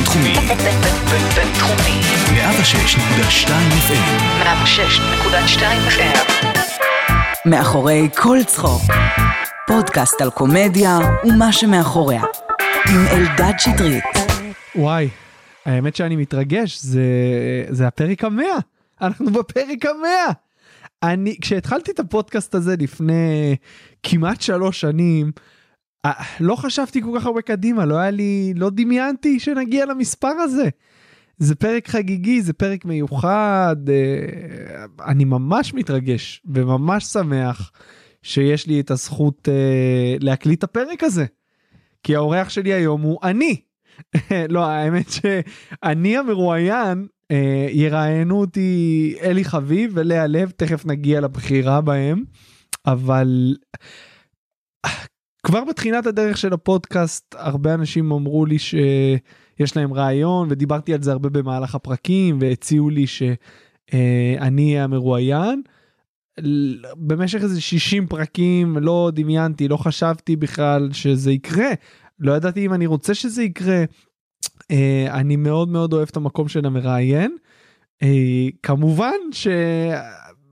בינתחומי. בינתחומי. 106.2 FM. 106.2 FM. מאחורי כל צחוק. פודקאסט על קומדיה ומה שמאחוריה. עם אלדד שטרית. וואי, האמת שאני מתרגש, זה, זה הפרק המאה. אנחנו בפרק המאה. אני, כשהתחלתי את הפודקאסט הזה לפני כמעט שלוש שנים, לא חשבתי כל כך הרבה קדימה, לא היה לי, לא דמיינתי שנגיע למספר הזה. זה פרק חגיגי, זה פרק מיוחד, אה, אני ממש מתרגש וממש שמח שיש לי את הזכות אה, להקליט את הפרק הזה. כי האורח שלי היום הוא אני. לא, האמת שאני המרואיין, אה, יראיינו אותי אלי חביב ולאה לב, תכף נגיע לבחירה בהם, אבל כבר בתחילת הדרך של הפודקאסט, הרבה אנשים אמרו לי שיש להם רעיון, ודיברתי על זה הרבה במהלך הפרקים, והציעו לי שאני אהיה המרואיין. במשך איזה 60 פרקים לא דמיינתי, לא חשבתי בכלל שזה יקרה. לא ידעתי אם אני רוצה שזה יקרה. אני מאוד מאוד אוהב את המקום של המראיין. Uh, כמובן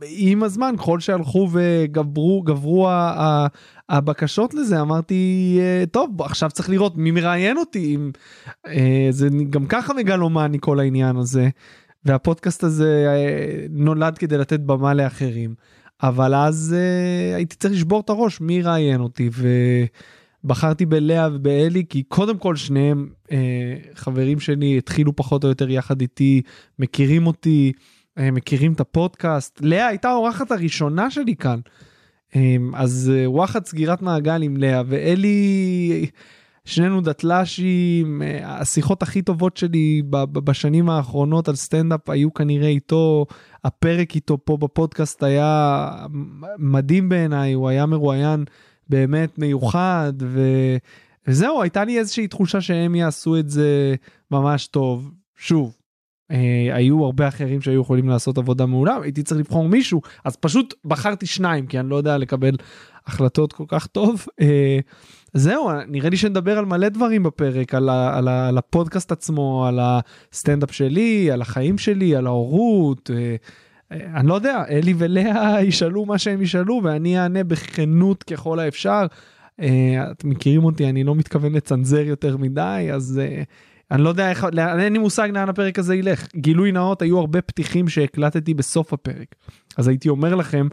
שעם הזמן, ככל שהלכו וגברו גברו הבקשות לזה, אמרתי, uh, טוב, עכשיו צריך לראות מי מראיין אותי. אם, uh, זה גם ככה מגלומני כל העניין הזה. והפודקאסט הזה uh, נולד כדי לתת במה לאחרים. אבל אז הייתי צריך לשבור את הראש מי ראיין אותי. ו... בחרתי בלאה ובאלי כי קודם כל שניהם אה, חברים שלי התחילו פחות או יותר יחד איתי מכירים אותי אה, מכירים את הפודקאסט לאה הייתה האורחת הראשונה שלי כאן אה, אז אה, וואחד סגירת מעגל עם לאה ואלי שנינו דתל"שים אה, השיחות הכי טובות שלי בשנים האחרונות על סטנדאפ היו כנראה איתו הפרק איתו פה בפודקאסט היה מדהים בעיניי הוא היה מרואיין. באמת מיוחד ו... וזהו הייתה לי איזושהי תחושה שהם יעשו את זה ממש טוב שוב. אה, היו הרבה אחרים שהיו יכולים לעשות עבודה מעולה הייתי צריך לבחור מישהו אז פשוט בחרתי שניים כי אני לא יודע לקבל החלטות כל כך טוב. אה, זהו נראה לי שנדבר על מלא דברים בפרק על, ה, על, ה, על הפודקאסט עצמו על הסטנדאפ שלי על החיים שלי על ההורות. אה, אני לא יודע, אלי ולאה ישאלו מה שהם ישאלו ואני אענה בכנות ככל האפשר. אה, אתם מכירים אותי, אני לא מתכוון לצנזר יותר מדי, אז אה, אני לא יודע איך, אין לי מושג לאן הפרק הזה ילך. גילוי נאות, היו הרבה פתיחים שהקלטתי בסוף הפרק. אז הייתי אומר לכם,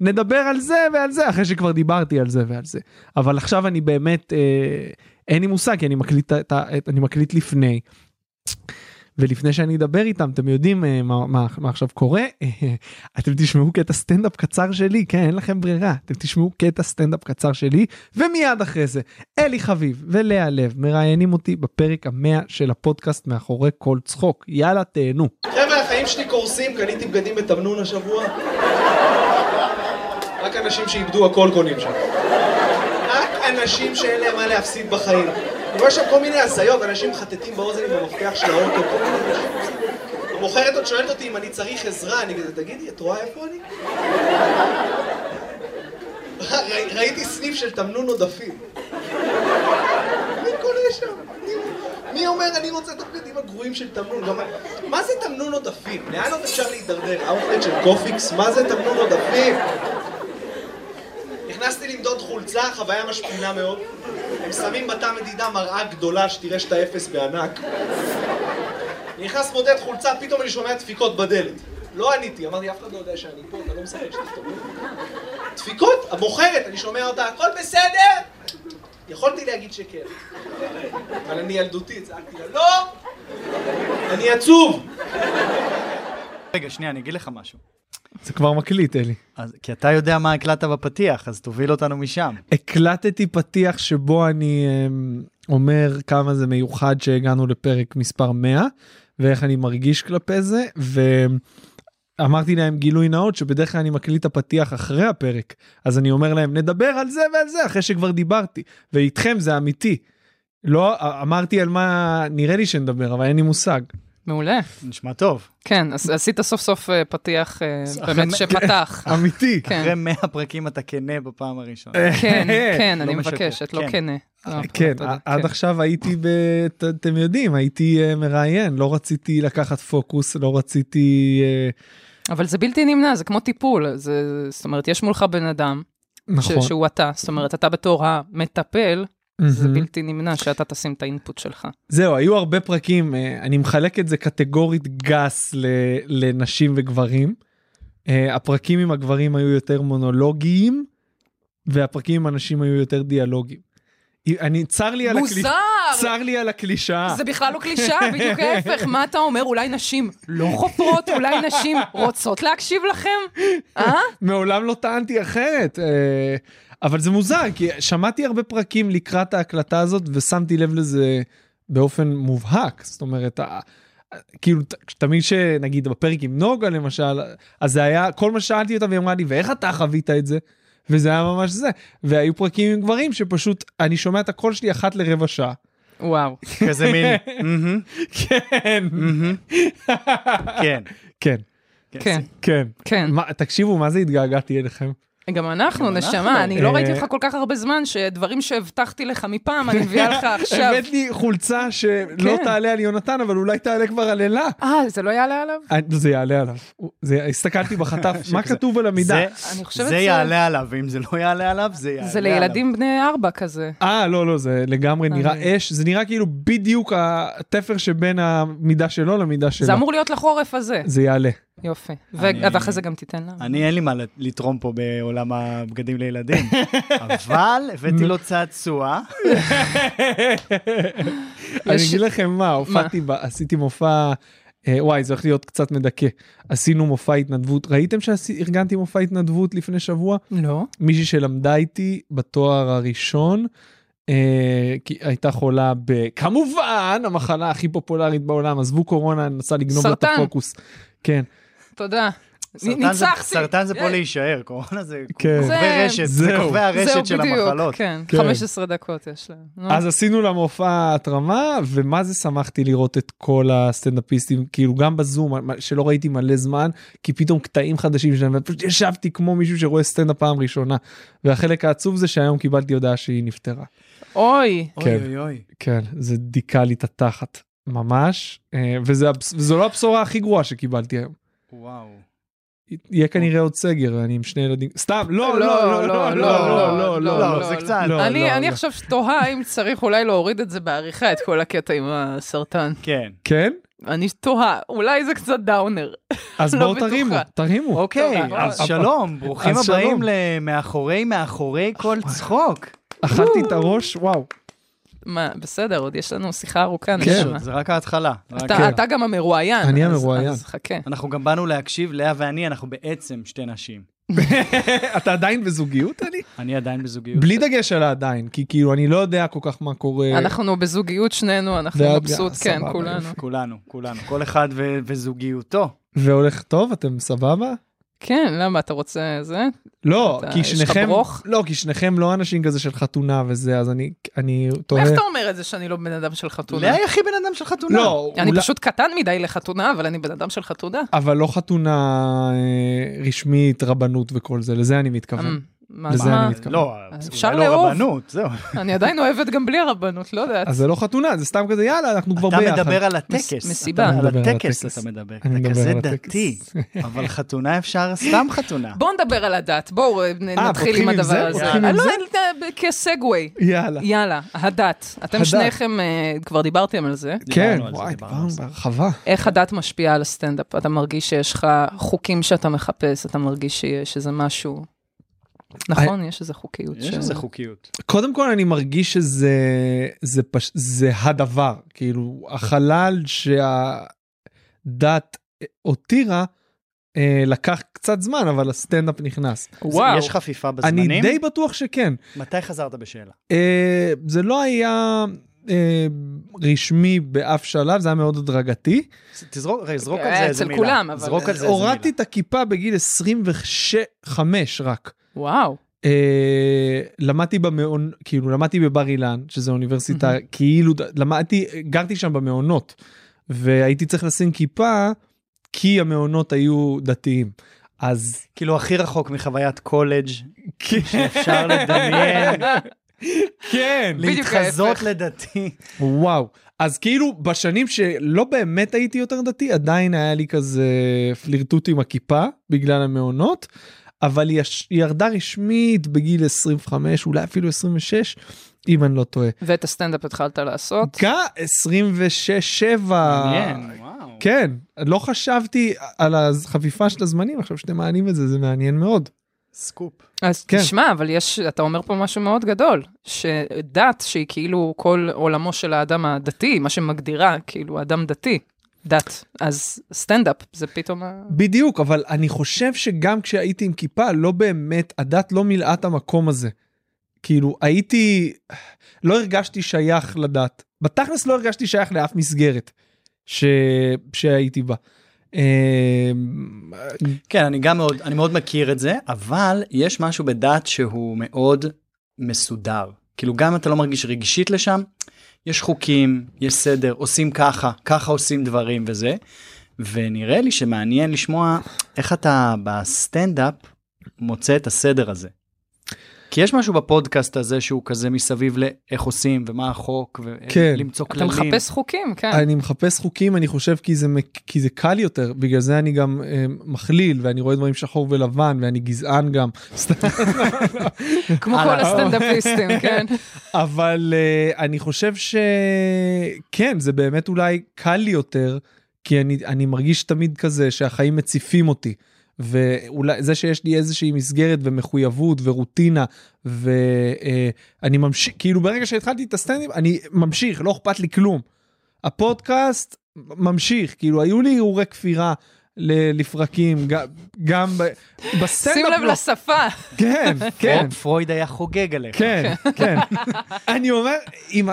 נדבר על זה ועל זה, אחרי שכבר דיברתי על זה ועל זה. אבל עכשיו אני באמת, אה, אין לי מושג, כי אני מקליט, אני מקליט לפני. ולפני שאני אדבר איתם אתם יודעים אה, מה, מה, מה עכשיו קורה אתם תשמעו קטע סטנדאפ קצר שלי כן אין לכם ברירה אתם תשמעו קטע סטנדאפ קצר שלי ומיד אחרי זה אלי חביב ולאה לב מראיינים אותי בפרק המאה של הפודקאסט מאחורי כל צחוק יאללה תהנו. חבר'ה החיים שלי קורסים קניתי בגדים בתמנון השבוע. רק אנשים שאיבדו הכל קונים שם. רק אנשים שאין להם מה להפסיד בחיים. אני רואה שם כל מיני הזיות, אנשים מחטטים באוזן עם המפתח של האוטו. המוכרת עוד שואלת אותי אם אני צריך עזרה, אני כזה, תגידי, את רואה איפה אני? ראיתי סניף של תמנון עודפים. מי קונה שם? מי אומר אני רוצה את הבגדים הגרועים של תמנון? מה זה תמנון עודפים? לאן עוד אפשר להידרדר? האאוטלט של קופיקס? מה זה תמנון עודפים? נכנסתי למדוד חולצה, חוויה משפילה מאוד. הם שמים בתא מדידה מראה גדולה שתראה שאתה אפס בענק. נכנס מודד חולצה, פתאום אני שומע דפיקות בדלת. לא עניתי, אמרתי, אף אחד לא יודע שאני פה, אתה לא משחק שתכתוב. דפיקות, המוכרת, אני שומע אותה, הכל בסדר? יכולתי להגיד שכן. אבל אני ילדותי, צעקתי לה, לא! אני עצוב! רגע, שנייה, אני אגיד לך משהו. זה כבר מקליט, אלי. אז, כי אתה יודע מה הקלטת בפתיח, אז תוביל אותנו משם. הקלטתי פתיח שבו אני um, אומר כמה זה מיוחד שהגענו לפרק מספר 100, ואיך אני מרגיש כלפי זה, ואמרתי להם גילוי נאות שבדרך כלל אני מקליט את הפתיח אחרי הפרק, אז אני אומר להם נדבר על זה ועל זה אחרי שכבר דיברתי, ואיתכם זה אמיתי. לא אמרתי על מה נראה לי שנדבר, אבל אין לי מושג. מעולה. נשמע טוב. כן, אז עשית סוף סוף אה, פתיח אה, באמת שפתח. אמיתי. אחרי 100 פרקים אתה כנה בפעם הראשונה. כן, כן, אני מבקשת, לא כן. כנה. אה, כן, תודה, עד כן. עכשיו הייתי, אתם יודעים, הייתי מראיין, לא רציתי לקחת פוקוס, לא רציתי... אבל זה בלתי נמנע, זה כמו טיפול. זאת אומרת, יש מולך בן אדם, נכון. שהוא אתה. זאת אומרת, אתה בתור המטפל, זה מהמם. בלתי נמנע שאתה תשים את האינפוט שלך. זהו, היו הרבה פרקים, אה, אני מחלק את זה קטגורית גס ל... לנשים וגברים. אה, הפרקים עם הגברים היו יותר מונולוגיים, והפרקים עם הנשים היו יותר דיאלוגיים. אני, צר לי על הקלישאה. מוזר! צר לי על הקלישאה. זה בכלל לא קלישאה, בדיוק ההפך. מה אתה אומר? אולי נשים לא חופרות? אולי נשים רוצות להקשיב לכם? אה? מעולם לא טענתי אחרת. אבל זה מוזר, כי שמעתי הרבה פרקים לקראת ההקלטה הזאת ושמתי לב לזה באופן מובהק. זאת אומרת, כאילו ת- תמיד שנגיד בפרק עם נוגה למשל, אז זה היה, כל מה ששאלתי אותה והיא אמרה לי, ואיך אתה חווית את זה? וזה היה ממש זה. והיו פרקים עם גברים שפשוט, אני שומע את הקול שלי אחת לרבע שעה. וואו. כזה מין, "מהמם, כן, מהמם." כן. כן, כן, כן. כן. תקשיבו, מה זה התגעגעתי אליכם? גם אנחנו, גם אנחנו. נשמה, אני לא אה, ראיתי אותך כל כך הרבה זמן, שדברים שהבטחתי לך מפעם, אני מביאה לך עכשיו. הבאת לי חולצה שלא כן. תעלה על יונתן, אבל אולי תעלה כבר על אלה. אה, זה לא יעלה עליו? אה, זה יעלה עליו. זה, הסתכלתי בחטף, מה כתוב על המידה? זה- אני חושבת זה ש- יעלה עליו, ואם זה לא יעלה עליו, זה יעלה עליו. זה לילדים בני ארבע כזה. אה, לא, לא, זה לגמרי נראה אש, זה נראה כאילו בדיוק התפר שבין המידה שלו למידה שלו. זה אמור להיות לחורף הזה. זה יעלה. יופי. ואחרי זה גם תיתן לה. אני אין לי מה לתרום פה בעולם הבגדים לילדים, אבל הבאתי לו צעצוע. אני אגיד לכם מה, הופעתי, ב- עשיתי מופע, אה, וואי, זה הולך להיות קצת מדכא. עשינו מופע התנדבות, ראיתם שארגנתי מופע התנדבות לפני שבוע? לא. מישהי שלמדה איתי בתואר הראשון, אה, כי הייתה חולה בכמובן המחלה הכי פופולרית בעולם, עזבו קורונה, אני נסה לגנוב לה את. הפוקוס. כן, תודה. ניצחתי. סרטן זה פה אה, להישאר, קורונה זה כן. כוכבי זה- רשת, זה. כוכבי הרשת של המחלות. כן, כן. 15 דקות יש להם. אז עשינו לה מופע התרמה, ומה זה שמחתי לראות את כל הסטנדאפיסטים, כאילו גם בזום, שלא ראיתי מלא זמן, כי פתאום קטעים חדשים שלהם, ופשוט ישבתי כמו מישהו שרואה סטנדאפ פעם ראשונה. והחלק העצוב זה שהיום קיבלתי הודעה שהיא נפטרה. אוי, כן. אוי אוי אוי. כן, זה דיכא לי את התחת, ממש, אה, וזו לא הבשורה הכי גרועה שקיבלתי היום. וואו. יהיה כנראה עוד סגר, אני עם שני ילדים, סתם, לא, לא, לא, לא, לא, לא, לא, לא, זה קצת. אני עכשיו תוהה אם צריך אולי להוריד את זה בעריכה, את כל הקטע עם הסרטן. כן. כן? אני תוהה, אולי זה קצת דאונר. אז בואו תרימו, תרימו. אוקיי, אז שלום, ברוכים הבאים למאחורי מאחורי כל צחוק. אכלתי את הראש, וואו. מה, בסדר, עוד יש לנו שיחה ארוכה, כן. נשמה. זה רק ההתחלה. רק- אתה- גם המרואיין. אני המרואיין. אז חכה. אנחנו גם באנו להקשיב, לאה ואני, אנחנו בעצם שתי נשים. אתה עדיין בזוגיות, אני? אני עדיין בזוגיות. בלי דגש על העדיין, כי כאילו אני לא יודע כל כך מה קורה. אנחנו בזוגיות שנינו, אנחנו מבסוט, כן, כולנו. כולנו, כולנו. כל אחד וזוגיותו. והולך טוב, אתם סבבה? כן, למה, אתה רוצה זה? לא, אתה- כי שניכם? לא, כי שניכם לא אנשים כזה של חתונה וזה, אז אני, אני תוהה. איך אתה אומר את זה שאני לא בן אדם של חתונה? היא הכי בן אדם של חתונה. לא, אני אולי- פשוט קטן מדי לחתונה, אבל אני בן אדם של חתונה. אבל לא חתונה אה, רשמית, רבנות וכל זה, לזה אני מתכוון. מה, לזה מה? אני מתכוון. לא, אפשר אולי לא לאהוב. רבנות, זהו. אני עדיין אוהבת גם בלי הרבנות, לא יודעת. אז זה לא חתונה, זה סתם כזה, יאללה, אנחנו כבר אתה ביחד. מדבר על הטקס. מסיבה. אתה- על הטקס. אתה מדבר. אתה כזה. דתי, אבל חתונה אפשר סתם חתונה. בואו נדבר על הדת, בואו אה, נתחיל פותחים עם עם הדבר זה? הזה. פותחים אה, עם לא, זה? אה, כסגווי. יאללה. יאללה, הדת. אתם. שניכם אה, כבר דיברתם על זה. כן, וואי, דיברנו. בהרחבה. איך הדת משפיעה על הסטנדאפ? אתה מרגיש שיש לך חוקים שאתה מחפש, אתה מרגיש שיש איזה משהו... נכון, יש איזה חוקיות. יש ש- איזה חוקיות. קודם כל אני מרגיש שזה זה פש... זה הדבר כאילו החלל שהדת הותירה אה, לקח קצת זמן אבל הסטנדאפ נכנס. וואו. יש חפיפה אני בזמנים? די בטוח שכן. מתי חזרת בשאלה? אה, זה לא היה אה, רשמי באף שלב זה היה מאוד הדרגתי. תזרוק, רגע, זרוק על אה, זה איזה אצל מילה. כולם, אבל- זרוק על זה איזה הורדתי. את הכיפה בגיל 25 רק. וואו. אה, למדתי במעון, כאילו למדתי בבר אילן, שזה אוניברסיטה, כאילו למדתי, גרתי שם במעונות, והייתי צריך לשים כיפה, כי המעונות היו דתיים. אז כאילו הכי רחוק מחוויית קולג' כי- שאפשר לדמיין. כן. להתחזות. לדתי. וואו. אז כאילו בשנים שלא באמת הייתי יותר דתי עדיין היה לי כזה פלירטוט עם הכיפה בגלל המעונות. אבל היא יש- ירדה רשמית בגיל 25 אולי אפילו 26 אם אני לא טועה. ואת הסטנדאפ התחלת לעשות. גם 26 7 מעניין, וואו. כן לא חשבתי על החפיפה של הזמנים עכשיו שאתם מעלים את זה זה מעניין מאוד. סקופ. אז כן. תשמע, אבל יש, אתה אומר פה משהו מאוד גדול, שדת שהיא כאילו כל עולמו של האדם הדתי, מה שמגדירה כאילו אדם דתי, דת, אז סטנדאפ זה פתאום... בדיוק אבל אני חושב שגם כשהייתי עם כיפה לא באמת הדת לא מילאה את המקום הזה. כאילו הייתי לא הרגשתי שייך לדת בתכלס לא הרגשתי שייך לאף מסגרת ש... שהייתי בה. אמ, כן, אני גם מאוד, אני מאוד מכיר את זה, אבל יש משהו בדת שהוא מאוד מסודר. כאילו, גם אם אתה לא מרגיש רגשית לשם, יש חוקים, יש סדר, עושים ככה, ככה עושים דברים וזה. ונראה לי שמעניין לשמוע איך אתה בסטנדאפ מוצא את הסדר הזה. כי יש משהו בפודקאסט הזה שהוא כזה מסביב לאיך עושים ומה החוק כן. ולמצוא אתה כללים. מחפש חוקים, כן. אני מחפש חוקים אני חושב כי זה כי זה קל יותר בגלל זה אני גם אה, מכליל ואני רואה דברים שחור ולבן ואני גזען גם. כמו. כל הסטנדאפיסטים, כן. אבל uh, אני חושב שכן זה באמת אולי קל לי יותר כי אני אני מרגיש תמיד כזה שהחיים מציפים אותי. ואולי זה שיש לי איזושהי מסגרת ומחויבות ורוטינה ואני ממשיך כאילו ברגע שהתחלתי את הסטנדאפ אני ממשיך לא אכפת לי כלום. הפודקאסט ממשיך כאילו היו לי הרהורי כפירה לפרקים גם בסטנדאפ שים לב לא. לשפה. כן כן פרו- פרויד היה חוגג עליך. כן, כן. אני אומר,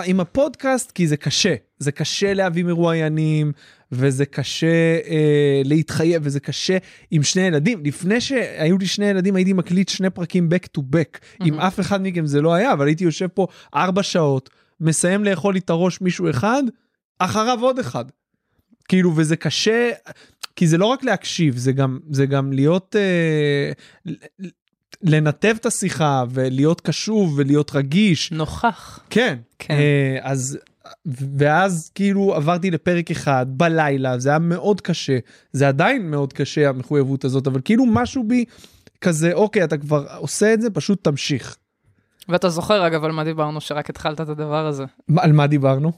עם הפודקאסט, כי זה קשה. זה קשה להביא מרואיינים, וזה קשה אה, להתחייב, וזה קשה עם שני ילדים. לפני שהיו לי שני ילדים, הייתי מקליט שני פרקים back to back. עם אף אחד מכם זה לא היה, אבל הייתי יושב פה ארבע שעות, מסיים לאכול לי את הראש מישהו אחד, אחריו עוד אחד. כאילו, וזה קשה, כי זה לא רק להקשיב, זה גם, זה גם להיות... אה, לנתב את השיחה ולהיות קשוב ולהיות רגיש. נוכח. כן. כן. אה, אז, ואז כאילו עברתי לפרק אחד בלילה, זה היה מאוד קשה. זה עדיין מאוד קשה המחויבות הזאת, אבל כאילו משהו בי כזה, אוקיי, אתה כבר עושה את זה, פשוט תמשיך. ואתה זוכר, אגב, על מה דיברנו, שרק התחלת את הדבר הזה. מה- על מה דיברנו?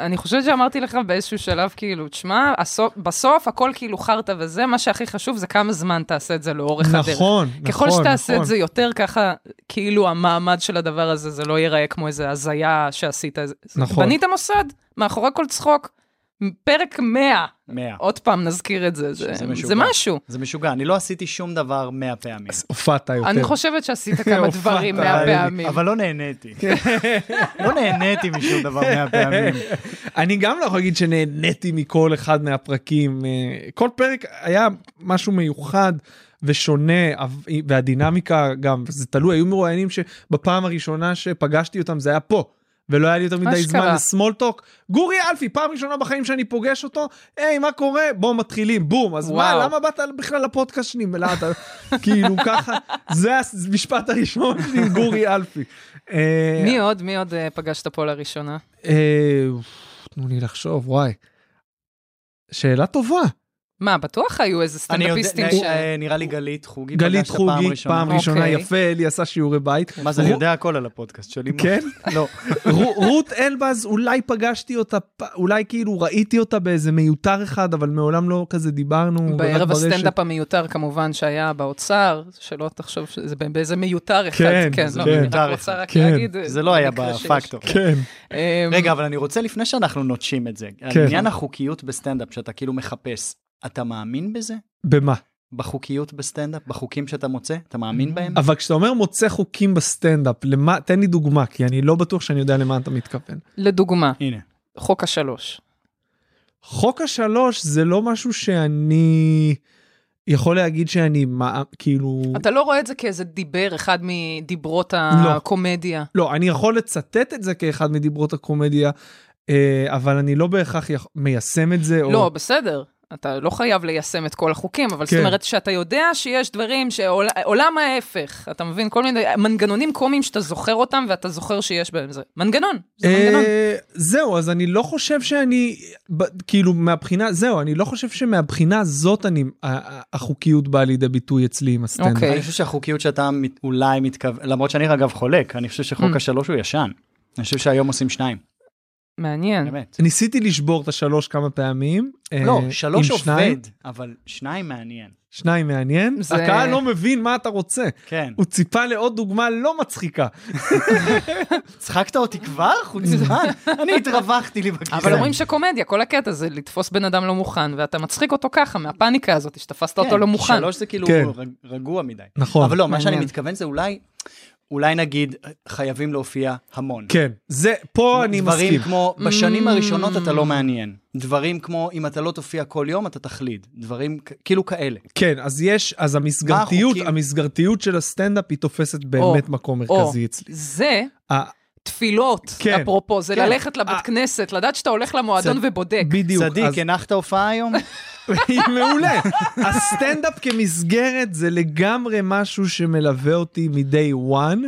אני חושבת שאמרתי לך באיזשהו שלב, כאילו, תשמע, בסוף הכל כאילו חרטא וזה, מה שהכי חשוב זה כמה זמן תעשה את זה לאורך הדרך. נכון, נכון, ככל שתעשה נכון. את זה יותר, ככה, כאילו המעמד של הדבר הזה, זה לא ייראה כמו איזה הזיה שעשית. נכון. בנית מוסד, מאחורי כל צחוק, פרק 100, 100. עוד פעם נזכיר את זה, זה, שזה זה משוגע. משהו. זה משוגע, אני לא עשיתי שום דבר 100 פעמים. הופעת יותר. אני חושבת שעשית כמה דברים 100 אבל- פעמים. אבל לא נהניתי. לא נהניתי משום דבר 100 פעמים. אני גם לא יכול להגיד שנהניתי מכל אחד מהפרקים. אה, כל פרק היה משהו מיוחד ושונה, והדינמיקה גם, זה תלוי, היו מרואיינים שבפעם הראשונה שפגשתי אותם זה היה פה. ולא היה לי יותר מדי. זמן לסמולטוק. גורי אלפי, פעם ראשונה בחיים שאני פוגש אותו, היי, מה קורה? בואו מתחילים, בום. אז מה, וואו. למה באת בכלל לפודקאסט שלי? מה, אתה, כאילו ככה, זה המשפט הראשון שלי עם גורי אלפי. אה, מי עוד, מי עוד אה, פגשת פה לראשונה? אה, תנו לי לחשוב, וואי. שאלה טובה. מה, בטוח היו איזה סטנדאפיסטים ש... אה, נראה לי גלית חוגי גלית חוגי. פעם ראשונה, אוקיי. יפה, אלי עשה שיעורי בית. מה זה, אני יודע הכל על הפודקאסט שלי. כן? לא. רו- רות אלבז, אולי פגשתי אותה, אולי כאילו ראיתי אותה באיזה מיותר אחד, אבל מעולם לא כזה דיברנו. בערב. הסטנדאפ המיותר כמובן שהיה באוצר, שלא תחשוב שזה באיזה מיותר אחד, כן, כן, זה לא, מיותר אני רוצה אחד. רק כן. להגיד, זה לא היה. בפקטור. כן. אמ, רגע, אבל אני רוצה לפני שאנחנו נוטשים את זה, כן. עניין החוקיות בסטנדאפ שאתה כאילו מחפש, אתה מאמין בזה? במה? בחוקיות בסטנדאפ? בחוקים שאתה מוצא? אתה מאמין בהם? אבל כשאתה אומר מוצא חוקים בסטנדאפ, למה, תן לי דוגמה, כי אני לא בטוח שאני יודע למה אתה מתכוון. לדוגמה, הנה. חוק השלוש. חוק השלוש זה לא משהו שאני יכול להגיד שאני, מה, כאילו... אתה לא רואה את זה כאיזה דיבר, אחד מדיברות לא. הקומדיה. לא, אני יכול לצטט את זה כאחד מדיברות הקומדיה, אה, אבל אני לא בהכרח. מיישם את זה. או... לא, בסדר, אתה לא חייב ליישם את כל החוקים, אבל כן. זאת אומרת שאתה יודע שיש דברים שעולם ההפך, אתה מבין? כל מיני מנגנונים קומיים שאתה זוכר אותם ואתה זוכר שיש בהם זה. מנגנון, זה מנגנון. אה, זהו, אז אני לא חושב שאני, ב- כאילו מהבחינה, זהו, אני לא חושב שמהבחינה הזאת אני, החוקיות באה לידי ביטוי אצלי עם הסטנדאפ. אוקיי. אני חושב שהחוקיות שאתה אולי מתכוון, למרות שאני אגב חולק, אני חושב שחוק Mm. השלוש הוא ישן. אני חושב שהיום עושים שניים, מעניין. באמת. ניסיתי לשבור את השלוש כמה פעמים. לא, אה, שלוש עם שניים. עובד, אבל שניים מעניין. שניים מעניין. זה- הקהל לא מבין מה אתה רוצה. כן. הוא ציפה לעוד דוגמה לא מצחיקה. צחקת אותי כבר? חוצפן. אני התרווחתי לי בכיסא. אבל אומרים שקומדיה, כל הקטע זה לתפוס בן אדם לא מוכן, ואתה מצחיק אותו ככה, מהפאניקה הזאת, שתפסת אותו לא מוכן. כן, שלוש זה כאילו כן. רג- רגוע מדי. נכון. אבל לא, מה שאני. מתכוון זה אולי, אולי נגיד, חייבים להופיע המון. כן, זה, פה אני דברים מסכים. כמו, בשנים Mm. הראשונות אתה לא מעניין. דברים כמו, אם אתה לא תופיע כל יום, אתה תחליד. דברים כאילו כאלה. כן, אז יש, אז המסגרתיות? המסגרתיות של הסטנדאפ היא תופסת באמת מקום מרכזי אצלי. זה תפילות, כן. אפרופו, זה כן. ללכת לבית אה. כנסת, לדעת שאתה הולך למועדון צד- ובודק. בדיוק. צדיק, אז- הנחת הופעה היום? היא מעולה. הסטנדאפ כמסגרת זה לגמרי משהו שמלווה אותי מ-day one.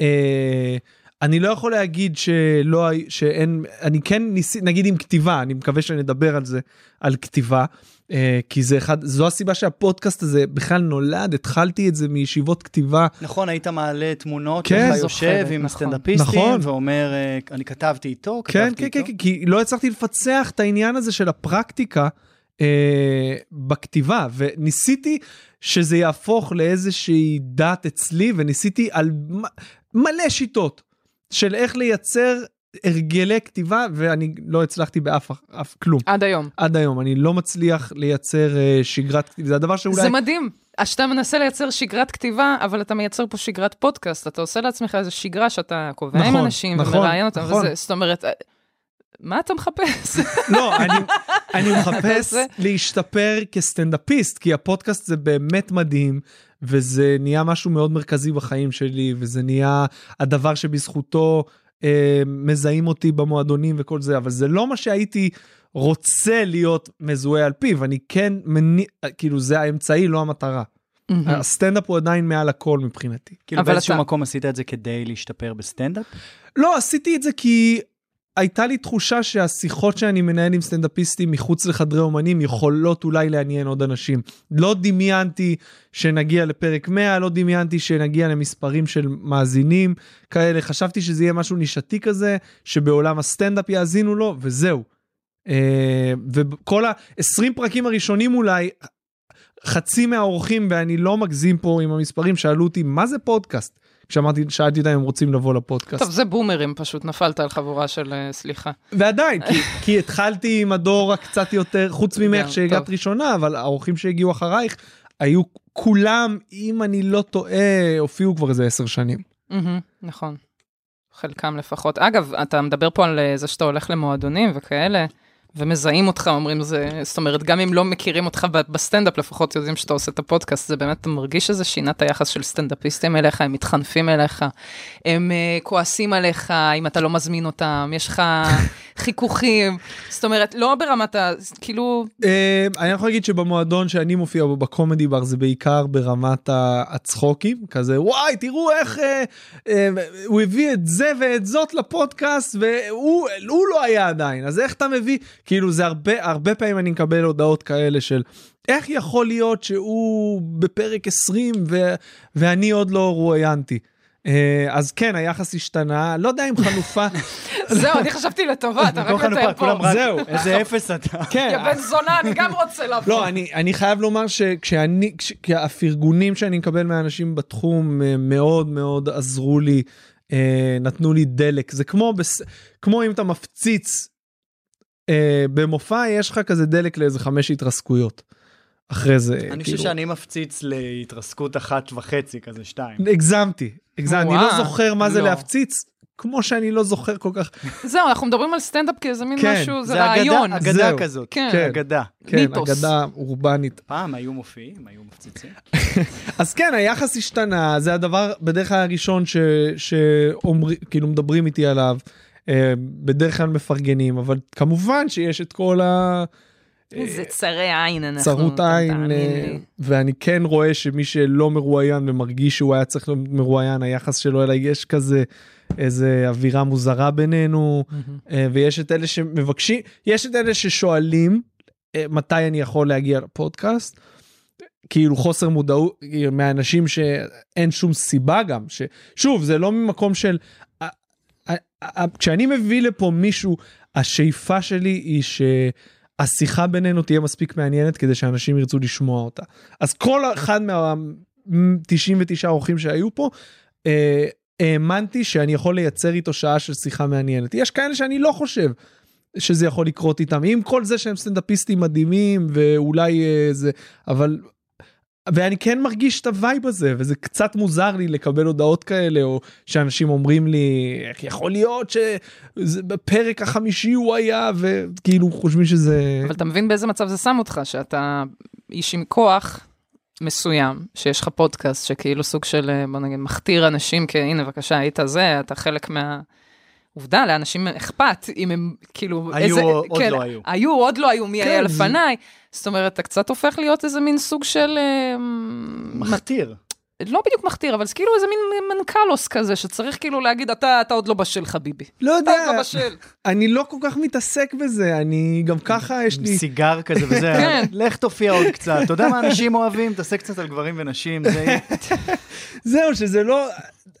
אה, אני לא יכול להגיד שלא, שאין, אני כן ניסי, נגיד עם כתיבה, אני מקווה שנדבר על זה, על כתיבה, אה, כי זה אחד, זו הסיבה שהפודקאסט הזה בכלל נולד, התחלתי את זה מישיבות כתיבה. נכון, היית מעלה תמונות, כן. אתה יושב עם נכון. הסטנדאפיסטים, נכון. ואומר, אה, אני כתבתי איתו, כן, כתבתי כן, איתו. כן, כן, כי לא הצלחתי לפצח את העניין הזה של הפרקטיקה אה, בכתיבה, וניסיתי שזה יהפוך לאיזושהי דת אצלי, וניסיתי על מ- מלא שיטות של איך לייצר הרגלי כתיבה, ואני לא הצלחתי באף אף כלום. עד היום. עד היום, אני לא מצליח לייצר אה, שגרת כתיבה, זה הדבר שאולי... זה מדהים. אז שאתה מנסה לייצר שגרת כתיבה, אבל אתה מייצר פה שגרת פודקאסט. אתה עושה לעצמך איזו שגרה שאתה קובע עם נכון, אנשים נכון, ומראיין אותם, נכון. וזה, זאת אומרת, אה, מה אתה מחפש? לא, אני, אני מחפש להשתפר כסטנדאפיסט, כי הפודקאסט זה באמת מדהים, וזה נהיה משהו מאוד מרכזי בחיים שלי, וזה נהיה הדבר שבזכותו אה, מזהים אותי במועדונים וכל זה, אבל זה לא מה שהייתי רוצה להיות מזוהה על פיו, אני כן מניח, כאילו זה האמצעי, לא המטרה. הסטנדאפ הוא עדיין מעל הכל מבחינתי. כאילו אבל באיזשהו אתה- מקום עשית את זה כדי להשתפר בסטנדאפ? לא, עשיתי את זה כי הייתה לי תחושה שהשיחות שאני מנהל עם סטנדאפיסטים מחוץ לחדרי אומנים יכולות אולי לעניין עוד אנשים. לא דמיינתי שנגיע לפרק 100, לא דמיינתי שנגיע למספרים של מאזינים כאלה, חשבתי שזה יהיה משהו נישתי כזה, שבעולם הסטנדאפ יאזינו לו, וזהו. אה, וכל ה-20 פרקים הראשונים אולי, חצי מהאורחים, ואני לא מגזים פה עם המספרים, שאלו אותי, מה זה פודקאסט? כשאמרתי, שאלתי אותם אם הם רוצים לבוא לפודקאסט. טוב, זה בומרים פשוט, נפלת על חבורה של אה, סליחה. ועדיין, כי, כי התחלתי עם הדור הקצת יותר, חוץ ממך שהגעת. ראשונה, אבל האורחים שהגיעו אחרייך, היו כולם, אם אני לא טועה, הופיעו כבר איזה עשר שנים. נכון. חלקם לפחות. אגב, אתה מדבר פה על אה, זה שאתה הולך למועדונים וכאלה, ומזהים אותך, אומרים זה, זאת אומרת, גם אם לא מכירים אותך בסטנדאפ, לפחות יודעים שאתה עושה את הפודקאסט, זה באמת, אתה מרגיש שזה שינה את היחס של סטנדאפיסטים אליך, הם מתחנפים אליך, הם uh, כועסים עליך אם אתה לא מזמין אותם, יש לך חיכוכים, זאת אומרת, לא ברמת ה... כאילו, אה, אני יכול להגיד שבמועדון שאני מופיע בו בקומדי בר זה בעיקר ברמת הצחוקים, כזה וואי תראו איך אה, אה, הוא הביא את זה ואת זאת לפודקאסט והוא הוא לא היה עדיין, אז איך אתה מביא, כאילו זה הרבה, הרבה פעמים אני מקבל הודעות כאלה של איך יכול להיות שהוא בפרק 20 ו, ואני עוד לא רואיינתי. אה, אז כן, היחס השתנה, לא יודע אם חלופה, זהו, אני חשבתי לטובה, אתה רק מתאר פה. זהו. איזה אפס אתה. כן, יא בן זונה, אני גם רוצה לבוא. לא, אני, אני חייב לומר שכשאני, הפרגונים שאני מקבל מאנשים בתחום אה, מאוד מאוד עזרו לי, אה, נתנו לי דלק. זה כמו, בס, כמו אם אתה מפציץ אה, במופע, יש לך כזה דלק לאיזה חמש התרסקויות. אחרי זה, אני חושב שאני מפציץ להתרסקות אחת וחצי, כזה שתיים. הגזמתי, הגזמתי, אני לא זוכר מה זה לא. להפציץ, כמו שאני לא זוכר כל כך, זהו, אנחנו מדברים על סטנדאפ כאיזה מין כן, משהו, זה זה אגדה, רעיון. אגדה זהו. כזאת. כן. כן. אגדה. כן, מיתוס. אגדה אורבנית. פעם היו מופיעים, היו מפציצים. אז כן, היחס השתנה, זה הדבר בדרך כלל הראשון ש- שאומרים, כאילו מדברים איתי עליו, בדרך כלל מפרגנים, אבל כמובן שיש את כל ה... איזה צרי עין אנחנו. צרות עין, אה. ואני כן רואה שמי שלא מרואיין ומרגיש שהוא היה צריך להיות מרואיין, היחס שלו אליי יש כזה איזה אווירה מוזרה בינינו, אה, ויש את אלה שמבקשים, יש את אלה ששואלים אה, מתי אני יכול להגיע לפודקאסט. כאילו חוסר מודעות מהאנשים שאין שום סיבה גם ששוב זה לא ממקום של כשאני מביא לפה מישהו השאיפה שלי היא שהשיחה בינינו תהיה מספיק מעניינת כדי שאנשים ירצו לשמוע אותה אז כל אחד מה 99 אורחים שהיו פה. אה, האמנתי שאני יכול לייצר איתו שעה של שיחה מעניינת יש כאלה שאני לא חושב שזה יכול לקרות איתם עם כל זה שהם סטנדאפיסטים מדהימים ואולי אה, זה אבל ואני כן מרגיש את הווייב הזה וזה קצת מוזר לי לקבל הודעות כאלה או שאנשים אומרים לי איך יכול להיות שבפרק החמישי הוא היה וכאילו חושבים שזה אבל אתה מבין באיזה מצב זה שם אותך, שאתה איש עם כוח מסוים, שיש לך פודקאסט שכאילו סוג של, אה, בוא נגיד, מכתיר אנשים, כי הנה, בבקשה, היית זה, אתה חלק מה... עובדה, לאנשים אכפת, אם הם כאילו... היו, איזה, עוד כן, לא היו. היו, עוד לא היו, מי כן, היה זה- לפניי. זאת אומרת, אתה קצת הופך להיות איזה מין סוג של... אה, מכתיר. לא בדיוק מכתיר, אבל זה כאילו איזה מין מנכ"לוס כזה, שצריך כאילו להגיד, אתה, אתה עוד לא בשל, חביבי. לא אתה עוד יודע לא בשל. אני לא כל כך מתעסק בזה אני גם ככה יש לי סיגר כזה וזה, כן. לך תופיע עוד קצת, אתה יודע מה אנשים אוהבים? תעשה קצת על גברים ונשים, זה. זהו שזה לא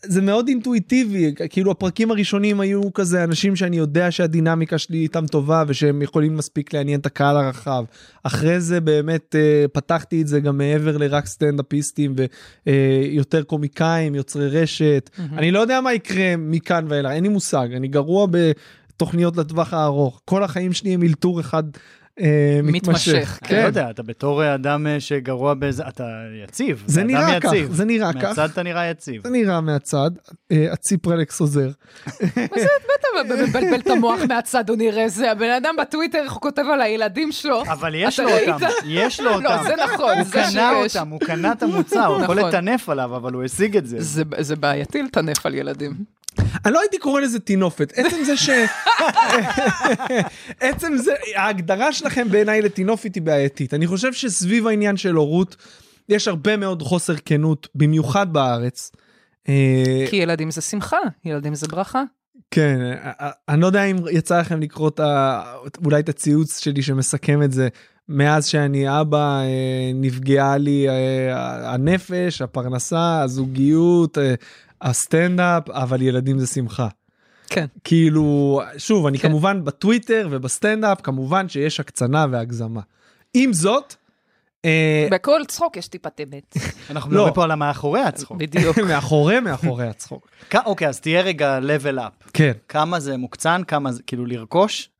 זה מאוד אינטואיטיבי כאילו הפרקים הראשונים היו כזה אנשים שאני יודע שהדינמיקה שלי איתם טובה ושהם יכולים מספיק לעניין את הקהל הרחב. אחרי זה באמת אה, פתחתי את זה גם מעבר לרק סטנדאפיסטים ויותר קומיקאים יוצרי רשת אני לא יודע מה יקרה מכאן ואילך אין לי מושג אני גרוע בתוכניות לטווח הארוך כל החיים שלי הם אלתור אחד. אה, מתמשך, מתמשך, כן. אני לא יודע, אתה בתור אדם אה, שגרוע באיזה, אתה יציב. זה אתה נראה כך, יציב. זה נראה כך. מהצד אתה נראה יציב. זה נראה מהצד, אה, הציפרלקס עוזר. אתה מבלבל את המוח מהצד, הוא נראה זה, הבן אדם בטוויטר, איך הוא כותב על הילדים שלו. אבל יש לו? אותם, יש לו אותם. לא, זה נכון, הוא זה קנה שיש. אותם, הוא קנה את המוצר, הוא יכול נכון. לטנף עליו, אבל הוא השיג את זה. זה, זה בעייתי לטנף על ילדים. אני לא הייתי קורא לזה טינופת, עצם זה ש... עצם זה, ההגדרה שלכם בעיניי לטינופת היא בעייתית. אני חושב שסביב העניין של הורות, יש הרבה מאוד חוסר כנות, במיוחד בארץ. אה, כי ילדים זה שמחה, ילדים זה ברכה. כן, אה, אה, אני לא יודע אם יצא לכם לקרוא את ה... אולי את הציוץ שלי שמסכם את זה. מאז שאני אבא נפגעה לי הנפש, הפרנסה, הזוגיות, הסטנדאפ, אבל ילדים זה שמחה. כן. כאילו, שוב, אני כן. כמובן בטוויטר ובסטנדאפ, כמובן שיש הקצנה והגזמה. עם זאת, אה, בכל צחוק יש טיפת אמת. אנחנו לא. מדברים פה על המאחורי הצחוק. בדיוק. מאחורי מאחורי הצחוק. אוקיי, אז תהיה רגע level up. כן. כמה זה מוקצן, כמה זה, כאילו לרכוש?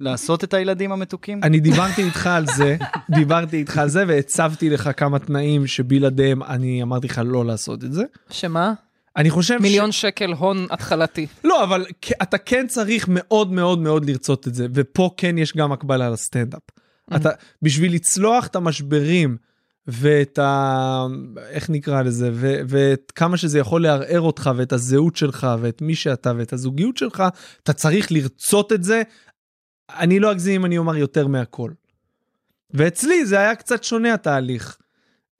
לעשות את הילדים המתוקים? אני דיברתי איתך על זה, דיברתי איתך על זה והצבתי לך כמה תנאים שבלעדיהם אני אמרתי לך לא לעשות את זה. שמה? אני חושב מיליון שקל הון התחלתי. ש... לא, אבל אתה כן צריך מאוד מאוד מאוד לרצות את זה, ופה כן יש גם הקבלה לסטנדאפ. אתה, בשביל לצלוח את המשברים ואת ה... איך נקרא לזה? ו... ואת כמה שזה יכול לערער אותך ואת הזהות שלך ואת מי שאתה ואת הזוגיות שלך, אתה צריך לרצות את זה. אני לא אגזים אם אני אומר יותר מהכל. ואצלי זה היה קצת שונה התהליך.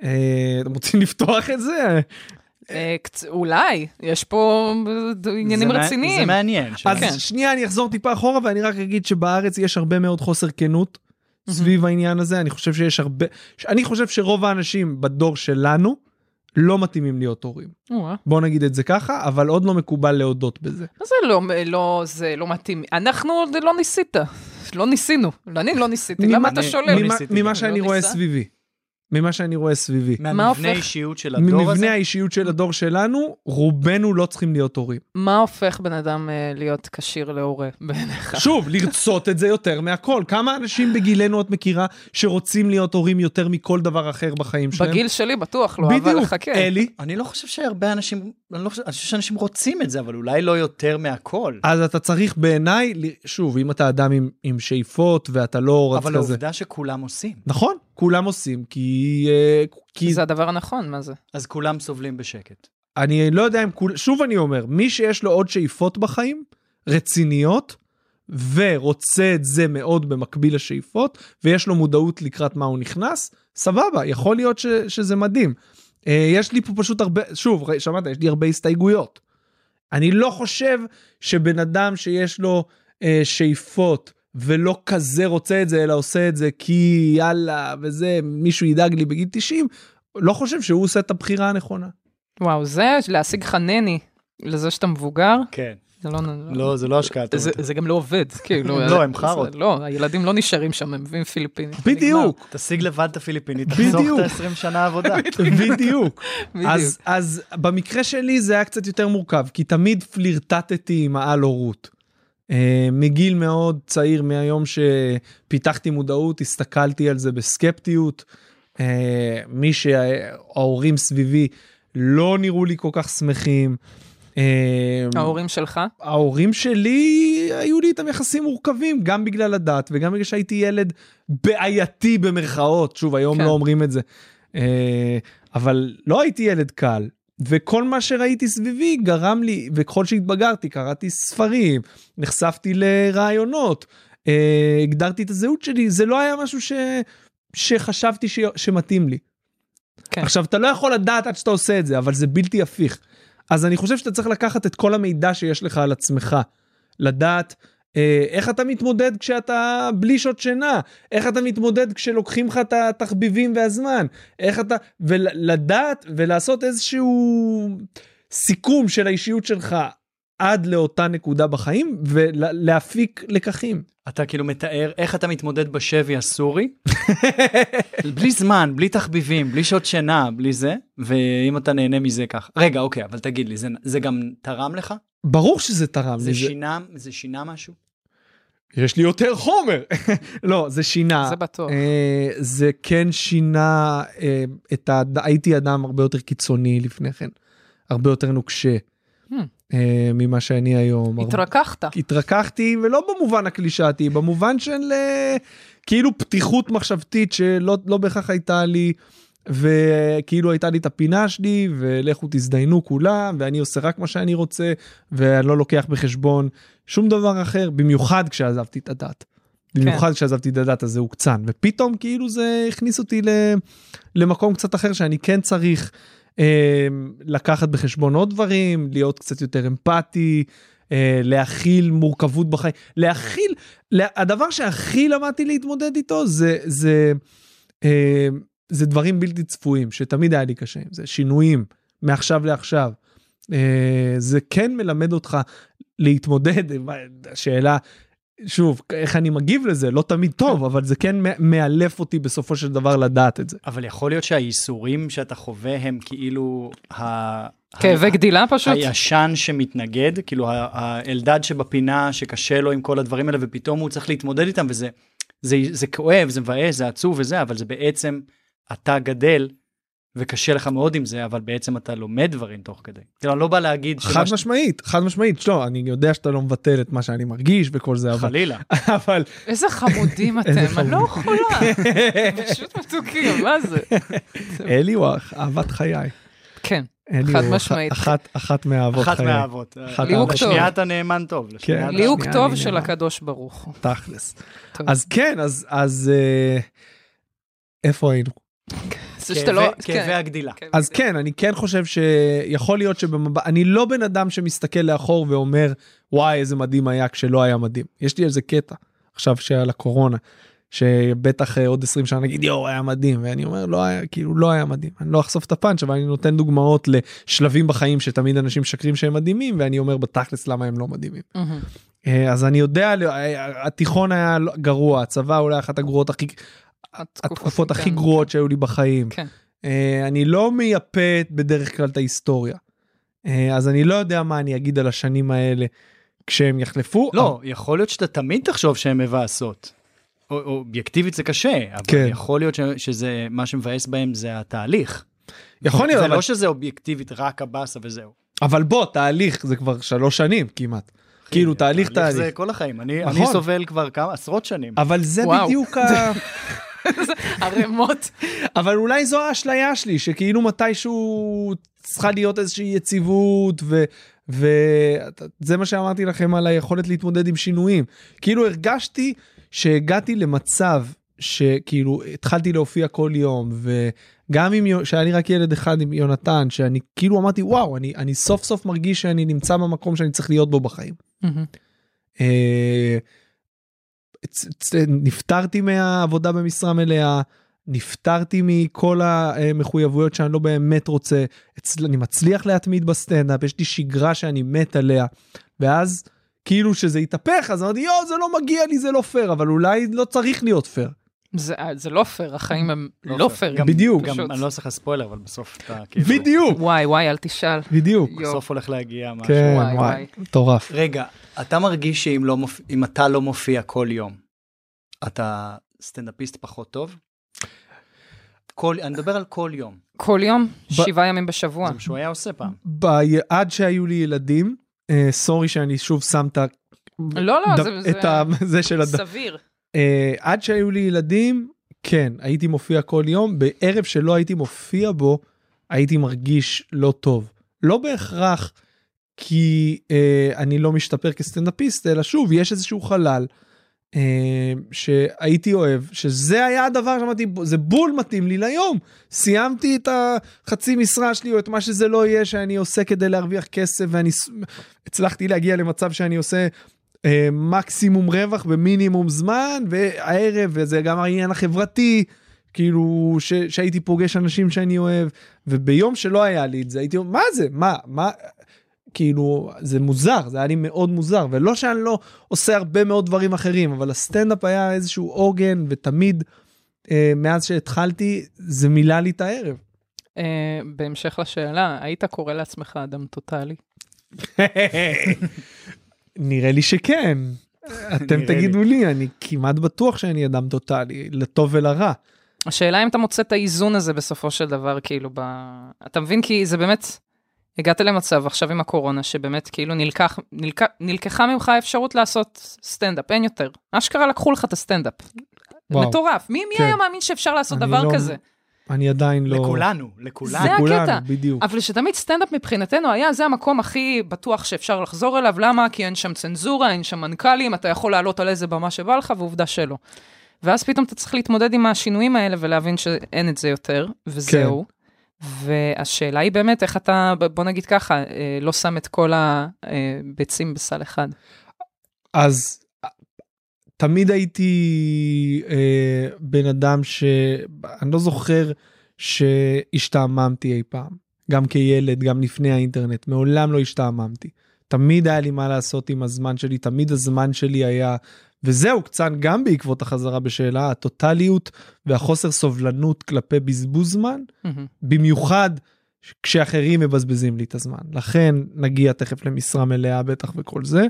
אה, אתם רוצים לפתוח את זה? אה, קצ- אולי, יש פה אה, עניינים רציניים. זה מעניין. אז כן. שנייה אני אחזור טיפה אחורה ואני רק אגיד שבארץ יש הרבה מאוד חוסר כנות סביב העניין הזה אני חושב שיש הרבה אני חושב שרוב האנשים בדור שלנו לא מתאימים להיות הורים. בוא נגיד את זה ככה אבל עוד לא מקובל להודות בזה. זה לא, לא, זה לא מתאים. אנחנו עוד לא ניסית. לא ניסינו. אני לא ניסיתי. למה אתה שולל? לא ממה- גם. שאני לא רואה? סביבי. ממה שאני רואה סביבי. מהמבנה הופך? אישיות של הדור הזה? ממבנה האישיות של הדור שלנו רובנו לא צריכים להיות הורים. מה הופך בן אדם אה, להיות כשיר להורה בעיניך? שוב לרצות את זה יותר מהכל כמה אנשים בגילנו את מכירה שרוצים להיות הורים יותר מכל דבר אחר בחיים שלהם. בגיל שלי בטוח לא, אבל בדיוק חכה. אלי אני לא חושב שהרבה אנשים, אני לא חושב, אני חושב שאנשים רוצים את זה, אבל אולי לא יותר מהכל. אז אתה צריך בעיניי, ל- שוב, אם אתה אדם עם, עם שאיפות ואתה לא רץ אבל כזה. העובדה שכולם עושים, נכון, כולם עושים, כי... אה, כי זה הדבר הנכון, מה זה? אז כולם סובלים בשקט. אני לא יודע אם כול... שוב אני אומר, מי שיש לו עוד שאיפות בחיים, רציניות, ורוצה את זה מאוד במקביל לשאיפות, ויש לו מודעות לקראת מה הוא נכנס, סבבה, יכול להיות ש, שזה מדהים. אה, יש לי פה פשוט הרבה, שוב, ר- שמעת, יש לי הרבה הסתייגויות. אני לא חושב שבן אדם שיש לו אה, שאיפות ולא כזה רוצה את זה, אלא עושה את זה כי יאללה, וזה, מישהו ידאג לי בגיל 90, לא חושב שהוא עושה את הבחירה הנכונה. וואו, זה להשיג לך נני לזה שאתה מבוגר, כן. זה לא... לא, זה לא השקעה טובה. זה, זה גם לא עובד, כאילו. לא, הם חארות. לא, הילדים לא נשארים שם, הם מביאים פיליפינים. בדיוק, תשיג לבד את הפיליפינית, תחסוך. את ה-20 שנה עבודה. בדיוק. בדיוק. אז, אז במקרה שלי זה היה קצת יותר מורכב, כי תמיד פלירטטתי עם העל-הורות. Uh, מגיל מאוד צעיר, מהיום שפיתחתי מודעות, הסתכלתי על זה בסקפטיות. Uh, מי שההורים סביבי לא נראו לי כל כך שמחים. Uh, ההורים שלך? ההורים שלי היו לי איתם יחסים מורכבים, גם בגלל הדת וגם בגלל שהייתי ילד בעייתי במרכאות, שוב, היום כן. לא אומרים את זה. אה, אבל לא הייתי ילד קל, וכל מה שראיתי סביבי גרם לי, וככל שהתבגרתי, קראתי ספרים, נחשפתי לרעיונות, אה, הגדרתי את הזהות שלי, זה לא היה משהו ש... שחשבתי ש... שמתאים לי. כן. עכשיו, אתה לא יכול לדעת עד שאתה עושה את זה, אבל זה בלתי הפיך. אז אני חושב שאתה צריך לקחת את כל המידע שיש לך על עצמך, לדעת איך אתה מתמודד כשאתה בלי שעות שינה, איך אתה מתמודד כשלוקחים לך את התחביבים והזמן, איך אתה, ולדעת ולעשות איזשהו סיכום של האישיות שלך עד לאותה נקודה בחיים ולהפיק לקחים. אתה כאילו מתאר איך אתה מתמודד בשבי הסורי, בלי זמן, בלי תחביבים, בלי שעות שינה, בלי זה, ואם אתה נהנה מזה ככה. רגע, אוקיי, אבל תגיד לי, זה, זה גם תרם לך? ברור שזה תרם זה לי, שינה, זה שינה משהו? יש לי יותר חומר. לא, זה שינה. זה בטוח. אה, זה כן שינה אה, את ה... הייתי אדם הרבה יותר קיצוני לפני כן, הרבה יותר נוקשה Hmm. אה, ממה שאני היום. הרבה- התרככת. התרככתי, ולא במובן הקלישאתי, במובן של אה, כאילו פתיחות מחשבתית שלא לא בהכרח הייתה לי, וכאילו הייתה לי את הפינה שלי, ולכו תזדיינו כולם, ואני עושה רק מה שאני רוצה, ואני לא לוקח בחשבון שום דבר אחר, במיוחד כשעזבתי את הדת. במיוחד כשעזבתי את הדת אז זה הוקצן, ופתאום כאילו זה הכניס אותי למקום קצת אחר שאני כן צריך אה, לקחת בחשבון עוד דברים, להיות קצת יותר אמפתי, אה, להכיל מורכבות בחיים, להכיל, לה- הדבר שהכי למדתי להתמודד איתו זה, זה, אה, זה דברים בלתי צפויים, שתמיד היה לי קשה עם זה, שינויים מעכשיו לעכשיו. אה, זה כן מלמד אותך להתמודד, השאלה, שוב, איך אני מגיב לזה, לא תמיד טוב, אבל זה כן מאלף אותי בסופו של דבר לדעת את זה. אבל יכול להיות שהייסורים שאתה חווה הם כאילו ה... כאבי ה- גדילה פשוט? הישן שמתנגד, כאילו האלדד שבפינה שקשה לו עם כל הדברים האלה ופתאום הוא צריך להתמודד איתם וזה זה, זה כואב, זה מבאס, זה עצוב וזה, אבל זה בעצם אתה גדל וקשה לך מאוד עם זה, אבל בעצם אתה לומד דברים תוך כדי. כאילו אני לא בא להגיד חד ש... משמעית, חד משמעית, לא, אני יודע שאתה לא מבטל את מה שאני מרגיש וכל זה, אבל... חלילה. אבל... איזה חמודים איזה אתם, אני לא יכולה. פשוט מתוקים, מה זה? אלי הוא אהבת חיי. כן, אלי חד הוא משמעית. אחת, אחת מאהבות חיי. אחת מהאהבות. ליהוק טוב. לשנייה אתה נאמן טוב. כן. ליהוק טוב של נאמן. הקדוש ברוך הוא. תכלס. טוב. אז כן, אז, אז אה, איפה היינו? לא... כאבי- כאבי כן. הגדילה. אז. כן, אני כן חושב שיכול להיות שבמבט, אני לא בן אדם שמסתכל לאחור ואומר, וואי, איזה מדהים היה כשלא היה מדהים. יש לי איזה קטע, עכשיו שעל הקורונה, שבטח אה, עוד 20 שנה נגיד, יואו, היה מדהים, ואני אומר, לא היה, כאילו, לא היה מדהים. אני לא אחשוף את הפאנץ', אבל אני נותן דוגמאות לשלבים בחיים שתמיד אנשים משקרים שהם מדהימים, ואני אומר בתכלס למה הם לא מדהימים. אה, אז אני יודע, אה, התיכון היה לא- גרוע, הצבא אולי אחת הגרועות הכי, התקופות הכי כן. גרועות שהיו לי בחיים. כן. אה, אני לא מייפה בדרך כלל את ההיסטוריה. אה, אז אני לא יודע מה אני אגיד על השנים האלה כשהם יחלפו. לא, יכול להיות שאתה תמיד תחשוב שהן מבאסות. או- או אובייקטיבית זה קשה, אבל כן. יכול להיות ש- שזה, מה שמבאס בהם זה התהליך. יכול להיות, זה אבל, לא שזה אובייקטיבית רק הבאסה וזהו. אבל בוא, תהליך זה כבר שלוש שנים כמעט. כאילו תהליך זה תהליך. כל החיים, אני נכון. אני סובל כבר כמה עשרות שנים. אבל זה וואו. בדיוק ה... ערימות. אבל אולי זו האשליה שלי, שכאילו מתישהו צריכה להיות איזושהי יציבות, ו... וזה מה שאמרתי לכם על היכולת להתמודד עם שינויים. כאילו הרגשתי שהגעתי למצב שכאילו התחלתי להופיע כל יום וגם אם שהיה לי רק ילד אחד עם יונתן שאני כאילו אמרתי וואו אני אני סוף סוף מרגיש שאני נמצא במקום שאני צריך להיות בו בחיים. אה, נפטרתי מהעבודה במשרה מלאה, נפטרתי מכל המחויבויות שאני לא באמת רוצה, אני מצליח להתמיד בסטנדאפ, יש לי שגרה שאני מת עליה, ואז כאילו שזה התהפך, אז אמרתי יואו זה לא מגיע לי זה לא פייר, אבל אולי לא צריך להיות פייר. זה זה לא פייר, החיים הם לא לא פייר. פייר. גם- בדיוק. גם פשוט. אני לא עושה לך ספוילר אבל בסוף אתה כאילו בדיוק, וואי וואי אל תשאל. בדיוק. יואו. בסוף הולך להגיע משהו. כן, וואי, וואי. מטורף. רגע אתה מרגיש שאם לא אם אתה לא מופיע כל יום אתה סטנדאפיסט פחות טוב? כל אני מדבר על כל יום כל יום, ב- שבעה ימים בשבוע. זה מה שהוא היה עושה פעם. ב- עד שהיו לי ילדים, אה, סורי שאני שוב שם את ה... לא, לא, ד- זה- את זה- ה- זה של הד... סביר. אה, עד שהיו לי ילדים, כן, הייתי מופיע כל יום, בערב שלא הייתי מופיע בו, הייתי מרגיש לא טוב. לא בהכרח כי אה, אני לא משתפר כסטנדאפיסט, אלא שוב, יש איזשהו חלל אה, שהייתי אוהב, שזה היה הדבר שאמרתי, זה בול מתאים לי ליום. סיימתי את החצי משרה שלי, או את מה שזה לא יהיה שאני עושה כדי להרוויח כסף, ואני הצלחתי להגיע למצב שאני עושה אה, מקסימום רווח במינימום זמן והערב וזה גם העניין החברתי כאילו ש, שהייתי פוגש אנשים שאני אוהב וביום שלא היה לי את זה הייתי אומר מה זה מה מה כאילו זה מוזר זה היה לי מאוד מוזר ולא שאני לא עושה הרבה מאוד דברים אחרים אבל הסטנדאפ היה איזשהו עוגן ותמיד אה, מאז שהתחלתי זה מילא לי את הערב. אה, בהמשך לשאלה, היית קורא לעצמך אדם טוטאלי? נראה לי שכן. אתם תגידו לי אני כמעט בטוח שאני אדם טוטאלי לטוב ולרע. השאלה אם אתה מוצא את האיזון הזה בסופו של דבר, כאילו, ב... אתה מבין? כי זה באמת, הגעת למצב עכשיו עם הקורונה, שבאמת כאילו נלקח, נלק... נלקחה ממך האפשרות לעשות סטנדאפ, אין יותר. אשכרה לקחו לך את הסטנדאפ. וואו. מטורף. מי, מי כן. היה מאמין שאפשר לעשות דבר לא- כזה? אני עדיין לא... לכולנו, לכולנו. זה לכולנו, הקטע. בדיוק. אבל שתמיד סטנדאפ מבחינתנו היה, זה המקום הכי בטוח שאפשר לחזור אליו, למה? כי אין שם צנזורה, אין שם מנכ"לים, אתה יכול לעלות על איזה במה שבא לך, ועובדה שלא. ואז פתאום אתה צריך להתמודד עם השינויים האלה ולהבין שאין את זה יותר, וזהו. והשאלה היא באמת איך אתה, בוא נגיד ככה, אה, לא שם את כל הביצים בסל אחד. אז אה, תמיד הייתי אה, בן אדם שאני לא זוכר שהשתעממתי אי פעם. גם כילד, גם לפני האינטרנט, מעולם לא השתעממתי. תמיד היה לי מה לעשות עם הזמן שלי, תמיד הזמן שלי היה, וזהו, קצת גם בעקבות החזרה בשאלה, הטוטליות והחוסר סובלנות כלפי בזבוז זמן, מהמם. במיוחד כשאחרים מבזבזים לי את הזמן. לכן נגיע תכף למשרה מלאה בטח וכל זה.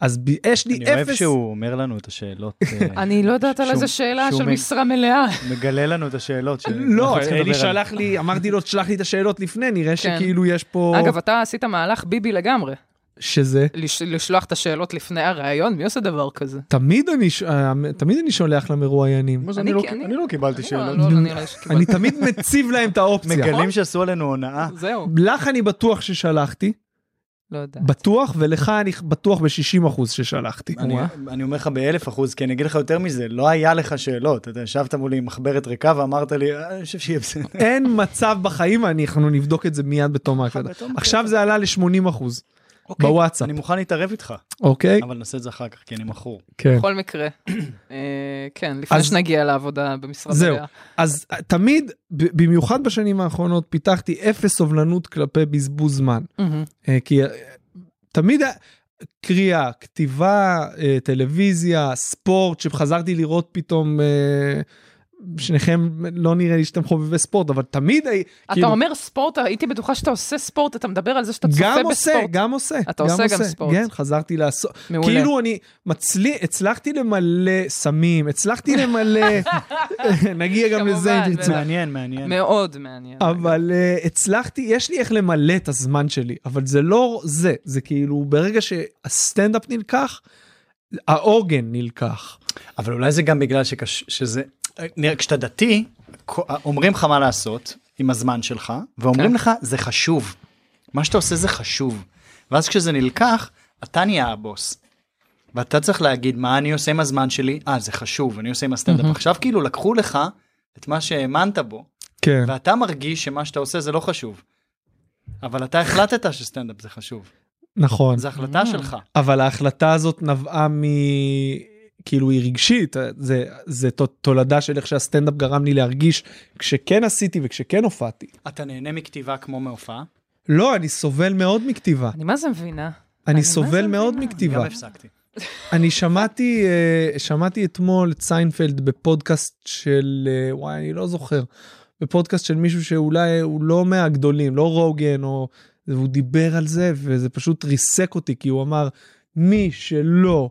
אז יש לי אני אוהב אפס... שהוא אומר לנו את השאלות. אה, אני לא יודעת על איזה שאלה של משרה מלאה. מגלה לנו את השאלות. לא, אלי. שלח לי, אמרתי לו, תשלח לי את השאלות לפני, נראה כן. שכאילו יש פה... אגב, אתה עשית מהלך ביבי לגמרי. שזה, לש- לשלוח את השאלות לפני הראיון, מי עושה דבר כזה? תמיד אני, אה, תמיד אני שולח למרואיינים. אני אני לא- אני- אני לא קיבלתי לא, שאלות. לא, לא. אני תמיד מציב להם את האופציה. מגלים שעשו עלינו הונאה. זהו, לך אני בטוח ששלחתי, לא יודע. בטוח, ולך אני בטוח ב-60% ששלחתי. אני, אני אומר לך באלף אחוז, כי אני אגיד לך יותר מזה, לא היה לך שאלות. אתה ישבת מולי עם מחברת ריקה ואמרת לי, "אה, אני חושב שיהיה בסדר. אין מצב בחיים, אנחנו נבדוק את זה מיד בתום ההקלטה. בתום עכשיו זה עלה ל-80%, אוקיי, בוואטסאפ. אני מוכן להתערב איתך, אוקיי? אבל נעשה את זה אחר כך, כי אני מכור. כן. בכל מקרה, אה, כן, לפני אז- שנגיע לעבודה במשרד זהו. מלאה. אז תמיד, במיוחד בשנים האחרונות, פיתחתי אפס סובלנות כלפי בזבוז זמן. אה, כי אה, תמיד היה- קריאה, כתיבה, טלוויזיה, ספורט, שחזרתי לראות פתאום, שניכם לא נראה לי שאתם חובבי ספורט, אבל תמיד הי- אתה כאילו, אומר ספורט, הייתי בטוחה שאתה עושה ספורט, אתה מדבר על זה שאתה צופה גם עושה, בספורט. גם עושה. אתה עושה גם ספורט. כן, חזרתי לעשות. מעולה. כאילו אני מצליח, הצלחתי למלא סמים, הצלחתי למלא, נגיע גם לזה אם תרצו. מעניין, מעניין. מאוד מעניין. אבל uh, הצלחתי, יש לי איך למלא את הזמן שלי, אבל זה לא זה, זה כאילו ברגע שהסטנדאפ נלקח, העוגן נלקח. אבל אולי זה גם בגלל שקש... שזה, כשאתה דתי, אומרים לך מה לעשות עם הזמן שלך, ואומרים כן. לך, זה חשוב. מה שאתה עושה זה חשוב. ואז כשזה נלקח, אתה נהיה הבוס. ואתה צריך להגיד מה אני עושה עם הזמן שלי, אה זה חשוב, אני עושה עם הסטנדאפ. מהמם. עכשיו כאילו לקחו לך את מה שהאמנת בו, כן. ואתה מרגיש שמה שאתה עושה זה לא חשוב. אבל אתה החלטת שסטנדאפ זה חשוב, נכון. זו החלטה Mm. שלך. אבל ההחלטה הזאת נבעה מ... כאילו היא רגשית, זה, זה ת- תולדה של איך שהסטנדאפ גרם לי להרגיש כשכן עשיתי וכשכן הופעתי. אתה נהנה מכתיבה כמו מהופעה? לא, אני סובל מאוד מכתיבה. אני מה זה מבינה? אני סובל מאוד? מכתיבה. גם הפסקתי. אני שמעתי, אה, שמעתי אתמול את סיינפלד בפודקאסט של, אה, וואי, אני לא זוכר, בפודקאסט של מישהו שאולי הוא לא מהגדולים, לא רוגן, או... והוא דיבר על זה, וזה פשוט ריסק אותי, כי הוא אמר, מי שלא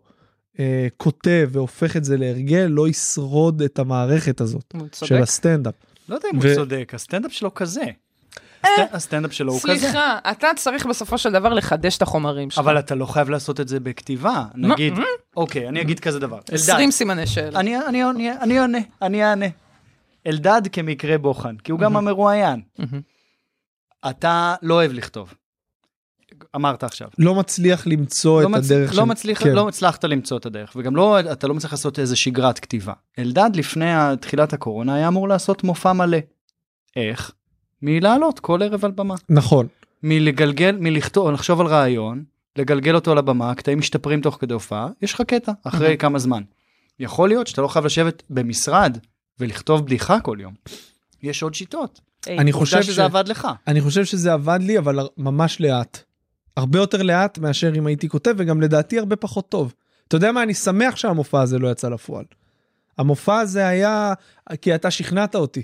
אה, כותב והופך את זה להרגל, לא ישרוד את המערכת הזאת. של הסטנדאפ. לא יודע אם ו- הוא צודק, הסטנדאפ שלו כזה. הסט- הסטנדאפ שלו הוא כזה. סליחה, אתה צריך בסופו של דבר לחדש את החומרים שלך. אבל אתה לא חייב לעשות את זה בכתיבה. נגיד, אוקיי, אני אגיד כזה דבר. אלדד, 20 סימני שאלה. אני אני אני אני אענה, אני אענה. אלדד כמקרה בוחן, כי הוא גם המרואיין. אתה לא אוהב לכתוב. אמרת עכשיו. לא מצליח למצוא לא את מצ- הדרך לא של- מצליח, כן. לא הצלחת למצוא את הדרך, וגם לא, אתה לא מצליח לעשות איזה שגרת כתיבה. אלדד לפני תחילת הקורונה היה אמור לעשות מופע מלא. איך? מלעלות כל ערב על במה. נכון. מלגלגל, מלכתוב, לחשוב על רעיון, לגלגל אותו על הבמה, הקטעים משתפרים תוך כדי הופעה, יש לך קטע אחרי כמה זמן. יכול להיות שאתה לא חייב לשבת במשרד ולכתוב בדיחה כל יום. יש עוד שיטות. היי, אני חושב ש... שזה עבד לך. אני חושב שזה עבד לי, אבל ממש לאט. הרבה יותר לאט מאשר אם הייתי כותב, וגם לדעתי הרבה פחות טוב. אתה יודע מה? אני שמח שהמופע הזה לא יצא לפועל. המופע הזה היה, כי אתה שכנעת אותי.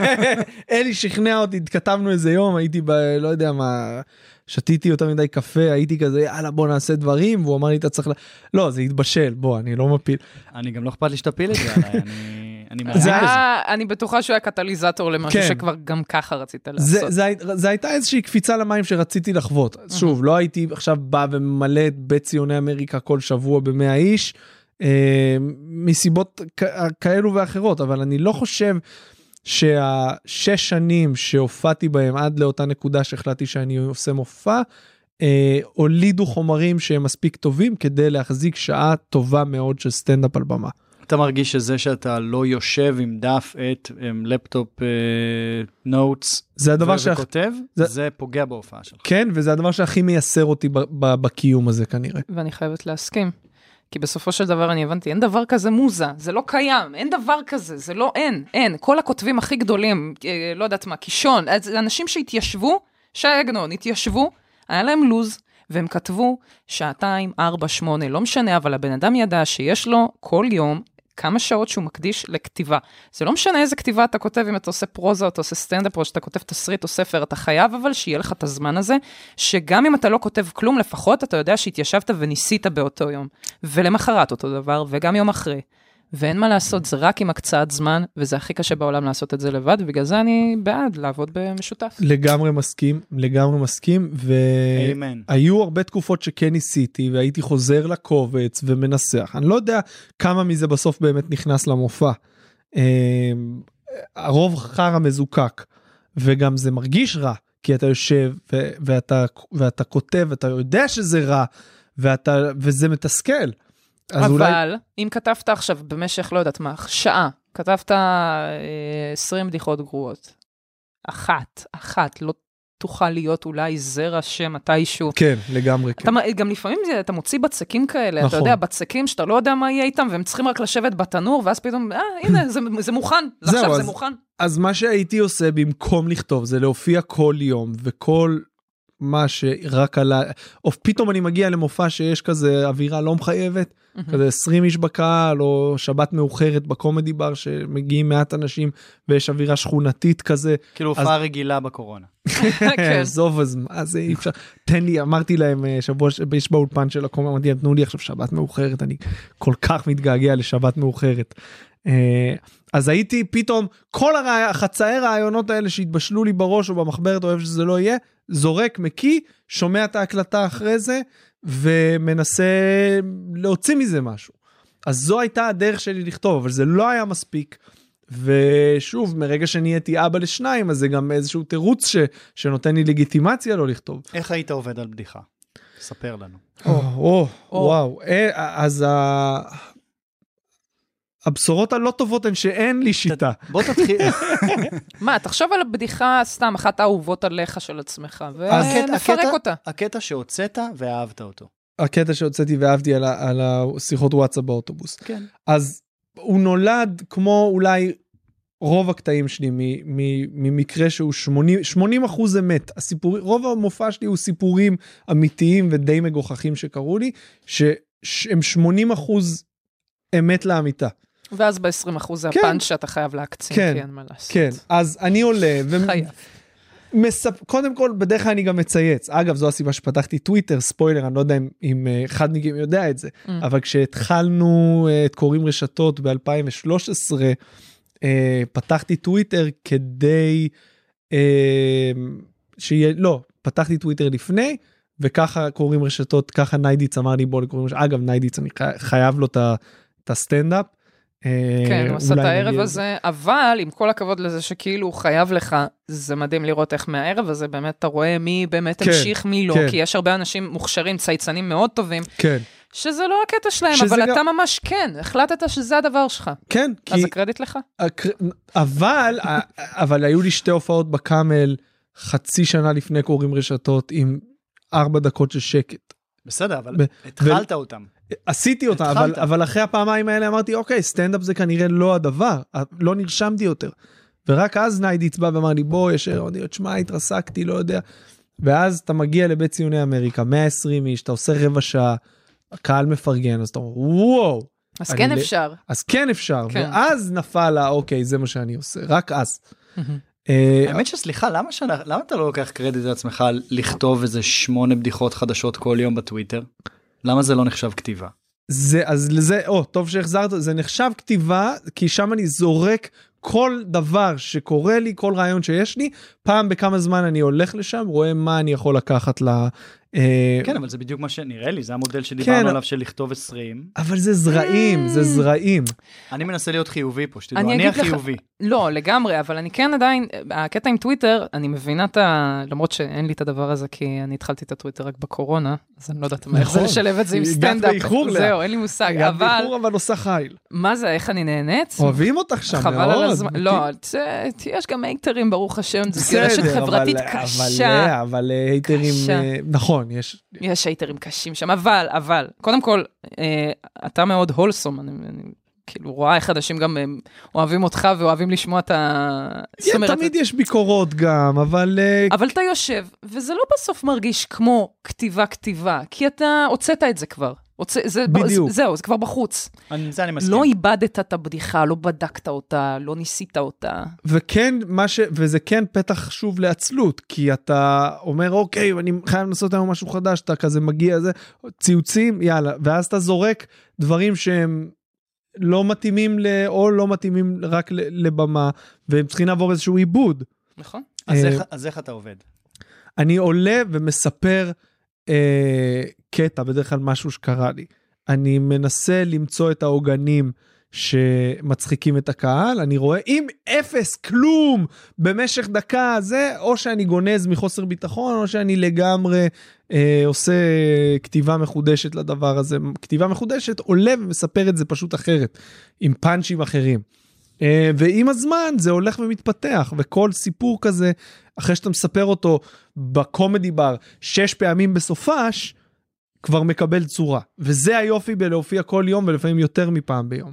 אלי שכנע אותי, התכתבנו איזה יום, הייתי ב... לא יודע מה, שתיתי יותר מדי קפה, הייתי כזה, יאללה בוא נעשה דברים, והוא אמר לי אתה צריך ל... לא, זה התבשל, בוא, אני לא מפיל. אני גם לא אכפת לי שתפיל את זה עליי, אני- אני מאמין זה בזה. אני בטוחה שהוא היה קטליזטור למשהו כן. שכבר גם ככה רצית זה, לעשות. זה, זה הייתה איזושהי קפיצה למים שרציתי לחוות. שוב, לא הייתי עכשיו בא וממלא את בית ציוני אמריקה כל שבוע במאה איש, אה, מסיבות כ- כאלו ואחרות, אבל אני לא חושב שהשש שנים שהופעתי בהם עד לאותה נקודה שהחלטתי שאני עושה מופע, אה, הולידו חומרים שהם מספיק טובים כדי להחזיק שעה טובה מאוד של סטנדאפ על במה. אתה מרגיש שזה שאתה לא יושב עם דף, עט, עם לפטופ, notes, זה הדבר שה... וכותב, זה- זה פוגע בהופעה שלך. כן, וזה הדבר שהכי מייסר אותי ב- ב- בקיום הזה כנראה. ואני חייבת להסכים. כי בסופו של דבר אני הבנתי, אין דבר כזה מוזה, זה לא קיים, אין דבר כזה, זה לא, אין, אין. כל הכותבים הכי גדולים, אה, לא יודעת מה, קישון, אנשים שהתיישבו, שי עגנון, התיישבו, היה להם לוז, והם כתבו שעתיים, ארבע, שמונה, לא משנה, אבל הבן אדם ידע שיש לו כל יום כמה שעות שהוא מקדיש לכתיבה. זה לא משנה איזה כתיבה אתה כותב, אם אתה עושה פרוזה אתה עושה סטנדאפ או שאתה כותב תסריט או ספר, אתה חייב אבל שיהיה לך את הזמן הזה, שגם אם אתה לא כותב כלום, לפחות אתה יודע שהתיישבת וניסית באותו יום. ולמחרת אותו דבר, וגם יום אחרי. ואין מה לעשות, זה רק עם הקצאת זמן, וזה הכי קשה בעולם לעשות את זה לבד, ובגלל זה אני בעד לעבוד במשותף. לגמרי מסכים, לגמרי מסכים. והיו הרבה תקופות שכן ניסיתי והייתי חוזר לקובץ ומנסח. אני לא יודע כמה מזה בסוף באמת נכנס למופע. אה, הרוב חרא מזוקק, וגם זה מרגיש רע, כי אתה יושב ו- ואתה, ואתה כותב, אתה יודע שזה רע, ואתה, וזה מתסכל. אבל אולי... אם כתבת עכשיו במשך, לא יודעת מה, שעה, כתבת אה, 20 בדיחות גרועות, אחת, אחת, לא תוכל להיות אולי זרע שמתישהו. כן, לגמרי כן. אתה, מ- גם לפעמים זה, אתה מוציא בצקים כאלה, אתה נכון. יודע, בצקים שאתה לא יודע מה יהיה איתם, והם צריכים רק לשבת בתנור, ואז פתאום, אה, הנה, זה, זה מוכן, זה עכשיו זה אז- מוכן. אז מה שהייתי עושה במקום לכתוב זה להופיע כל יום וכל מה שרק עלה, או פתאום אני מגיע למופע שיש כזה אווירה לא מחייבת, כזה 20 איש בקהל או שבת מאוחרת בקומדי בר שמגיעים מעט אנשים ויש אווירה שכונתית כזה. כאילו הופעה רגילה בקורונה. כן. עזוב אז מה זה אי אפשר תן לי אמרתי להם אה, שבוע ש- יש באולפן של הקומי אמרתי להם תנו לי עכשיו שבת מאוחרת אני כל כך מתגעגע לשבת מאוחרת. אה, אז הייתי פתאום כל הרעי- החצאי רעיונות האלה שהתבשלו לי בראש או במחברת או איפה שזה לא יהיה זורק מקיא שומע את ההקלטה אחרי זה ומנסה להוציא מזה משהו. אז זו הייתה הדרך שלי לכתוב אבל זה לא היה מספיק. ושוב, מרגע שנהייתי אבא לשניים, אז זה גם איזשהו תירוץ ש, שנותן לי לגיטימציה לא לכתוב. איך היית עובד על בדיחה? ספר לנו. או, או, או. וואו. אה, אז ה... הבשורות הלא טובות הן שאין לי שיטה. בוא תתחיל. מה, תחשוב על הבדיחה סתם, אחת האהובות עליך של עצמך, ונפרק הקטע- אותה. הקטע שהוצאת ואהבת אותו. הקטע שהוצאתי ואהבתי על, השיחות וואטסאפ באוטובוס. כן. אז הוא נולד כמו אולי רוב הקטעים שלי מ- מ- ממקרה שהוא 80, 80 אחוז אמת. הסיפור, רוב המופע שלי הוא סיפורים אמיתיים ודי מגוחכים שקרו לי, ש- שהם 80 אחוז אמת לאמיתה. ואז ב-20% זה כן. הפאנץ' שאתה חייב להקצין, כן. כי אין מה לעשות. כן, אז אני עולה, חייב. ומספ... קודם כל, בדרך כלל אני גם מצייץ. אגב, זו הסיבה שפתחתי טוויטר, ספוילר, אני לא יודע אם, אם אה, אחד מכם יודע את זה, Mm. אבל כשהתחלנו אה, את קוראים רשתות ב-2013, אה, פתחתי טוויטר כדי שיהיה, לא, פתחתי טוויטר לפני, וככה קוראים רשתות, ככה ניידיץ אמר לי בוא לקוראים רשתות, אגב ניידיץ אני חי- חייב לו את הסטנדאפ. אה, כן, הוא עשה את הערב הזה, אבל עם כל הכבוד לזה שכאילו הוא חייב לך, זה מדהים לראות איך מהערב הזה באמת אתה רואה מי באמת כן, המשיך, מי לא, כן. כי יש הרבה אנשים מוכשרים, צייצנים מאוד טובים, כן, שזה לא הקטע שלהם, אבל גם- אתה ממש כן, החלטת שזה הדבר שלך. כן, כי... אז הקרדיט לך? הקר- אבל אבל היו לי שתי הופעות בקאמל חצי שנה לפני קוראים רשתות עם ארבע דקות של שקט. בסדר, אבל ב- התחלת אותם. עשיתי אותה אבל. אבל אחרי הפעמיים האלה אמרתי אוקיי סטנדאפ זה כנראה לא הדבר לא נרשמתי יותר. ורק אז ניידיץ בא ואמר לי בוא יש לו תשמע התרסקתי לא יודע. ואז אתה מגיע לבית ציוני אמריקה 120 איש אתה עושה רבע שעה. הקהל מפרגן אז אתה אומר וואו אז כן ל- אפשר. אז כן אפשר כן. ואז נפל ה אוקיי זה מה שאני עושה רק אז. אה, האמת שסליחה, למה שאנ- למה אתה לא לוקח קרדיט לעצמך לכתוב איזה שמונה בדיחות חדשות כל יום בטוויטר? למה זה לא נחשב כתיבה? זה אז לזה או טוב שהחזרת זה נחשב כתיבה כי שם אני זורק כל דבר שקורה לי כל רעיון שיש לי פעם בכמה זמן אני הולך לשם רואה מה אני יכול לקחת. אה, כן, אבל זה בדיוק מה שנראה לי, זה המודל כן. שדיברנו עליו של לכתוב 20. אבל זה זרעים זה זרעים אני מנסה להיות חיובי פה, שתדעו, אני החיובי. לא, לגמרי, אבל אני כן עדיין, הקטע עם טוויטר, אני מבינה את ה... למרות שאין לי את הדבר הזה, כי אני התחלתי את הטוויטר רק בקורונה, אז אני לא יודעת מה, איך זה נכון. לשלב את זה עם הקטע סטנדאפ. זהו, אין לי מושג, אבל באיחור אבל עושה חיל מה זה, איך אני נהנית? אוהבים אותך שם חבל על מאוד. הזמן, לא, יש גם הייטרים, ברוך השם, זו רשת חברתית קשה. אבל אה, הייטרים קשה. נכון יש יש הייטרים קשים שם, אבל, אבל, קודם כל, אה, אתה מאוד הולסום, אני, אני כאילו רואה איך אנשים גם אה, אוהבים אותך ואוהבים לשמוע את ה... זאת אומרת, תמיד יש ביקורות גם אבל אה, אבל אתה יושב, וזה לא בסוף מרגיש כמו כתיבה כתיבה, כי אתה הוצאת את זה כבר. הוצא, זה, בדיוק. זה, זהו, זה כבר בחוץ. אני- זה אני מסכים. לא איבדת את הבדיחה, לא בדקת אותה, לא ניסית אותה. וכן מה ש... וזה כן פתח שוב לעצלות כי אתה אומר אוקיי אני חייב לעשות היום משהו חדש אתה כזה מגיע זה ציוצים יאללה ואז אתה זורק דברים שהם לא מתאימים ל... או לא מתאימים רק לבמה והם צריכים לעבור איזשהו עיבוד. נכון? אז אה, איך- אז איך אתה עובד? אני עולה ומספר אה, קטע בדרך כלל משהו שקרה לי. אני מנסה למצוא את העוגנים שמצחיקים את הקהל אני רואה אם אפס כלום במשך דקה זה או שאני גונז מחוסר ביטחון או שאני לגמרי אה, עושה כתיבה מחודשת לדבר הזה כתיבה מחודשת עולה ומספר את זה פשוט אחרת עם פאנצ'ים אחרים. אה, ועם הזמן זה הולך ומתפתח וכל סיפור כזה אחרי שאתה מספר אותו בקומדי בר שש פעמים בסופש כבר מקבל צורה וזה היופי בלהופיע כל יום ולפעמים יותר מפעם ביום.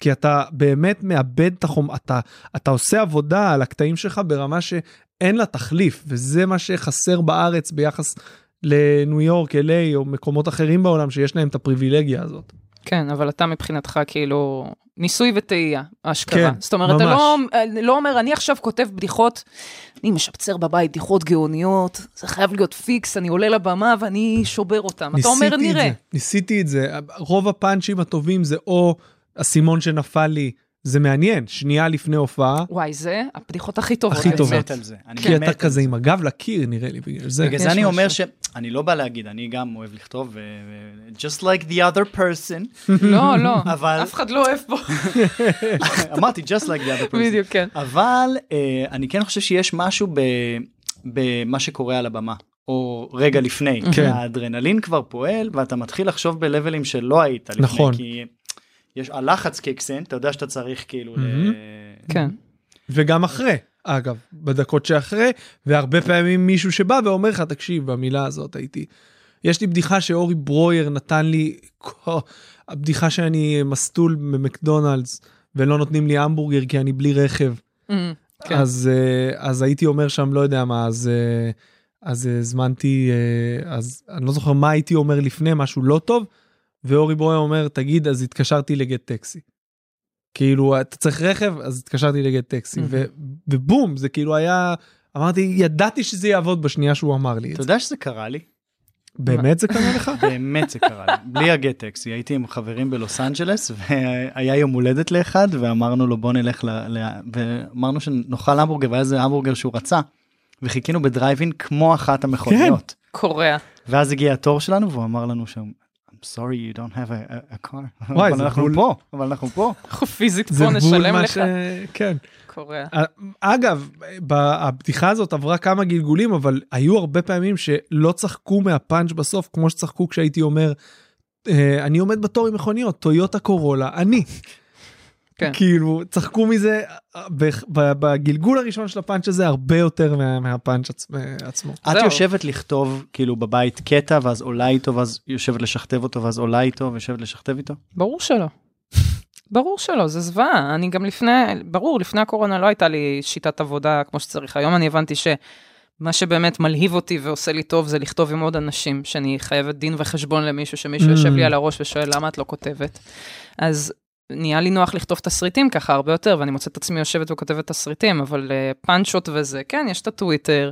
כי אתה באמת מאבד את החום אתה אתה עושה עבודה על הקטעים שלך ברמה שאין לה תחליף וזה מה שחסר בארץ ביחס לניו יורק LA או מקומות אחרים בעולם שיש להם את הפריבילגיה הזאת. כן, אבל אתה מבחינתך כאילו ניסוי וטעייה, אשכרה. כן, זאת אומרת, אתה ממש. לא, לא אומר, אני עכשיו כותב בדיחות, אני משפצר בבית בדיחות גאוניות, זה חייב להיות פיקס, אני עולה לבמה ואני שובר אותם. אתה אומר, ניסיתי את נראה. זה, ניסיתי את זה רוב הפאנצ'ים הטובים זה או אסימון שנפל לי זה מעניין שנייה לפני הופעה וואי, זה הבדיחות הכי טובות. הכי. טובות. מת על זה. אני כי אתה כזה זה. עם הגב לקיר נראה לי בגלל זה. בגלל זה אני אומר משהו. אני לא בא להגיד, אני גם אוהב לכתוב, just like the other person, לא, לא, אבל- אף אחד לא אוהב פה. אמרתי just like the other person, בדיוק, כן. אבל אה, אני כן חושב שיש משהו ב- במה שקורה על הבמה. או רגע לפני, כן. האדרנלין כבר פועל ואתה מתחיל לחשוב בלבלים שלא היית לפני, נכון. כי יש הלחץ קיקסן, אתה יודע שאתה צריך כאילו, ל- מהמם. כן. וגם אחרי, אגב, בדקות שאחרי, והרבה פעמים מישהו שבא ואומר לך, תקשיב, במילה הזאת הייתי... יש לי בדיחה שאורי ברויר נתן לי, הבדיחה שאני מסטול במקדונלדס ולא נותנים לי המבורגר כי אני בלי רכב. אמ, כן. אז, אה, אז הייתי אומר שם, לא יודע מה, אז, אה, אז הזמנתי, אה, אז אני לא זוכר מה הייתי אומר לפני, משהו לא טוב, ואורי ברויר אומר, תגיד, אז התקשרתי לגט טקסי. כאילו, אתה צריך רכב, אז התקשרתי לגט טקסי, ו, ובום, זה כאילו היה, אמרתי, ידעתי שזה יעבוד בשנייה שהוא אמר לי את אתה זה. יודע שזה קרה לי? באמת זה קרה לך? באמת זה קרה לי, בלי הגט טקסי, הייתי עם חברים בלוס אנג'לס והיה יום הולדת לאחד ואמרנו לו בוא נלך ל... ל... ואמרנו שנאכל המבורגר והיה איזה המבורגר שהוא רצה. וחיכינו בדרייבין כמו אחת המכוניות. קורע. ואז הגיע התור שלנו והוא אמר לנו שם sorry you don't have a, a, a car. וואי, אבל אנחנו בול. פה, אבל אנחנו פה. אנחנו פיזית פה נשלם לך. ש... כן. קורע. אגב, ב- הבדיחה הזאת עברה כמה גלגולים, אבל היו הרבה פעמים שלא צחקו מהפאנץ' בסוף, כמו שצחקו כשהייתי אומר, אה, אני עומד בתור עם מכוניות, טויוטה קורולה, אני. כן. כאילו, צחקו מזה אה, ב- ב- בגלגול הראשון של הפאנץ' הזה הרבה יותר מה- מהפאנץ' עצ- עצמו. את זהו. יושבת לכתוב כאילו בבית קטע ואז עולה איתו ואז יושבת לשכתב אותו ואז עולה איתו ויושבת לשכתב איתו. ברור שלא. ברור שלא, זה זוועה. אני גם לפני, ברור, לפני הקורונה לא הייתה לי שיטת עבודה כמו שצריך. היום אני הבנתי שמה שבאמת מלהיב אותי ועושה לי טוב זה לכתוב עם עוד אנשים, שאני חייבת דין וחשבון למישהו, שמישהו Mm. יושב לי על הראש ושואל למה את לא כותבת. אז נהיה לי נוח לכתוב תסריטים ככה הרבה יותר, ואני מוצאת את עצמי יושבת וכותבת תסריטים, אבל uh, פאנצ'ות וזה, כן, יש את הטוויטר.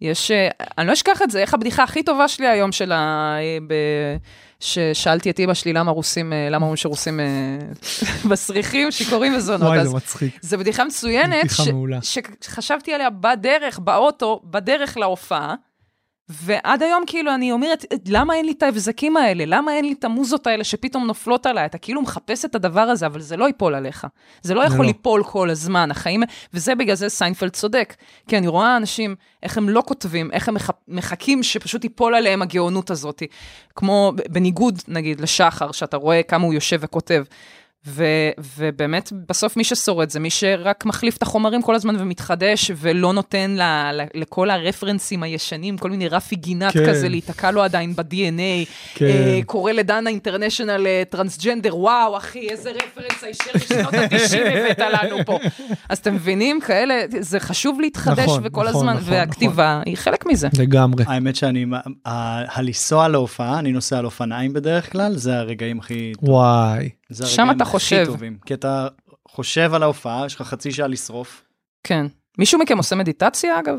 יש, uh, אני לא אשכח את זה, איך הבדיחה הכי טובה שלי היום של ה... uh, ב... ששאלתי את אמא שלי למה רוסים, אה, למה אומרים שרוסים אה, מסריחים, שיכורים וזונות. וואי, זה מצחיק. זה בדיחה מצוינת, בדיחה מעולה. שחשבתי עליה בדרך, באוטו, בדרך להופעה, ועד היום כאילו אני אומרת, למה אין לי את ההבזקים האלה? למה אין לי את המוזות האלה שפתאום נופלות עליי? אתה כאילו מחפש את הדבר הזה, אבל זה לא ייפול עליך. זה לא יכול לא. ליפול כל הזמן, החיים, וזה בגלל זה סיינפלד צודק. כי אני רואה אנשים, איך הם לא כותבים, איך הם מח... מחכים שפשוט ייפול עליהם הגאונות הזאת. כמו בניגוד, נגיד, לשחר, שאתה רואה כמה הוא יושב וכותב. ו, ובאמת, בסוף מי ששורד זה מי שרק מחליף את החומרים כל הזמן ומתחדש, ולא נותן ל, ל, לכל הרפרנסים הישנים, כל מיני רפי גינת כן. כזה, להיתקע לו עדיין ב-DNA. כן. אה, קורא לדנה אינטרנשיונל אה, טרנסג'נדר, וואו, אחי, איזה רפרנס ישן משנות ה-90 הבאת לנו פה. אז אתם מבינים, כאלה, זה חשוב להתחדש נכון, וכל נכון, הזמן, נכון, והכתיבה היא חלק מזה. לגמרי. האמת שאני, ה- הלנסוע להופעה, אני נוסע על אופניים בדרך כלל, זה הרגעים הכי, וואי. זה שם הרגעים אתה הכי חושב. טובים. כי אתה חושב על ההופעה, יש לך חצי שעה לשרוף. כן. מישהו מכם עושה מדיטציה, אגב?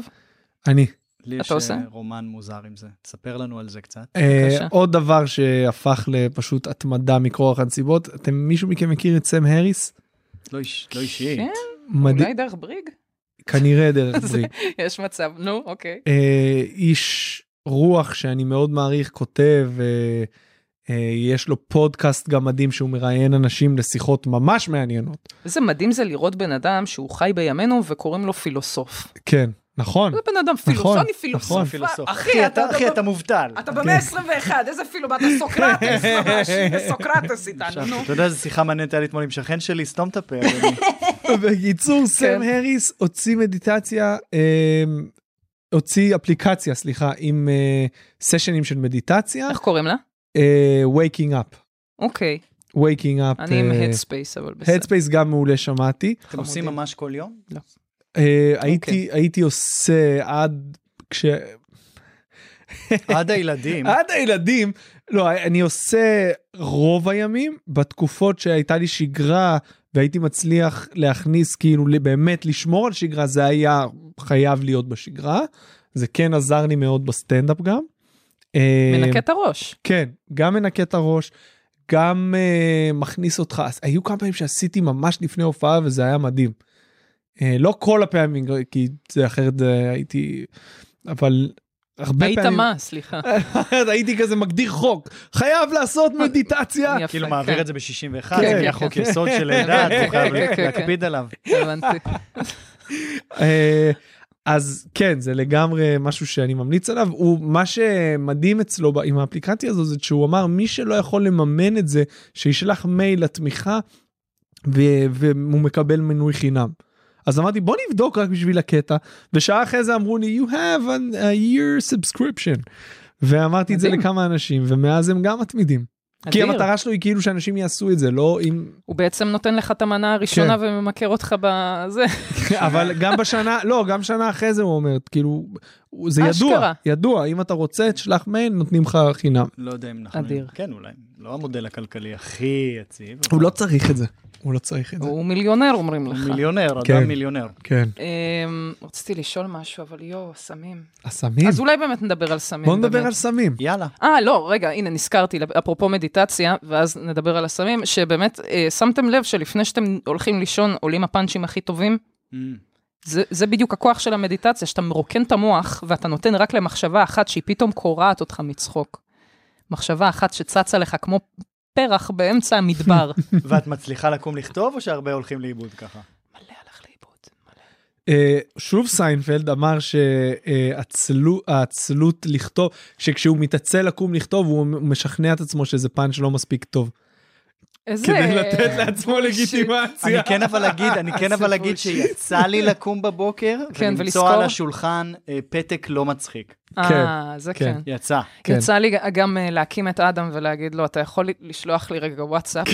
אני. לי אתה יש עושה? אה, רומן מוזר עם זה. תספר לנו על זה קצת. אה, בבקשה. עוד דבר שהפך לפשוט התמדה מכורח הנסיבות, אתם, מישהו מכם מכיר את סם האריס? לא איש- לא אישי. כן, מדהים, אולי דרך בריג? כנראה דרך זה- בריג. יש מצב, נו, אוקיי. אה, איש רוח שאני מאוד מעריך, כותב, אה, יש לו פודקאסט גם מדהים שהוא מראיין אנשים לשיחות ממש מעניינות. איזה מדהים זה לראות בן אדם שהוא חי בימינו וקוראים לו פילוסוף. כן, נכון. זה בן אדם פילוסוף, אני פילוסוף. נכון. פילוסוף. אחי, אתה אחי, אתה מובטל. אתה במאה ה-21, איזה פילוסוף, אתה סוקרטס ממש, סוקרטס איתנו, נו. אתה יודע איזה שיחה מעניינת היה לי אתמול עם שכן שלי, סתום את הפה. בקיצור, סם כן. האריס הוציא מדיטציה, אה, הוציא אפליקציה, סליחה, עם אה, סשנים של מדיטציה, איך קוראים לה? אה, Waking Up. אוקיי, Waking Up. אני עם אה, Headspace, אבל בסדר. Headspace גם מעולה שמעתי. אתם עושים ממש כל יום? אה, אוקיי. הייתי הייתי עושה עד כש... עד הילדים. עד הילדים, לא, אני עושה רוב הימים, בתקופות שהייתה לי שגרה והייתי מצליח להכניס, כאילו באמת לשמור על שגרה, זה היה חייב להיות בשגרה. זה כן עזר לי מאוד בסטנדאפ גם. אה, מנקה את הראש. כן, גם מנקה את הראש, גם uh, מכניס אותך, אז היו כמה פעמים שעשיתי ממש לפני הופעה וזה היה מדהים. Uh, לא כל הפעמים, כי זה אחרת זה הייתי, אבל הרבה היית פעמים... מה? סליחה. הייתי כזה מגדיר חוק, חייב לעשות מדיטציה. יפה, כאילו כן. מעביר את זה ב-61, כן, זה כן, חוק כן. יסוד של דת, הוא חייב כן, כן, להקפיד עליו. הבנתי. אז כן, זה לגמרי משהו שאני ממליץ עליו. הוא, מה שמדהים אצלו עם האפליקציה הזו, זה שהוא אמר, מי שלא יכול לממן את זה, שישלח מייל לתמיכה, והוא מקבל מנוי חינם. אז אמרתי, בוא נבדוק רק בשביל הקטע, ושעה אחרי זה אמרו לי, you have a, a year subscription. ואמרתי את זה מדהים. לכמה אנשים, ומאז הם גם מתמידים. כי אדיר. המטרה שלו היא כאילו שאנשים יעשו את זה, לא אם... הוא בעצם נותן לך את המנה הראשונה כן. וממכר אותך בזה. אבל גם בשנה, לא, גם שנה אחרי זה הוא אומר, כאילו, זה ידוע, אשכרה. ידוע, אם אתה רוצה, תשלח מייל, נותנים לך חינם. לא יודע אם אנחנו... אדיר. כן, אולי. לא המודל הכלכלי הכי יציב. אבל הוא לא צריך את זה, הוא לא צריך את זה. הוא מיליונר, אומרים לך. מיליונר, כן. אדם מיליונר. כן. אמ, רציתי לשאול משהו, אבל יואו, סמים. הסמים? אז אולי באמת נדבר על סמים. בוא נדבר. על סמים. יאללה. אה, לא, רגע, הנה, נזכרתי, אפרופו מדיטציה, ואז נדבר על הסמים, שבאמת, אה, שמתם לב שלפני שאתם הולכים לישון, עולים הפאנצ'ים הכי טובים? Mm. זה, זה בדיוק הכוח של המדיטציה, שאתה מרוקן את המוח, ואתה נותן רק למחשבה אחת שהיא פתאום קורעת אותך מצחוק. מחשבה אחת שצצה לך כמו פרח באמצע המדבר. ואת מצליחה לקום לכתוב, או שהרבה הולכים לאיבוד ככה? מלא הלך לאיבוד. מלא. אה, שוב סיינפלד אמר שהעצלות לכתוב, שכשהוא מתעצל לקום לכתוב, הוא משכנע את עצמו שזה פאנץ' לא מספיק טוב. איזה... כדי לתת לעצמו. לגיטימציה. אני כן אבל אגיד, אני כן אבל אגיד. שיצא לי לקום בבוקר, כן, ולמצוא? על השולחן אה, פתק לא מצחיק. אה, זה כן. כן. יצא. כן. יצא לי גם אה, להקים את אדם ולהגיד לו, אתה יכול לשלוח לי רגע וואטסאפ?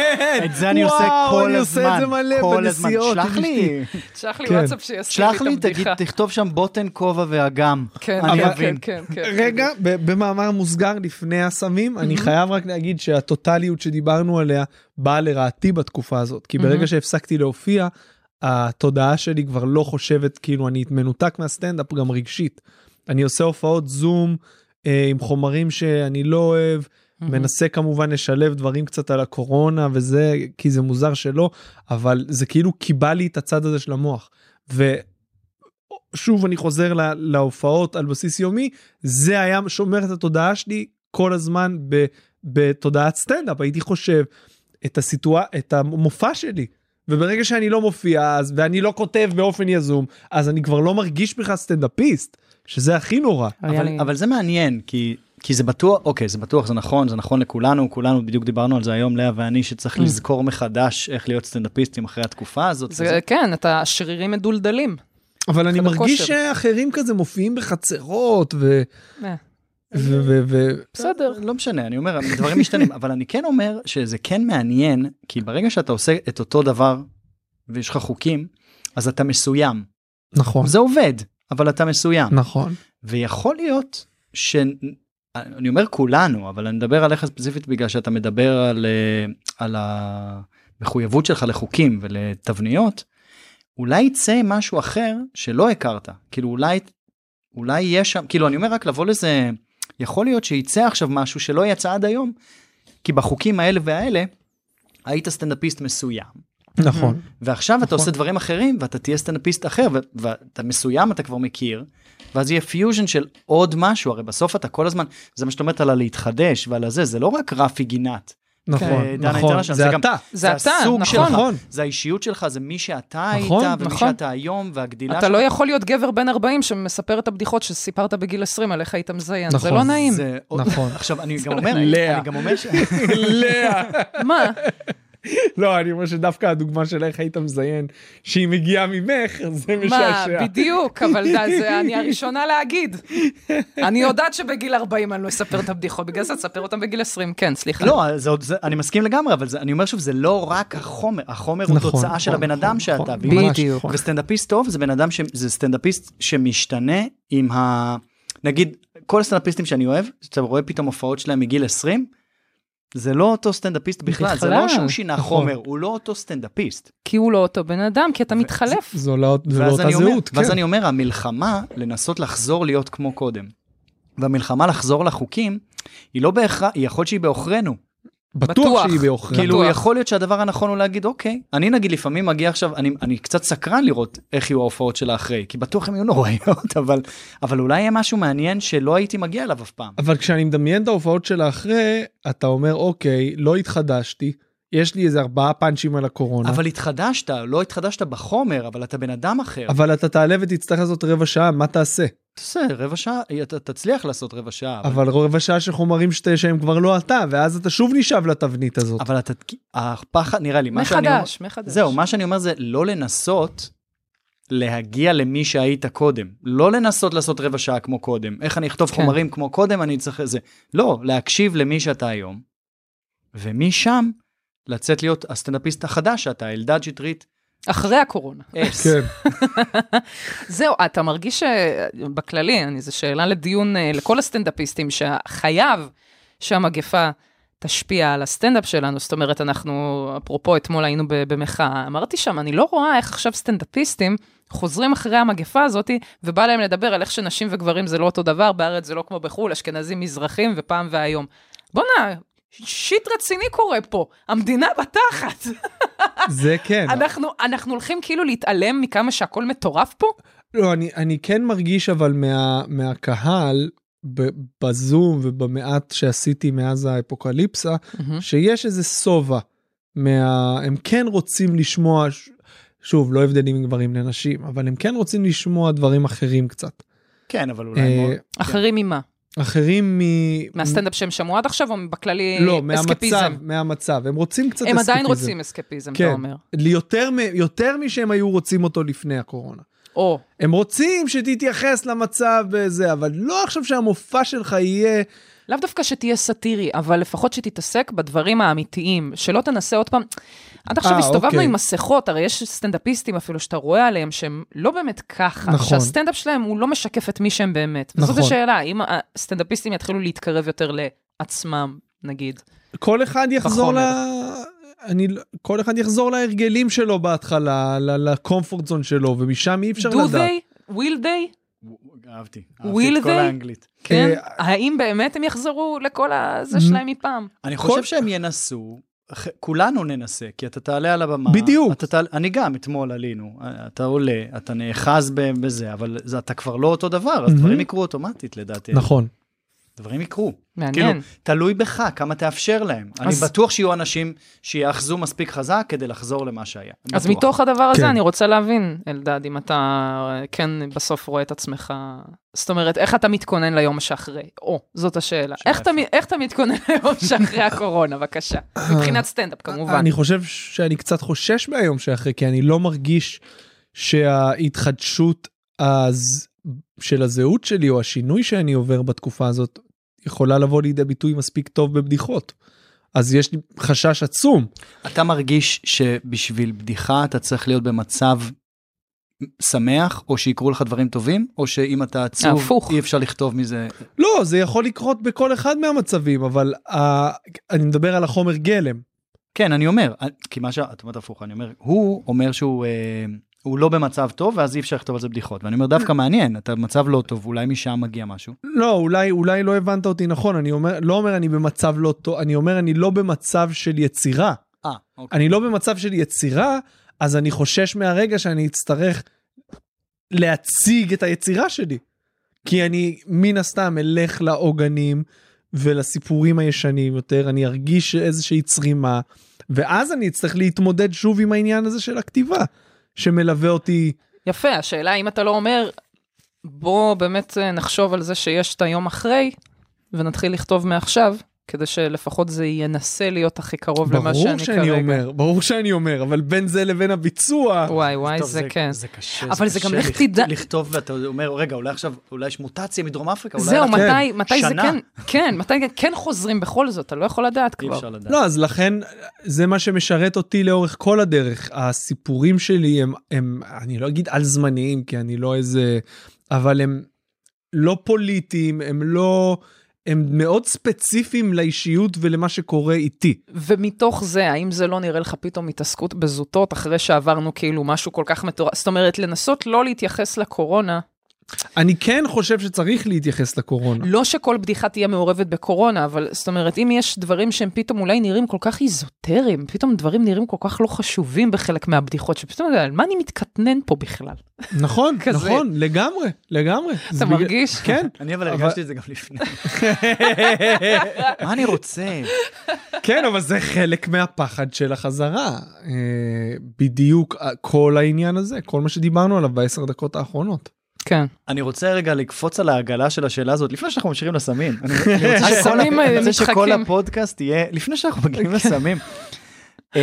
את זה אני עושה וואו, כל אני עושה את הזמן. זה מלא כל הזמן. בנסיעות שלח לי, שלח לי כן. וואטסאפ שיזכיר לי שלח את לי, תגיד, הבדיחה. תכתוב שם בוטן, כובע ואגם. כן, אני כן. כן, כן, כן. רגע, במאמר מוסגר לפני הסמים, אני חייב רק להגיד שהטוטליות שדיברנו עליה באה לרעתי בתקופה הזאת. כי ברגע מהמם. שהפסקתי להופיע, התודעה שלי כבר לא חושבת, כאילו אני מנותק מהסטנדאפ גם רגשית. אני עושה הופעות זום אה, עם חומרים שאני לא אוהב, מהמם. מנסה כמובן לשלב דברים קצת על הקורונה וזה, כי זה מוזר שלא, אבל זה כאילו קיבע לי את הצד הזה של המוח. ושוב אני חוזר לה, להופעות על בסיס יומי, זה היה שומר את התודעה שלי כל הזמן ב, בתודעת סטנדאפ, הייתי חושב את הסיטואר... את המופע שלי. וברגע שאני לא מופיע אז ואני לא כותב באופן יזום אז אני כבר לא מרגיש בכלל סטנדאפיסט שזה הכי נורא. אבל, לי- אבל זה מעניין, כי, כי זה בטוח, אוקיי, זה בטוח, זה נכון, זה נכון לכולנו, כולנו בדיוק דיברנו על זה היום, לאה ואני, שצריך Mm. לזכור מחדש איך להיות סטנדאפיסטים אחרי התקופה הזאת. זה כן, אתה שרירים מדולדלים. אבל אני מרגיש כושר. שאחרים כזה מופיעים בחצרות ו... אה, ו... ו... ו... בסדר. לא משנה, אני אומר, דברים משתנים, אבל אני כן אומר שזה כן מעניין, כי ברגע שאתה עושה את אותו דבר, ויש לך חוקים, אז אתה מסוים. נכון, זה עובד, אבל אתה מסוים. נכון. ויכול להיות ש... אני אומר כולנו, אבל אני מדבר עליך ספציפית בגלל שאתה מדבר על, אה, על המחויבות שלך לחוקים ולתבניות, אולי יצא משהו אחר שלא הכרת. כאילו אולי, אולי יש שם, כאילו אני אומר רק לבוא לזה, יכול להיות שיצא עכשיו משהו שלא יצא עד היום, כי בחוקים האלה והאלה, היית סטנדאפיסט מסוים. נכון. ועכשיו אתה נכון. עושה דברים אחרים ואתה תהיה סטנדאפיסט אחר ואתה מסוים אתה כבר מכיר ואז יהיה פיוז'ן של עוד משהו הרי בסוף אתה כל הזמן זה מה שאת אומרת על הלהתחדש ועל הזה זה לא רק רפי גינת. נכון, דנה נכון, זה אתה. זה אתה, הסוג נכון. שלך נכון. זה האישיות שלך זה מי שאתה נכון, היית ומי נכון. שאתה היום והגדילה אתה שלך. לא יכול להיות גבר בן 40 שמספר את הבדיחות שסיפרת בגיל 20 על איך היית מזיין, זה נכון, לא נעים. זה עוד- נכון. עכשיו אני גם אומר לאה. אני גם אומר ש... לאה. מה? לא, אני אומר שדווקא הדוגמה של איך היית מזיין, שהיא מגיעה ממך, זה מה, משעשע. בדיוק, אבל זה אני הראשונה להגיד. אני יודעת שבגיל 40 אני לא אספר את הבדיחות, בגלל זה תספר אותם בגיל 20, כן, סליחה. לא, זה עוד, זה, אני מסכים לגמרי, אבל זה, אני אומר שוב, זה לא רק החומר, החומר הוא נכון, תוצאה של נכון, הבן אדם נכון, שאתה. נכון, ואם- ממש בדיוק. נכון. וסטנדאפיסט טוב זה בן אדם, ש, זה סטנדאפיסט שמשתנה עם ה... נגיד, כל הסטנדאפיסטים שאני אוהב, שאתה רואה פתאום הופעות שלהם מגיל 20, זה לא אותו סטנדאפיסט בכלל, זה לא בכלל. שהוא שינה נכון. חומר, הוא לא אותו סטנדאפיסט. כי הוא לא אותו בן אדם, כי אתה מתחלף. זו לא לא ואז אותה אני אומר, זהות, ואז כן. אני אומר, המלחמה לנסות לחזור להיות כמו קודם. והמלחמה לחזור לחוקים, היא לא בהכרח, היא יכול שהיא בעוכרינו. בטוח בטוח. שהיא בעוכריה. כאילו בטוח. יכול להיות שהדבר הנכון הוא להגיד אוקיי אני נגיד לפעמים מגיע עכשיו אני אני קצת סקרן לראות איך יהיו ההופעות שלה אחרי כי בטוח הן יהיו נוראיות אבל אבל אולי יהיה משהו מעניין שלא הייתי מגיע אליו אף פעם. אבל כשאני מדמיין את ההופעות שלה אחרי, אתה אומר, אוקיי, לא התחדשתי, יש לי איזה ארבעה פאנצ'ים על הקורונה, אבל, התחדשת לא התחדשת בחומר אבל אתה בן אדם אחר. אבל אתה תעלה ותצטרך לעשות רבע שעה, מה תעשה? תעשה רבע שעה אתה תצליח לעשות רבע שעה אבל, אבל רבע שעה של חומרים שת- שהם כבר לא אתה, ואז אתה שוב נשאב לתבנית הזאת. אבל אתה הפחד נראה לי מה שאני אומר, מחדש, מחדש. זהו מה שאני אומר זה לא לנסות. להגיע למי שהיית קודם לא לנסות לעשות רבע שעה כמו קודם איך אני אכתוב כן. חומרים כמו קודם אני צריך זה לא להקשיב למי שאתה היום. ומשם לצאת להיות הסטנדאפיסט החדש שאתה אלדד שטרית. אחרי הקורונה. אס. כן. זהו, אתה מרגיש שבכללי, אני, זו שאלה לדיון אה, לכל הסטנדאפיסטים, שחייב שהמגפה תשפיע על הסטנדאפ שלנו. זאת אומרת, אנחנו, אפרופו, אתמול היינו במחאה, אמרתי שם, אני לא רואה איך עכשיו סטנדאפיסטים חוזרים אחרי המגפה הזאת, ובא להם לדבר על איך שנשים וגברים זה לא אותו דבר, בארץ זה לא כמו בחו"ל, אשכנזים מזרחים ופעם והיום. בואנה, שיט רציני קורה פה, המדינה בתחת. זה כן. אנחנו, אנחנו הולכים כאילו להתעלם מכמה שהכל מטורף פה? לא, אני, אני כן מרגיש אבל מה, מהקהל, ב, בזום ובמעט שעשיתי מאז האפוקליפסה, שיש איזה שובע. מה... הם כן רוצים לשמוע, שוב, לא הבדלים בין גברים לנשים, אבל הם כן רוצים לשמוע דברים אחרים קצת. כן אבל אולי אה, מאוד- אחרים ממה? אחרים מ... מהסטנדאפ שהם שמעו עד עכשיו, או בכללי לא, מהמצב, אסקפיזם? מהמצב. הם רוצים קצת הם אסקפיזם. עדיין רוצים אסקפיזם, כן. אתה אומר. יותר, מ- יותר משהם היו רוצים אותו לפני הקורונה. או, הם רוצים שתתייחס למצב בזה, אבל לא עכשיו שהמופע שלך יהיה... לאו דווקא שתהיה סאטירי, אבל לפחות שתתעסק בדברים האמיתיים, שלא תנסה עוד פעם. עד עכשיו אה, הסתובבנו אוקיי. עם מסכות, הרי יש סטנדאפיסטים אפילו שאתה רואה עליהם שהם לא באמת ככה, נכון. שהסטנדאפ שלהם הוא לא משקף את מי שהם באמת. וזאת נכון. השאלה, האם הסטנדאפיסטים יתחילו להתקרב יותר לעצמם, נגיד. כל אחד יחזור ל... אני, לא- כל אחד יחזור להרגלים שלו בהתחלה, לקומפורט זון שלו, ומשם אי אפשר do לדעת. they? will they? אהבתי. Will אהבתי את כל they? האנגלית. כן? אה, האם באמת הם יחזרו לכל הזה שלהם מפעם? אני חושב שהם ינסו, כולנו ננסה, כי אתה תעלה על הבמה. בדיוק. אתה תעלה, אני גם, אתמול עלינו, אתה עולה, אתה נאחז בזה, אבל זה, אתה כבר לא אותו דבר, אז. דברים יקרו אוטומטית לדעתי. נכון. דברים יקרו. מעניין. כאילו, תלוי בך, כמה תאפשר להם. אני אז- בטוח שיהיו אנשים שיאחזו מספיק חזק כדי לחזור למה שהיה. אז בטוח. מתוך הדבר הזה כן. אני רוצה להבין, אלדד, אם אתה אה, כן בסוף רואה את עצמך, זאת אומרת, איך אתה מתכונן ליום שאחרי? או, זאת השאלה. שאלה איך אתה, איך אתה מתכונן ליום שאחרי הקורונה, בבקשה? מבחינת סטנדאפ, כמובן. אני חושב שאני קצת חושש מהיום שאחרי, כי אני לא מרגיש שההתחדשות הז... של הזהות שלי, או השינוי שאני עובר בתקופה הזאת, יכולה לבוא לידי ביטוי מספיק טוב בבדיחות. אז יש לי חשש עצום. אתה מרגיש שבשביל בדיחה אתה צריך להיות במצב שמח, או שיקרו לך דברים טובים, או שאם אתה עצוב, הפוך. אי אפשר לכתוב מזה. לא, זה יכול לקרות בכל אחד מהמצבים, אבל uh, אני מדבר על החומר גלם. כן, אני אומר, כי מה שאת אומרת הפוך, אני אומר, הוא אומר שהוא אה, הוא לא במצב טוב, ואז אי אפשר לכתוב על זה בדיחות. ואני אומר, דווקא מעניין, אתה במצב לא טוב, אולי משם מגיע משהו. לא, אולי, אולי לא הבנת אותי נכון, אני אומר, לא אומר אני במצב לא טוב, אני אומר אני לא במצב של יצירה. אה, אוקיי. אני לא במצב של יצירה, אז אני חושש מהרגע שאני אצטרך להציג את היצירה שלי. כי אני מן הסתם אלך לעוגנים ולסיפורים הישנים יותר, אני ארגיש איזושהי צרימה, ואז אני אצטרך להתמודד שוב עם העניין הזה של הכתיבה, שמלווה אותי. יפה, השאלה אם אתה לא אומר, בוא באמת אה, נחשוב על זה שיש את היום אחרי, ונתחיל לכתוב מעכשיו, כדי שלפחות זה ינסה להיות הכי קרוב למה ברור שאני שאני כרגע. אומר, ברור שאני אומר, אבל בין זה לבין הביצוע, וואי וואי, טוב, זה כן. זה קשה, אבל זה קשה גם לך לכ- תדע- לכתוב ואתה אומר, רגע, אולי עכשיו, אולי יש מוטציה מדרום אפריקה, אולי זהו, אנחנו- מתי, מתי זה שנה. כן, כן, מתי כן חוזרים בכל זאת, אתה לא יכול לדעת אי כבר. אפשר לדעת. לא, אז לכן זה מה שמשרת אותי לאורך כל הדרך. הסיפורים שלי הם, הם אני לא אגיד על זמניים, כי אני לא איזה, אבל הם לא פוליטיים, הם לא, הם מאוד ספציפיים לאישיות ולמה שקורה איתי. ומתוך זה, האם זה לא נראה לך פתאום התעסקות בזוטות אחרי שעברנו כאילו משהו כל כך מטורף? זאת אומרת, לנסות לא להתייחס לקורונה אני כן חושב שצריך להתייחס לקורונה. לא שכל בדיחה תהיה מעורבת בקורונה, אבל זאת אומרת, אם יש דברים שהם פתאום אולי נראים כל כך איזוטריים, פתאום דברים נראים כל כך לא חשובים בחלק מהבדיחות, שפתאום, על מה אני מתקטנן פה בכלל? נכון. נכון, לגמרי, לגמרי. בגלל- מרגיש? כן, אני אבל אבל- הרגשתי את זה גם לפני. מה אני רוצה? כן, אבל זה חלק מהפחד של החזרה. אה, בדיוק אה, כל העניין הזה, כל מה שדיברנו עליו בעשר דקות האחרונות. כן. אני רוצה רגע לקפוץ על העגלה של השאלה הזאת לפני שאנחנו ממשיכים לסמים. אני רוצה אני אה, רוצה שכל. הפודקאסט יהיה לפני שאנחנו מגיעים לסמים. אמ,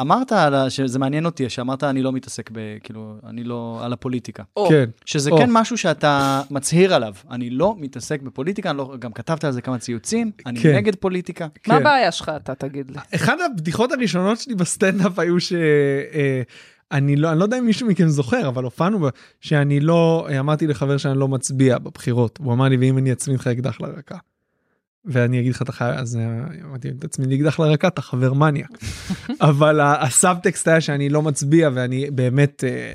אמרת על ה- שזה מעניין אותי שאמרת אני לא מתעסק ב... כאילו אני לא על הפוליטיקה. כן, שזה. כן משהו שאתה מצהיר עליו אני לא מתעסק בפוליטיקה אני לא, גם כתבת על זה כמה ציוצים אני כן. נגד פוליטיקה. מה כן. הבעיה שלך, אתה תגיד לי? אחת הבדיחות הראשונות שלי בסטנדאפ היו ש... אני לא, אני לא יודע אם מישהו מכם זוכר, אבל הופענו, שאני לא, אמרתי לחבר שאני לא מצביע בבחירות. הוא אמר לי, ואם אני אצמיד לך אקדח לרקה. ואני אגיד לך, אתה חייב, אז אה, אמרתי, תצמיד לי אקדח לרקה, אתה חבר מניאק. אבל הסאבטקסט היה שאני לא מצביע, ואני באמת, אה,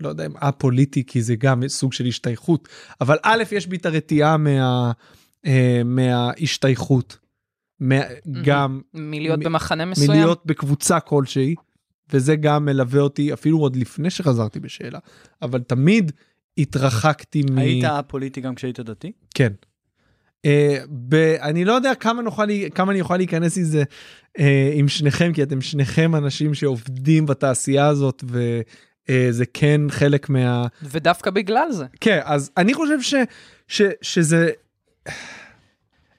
לא יודע אם א-פוליטי, כי זה גם סוג של השתייכות. אבל א', יש בי את הרתיעה מה, אה, מההשתייכות. מה, גם מלהיות במחנה מסוים? מלהיות בקבוצה כלשהי, וזה גם מלווה אותי אפילו עוד לפני שחזרתי בשאלה, אבל תמיד התרחקתי מ... היית פוליטי גם כשהיית דתי? כן. Uh, ב... אני לא יודע כמה, נוכל לי... כמה אני אוכל להיכנס עם זה uh, עם שניכם, כי אתם שניכם אנשים שעובדים בתעשייה הזאת, וזה כן חלק מה... ודווקא בגלל זה. כן, אז אני חושב ש, ש, שזה...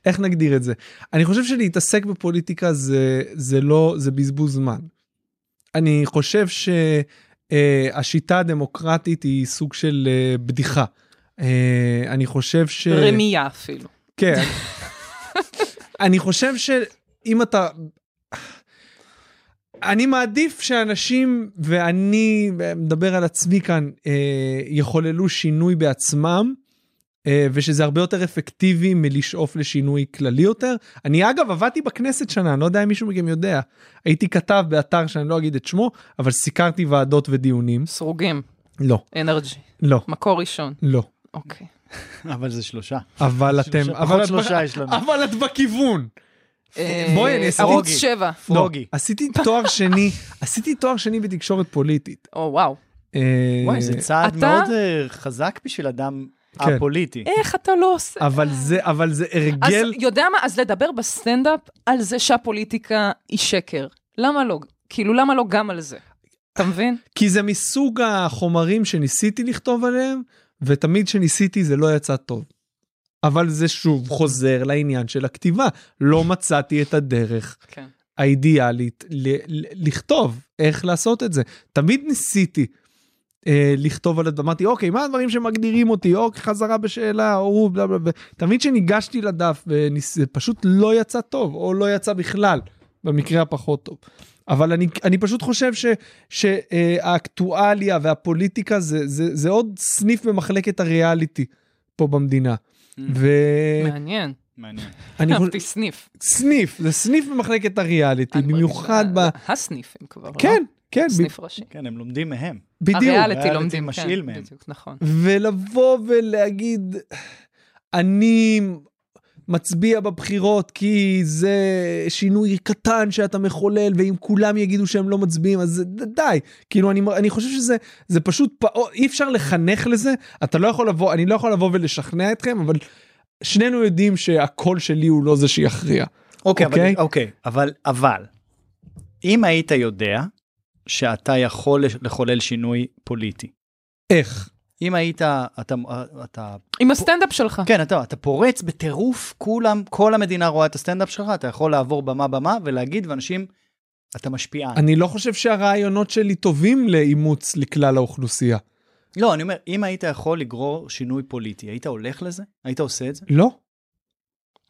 איך נגדיר את זה? אני חושב שלהתעסק בפוליטיקה זה, זה לא, זה בזבוז זמן. אני חושב שהשיטה הדמוקרטית היא סוג של אה, בדיחה. אה, אני חושב ש... רמייה אפילו. כן. אני חושב שאם אתה... אני מעדיף שאנשים, ואני מדבר על עצמי כאן, אה, יחוללו שינוי בעצמם, אה, ושזה הרבה יותר אפקטיבי מלשאוף לשינוי כללי יותר. אני אגב עבדתי בכנסת שנה, אני לא יודע אם מישהו מכם יודע. הייתי כתב באתר שאני לא אגיד את שמו, אבל סיקרתי ועדות ודיונים. סרוגים, לא, אנרג'י, לא, מקור ראשון. לא. אוקיי. אבל זה שלושה. אבל אתם, אבל את- שלושה יש לנו. אבל את בכיוון. אה, בואי, אני אעשה ערוץ פרוגי. 7. פרוגי. לא, עשיתי תואר שני, עשיתי תואר שני בתקשורת פוליטית. או וואו. אה, וואי, זה צעד מאוד אה, חזק בשביל אדם כן. א-פוליטי. איך אתה לא עושה? אבל זה, אבל זה אז הרגל, יודע מה? אז לדבר בסטנדאפ על זה שהפוליטיקה היא שקר. למה לא? כאילו, למה לא גם על זה? אתה מבין? כי זה מסוג החומרים שניסיתי לכתוב עליהם, ותמיד שניסיתי זה לא יצא טוב. אבל זה שוב חוזר לעניין של הכתיבה. לא מצאתי את הדרך כן. האידיאלית ל- ל- לכתוב איך לעשות את זה. תמיד ניסיתי אה, לכתוב על הדבר, אמרתי אוקיי מה הדברים שמגדירים אותי או חזרה בשאלה או בלה בלה בלה. תמיד שניגשתי לדף וניס... זה פשוט לא יצא טוב או לא יצא בכלל במקרה הפחות טוב. אבל אני, אני פשוט חושב ש, שהאקטואליה והפוליטיקה זה, זה, זה עוד סניף במחלקת הריאליטי פה במדינה. ואני מעניין. מעניין. חושב, אהבתי סניף. סניף, זה סניף במחלקת הריאליטי, במיוחד ב... מרגישה- הסניפים כבר, לא? כן, כן, ב- סניף ראשי. כן, הם לומדים מהם. בדיוק. הריאליטי ריאליטי לומדים, משאיל כן, מהם. בדיוק, נכון. ולבוא ולהגיד, אני מצביע בבחירות כי זה שינוי קטן שאתה מחולל, ואם כולם יגידו שהם לא מצביעים, אז די. כאילו, אני, אני חושב שזה זה פשוט פעוט, אי אפשר לחנך לזה, אתה לא יכול לבוא, אני לא יכול לבוא ולשכנע אתכם, אבל שנינו יודעים שהקול שלי הוא לא זה שיכריע. אוקיי, אוקיי? אבל, אוקיי, אבל, אבל, אם היית יודע שאתה יכול לחולל שינוי פוליטי, איך? אם היית, אתה, אתה, עם הסטנדאפ שלך. כן, אתה, אתה פורץ בטירוף, כולם, כל המדינה רואה את הסטנדאפ שלך, אתה יכול לעבור במה-במה ולהגיד, ואנשים, אתה משפיען. אני לא חושב שהרעיונות שלי טובים לאימוץ לכלל האוכלוסייה. לא, אני אומר, אם היית יכול לגרור שינוי פוליטי, היית הולך לזה? היית עושה את זה? לא.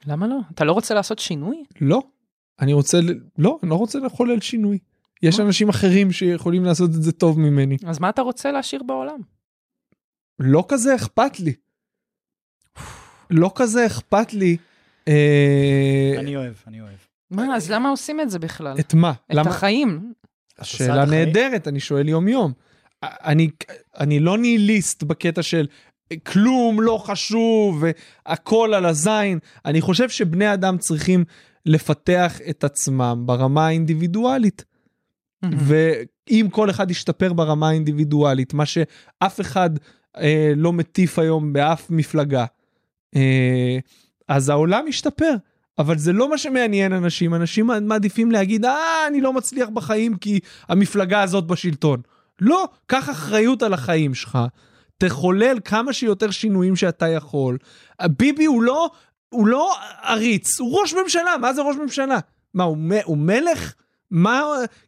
למה לא? אתה לא רוצה לעשות שינוי? לא. אני רוצה, לא, אני לא רוצה לחולל שינוי. יש מה? אנשים אחרים שיכולים לעשות את זה טוב ממני. אז מה אתה רוצה להשאיר בעולם? לא כזה אכפת לי. לא כזה אכפת לי. אה, אני אוהב, אני אוהב. מה, אז למה עושים את זה בכלל? את מה? את למה? החיים. שאלה? נהדרת, אני שואל יום יום. אני, אני לא ניהיליסט בקטע של כלום לא חשוב והכל על הזין. אני חושב שבני אדם צריכים לפתח את עצמם ברמה האינדיבידואלית. ואם כל אחד ישתפר ברמה האינדיבידואלית, מה שאף אחד אה, לא מטיף היום באף מפלגה, אה, אז העולם ישתפר. אבל זה לא מה שמעניין אנשים, אנשים מעדיפים להגיד, אה, אני לא מצליח בחיים כי המפלגה הזאת בשלטון. לא, קח אחריות על החיים שלך, תחולל כמה שיותר שינויים שאתה יכול. ביבי הוא לא, הוא לא עריץ, הוא ראש ממשלה, מה זה ראש ממשלה? מה, הוא, הוא מלך? מה,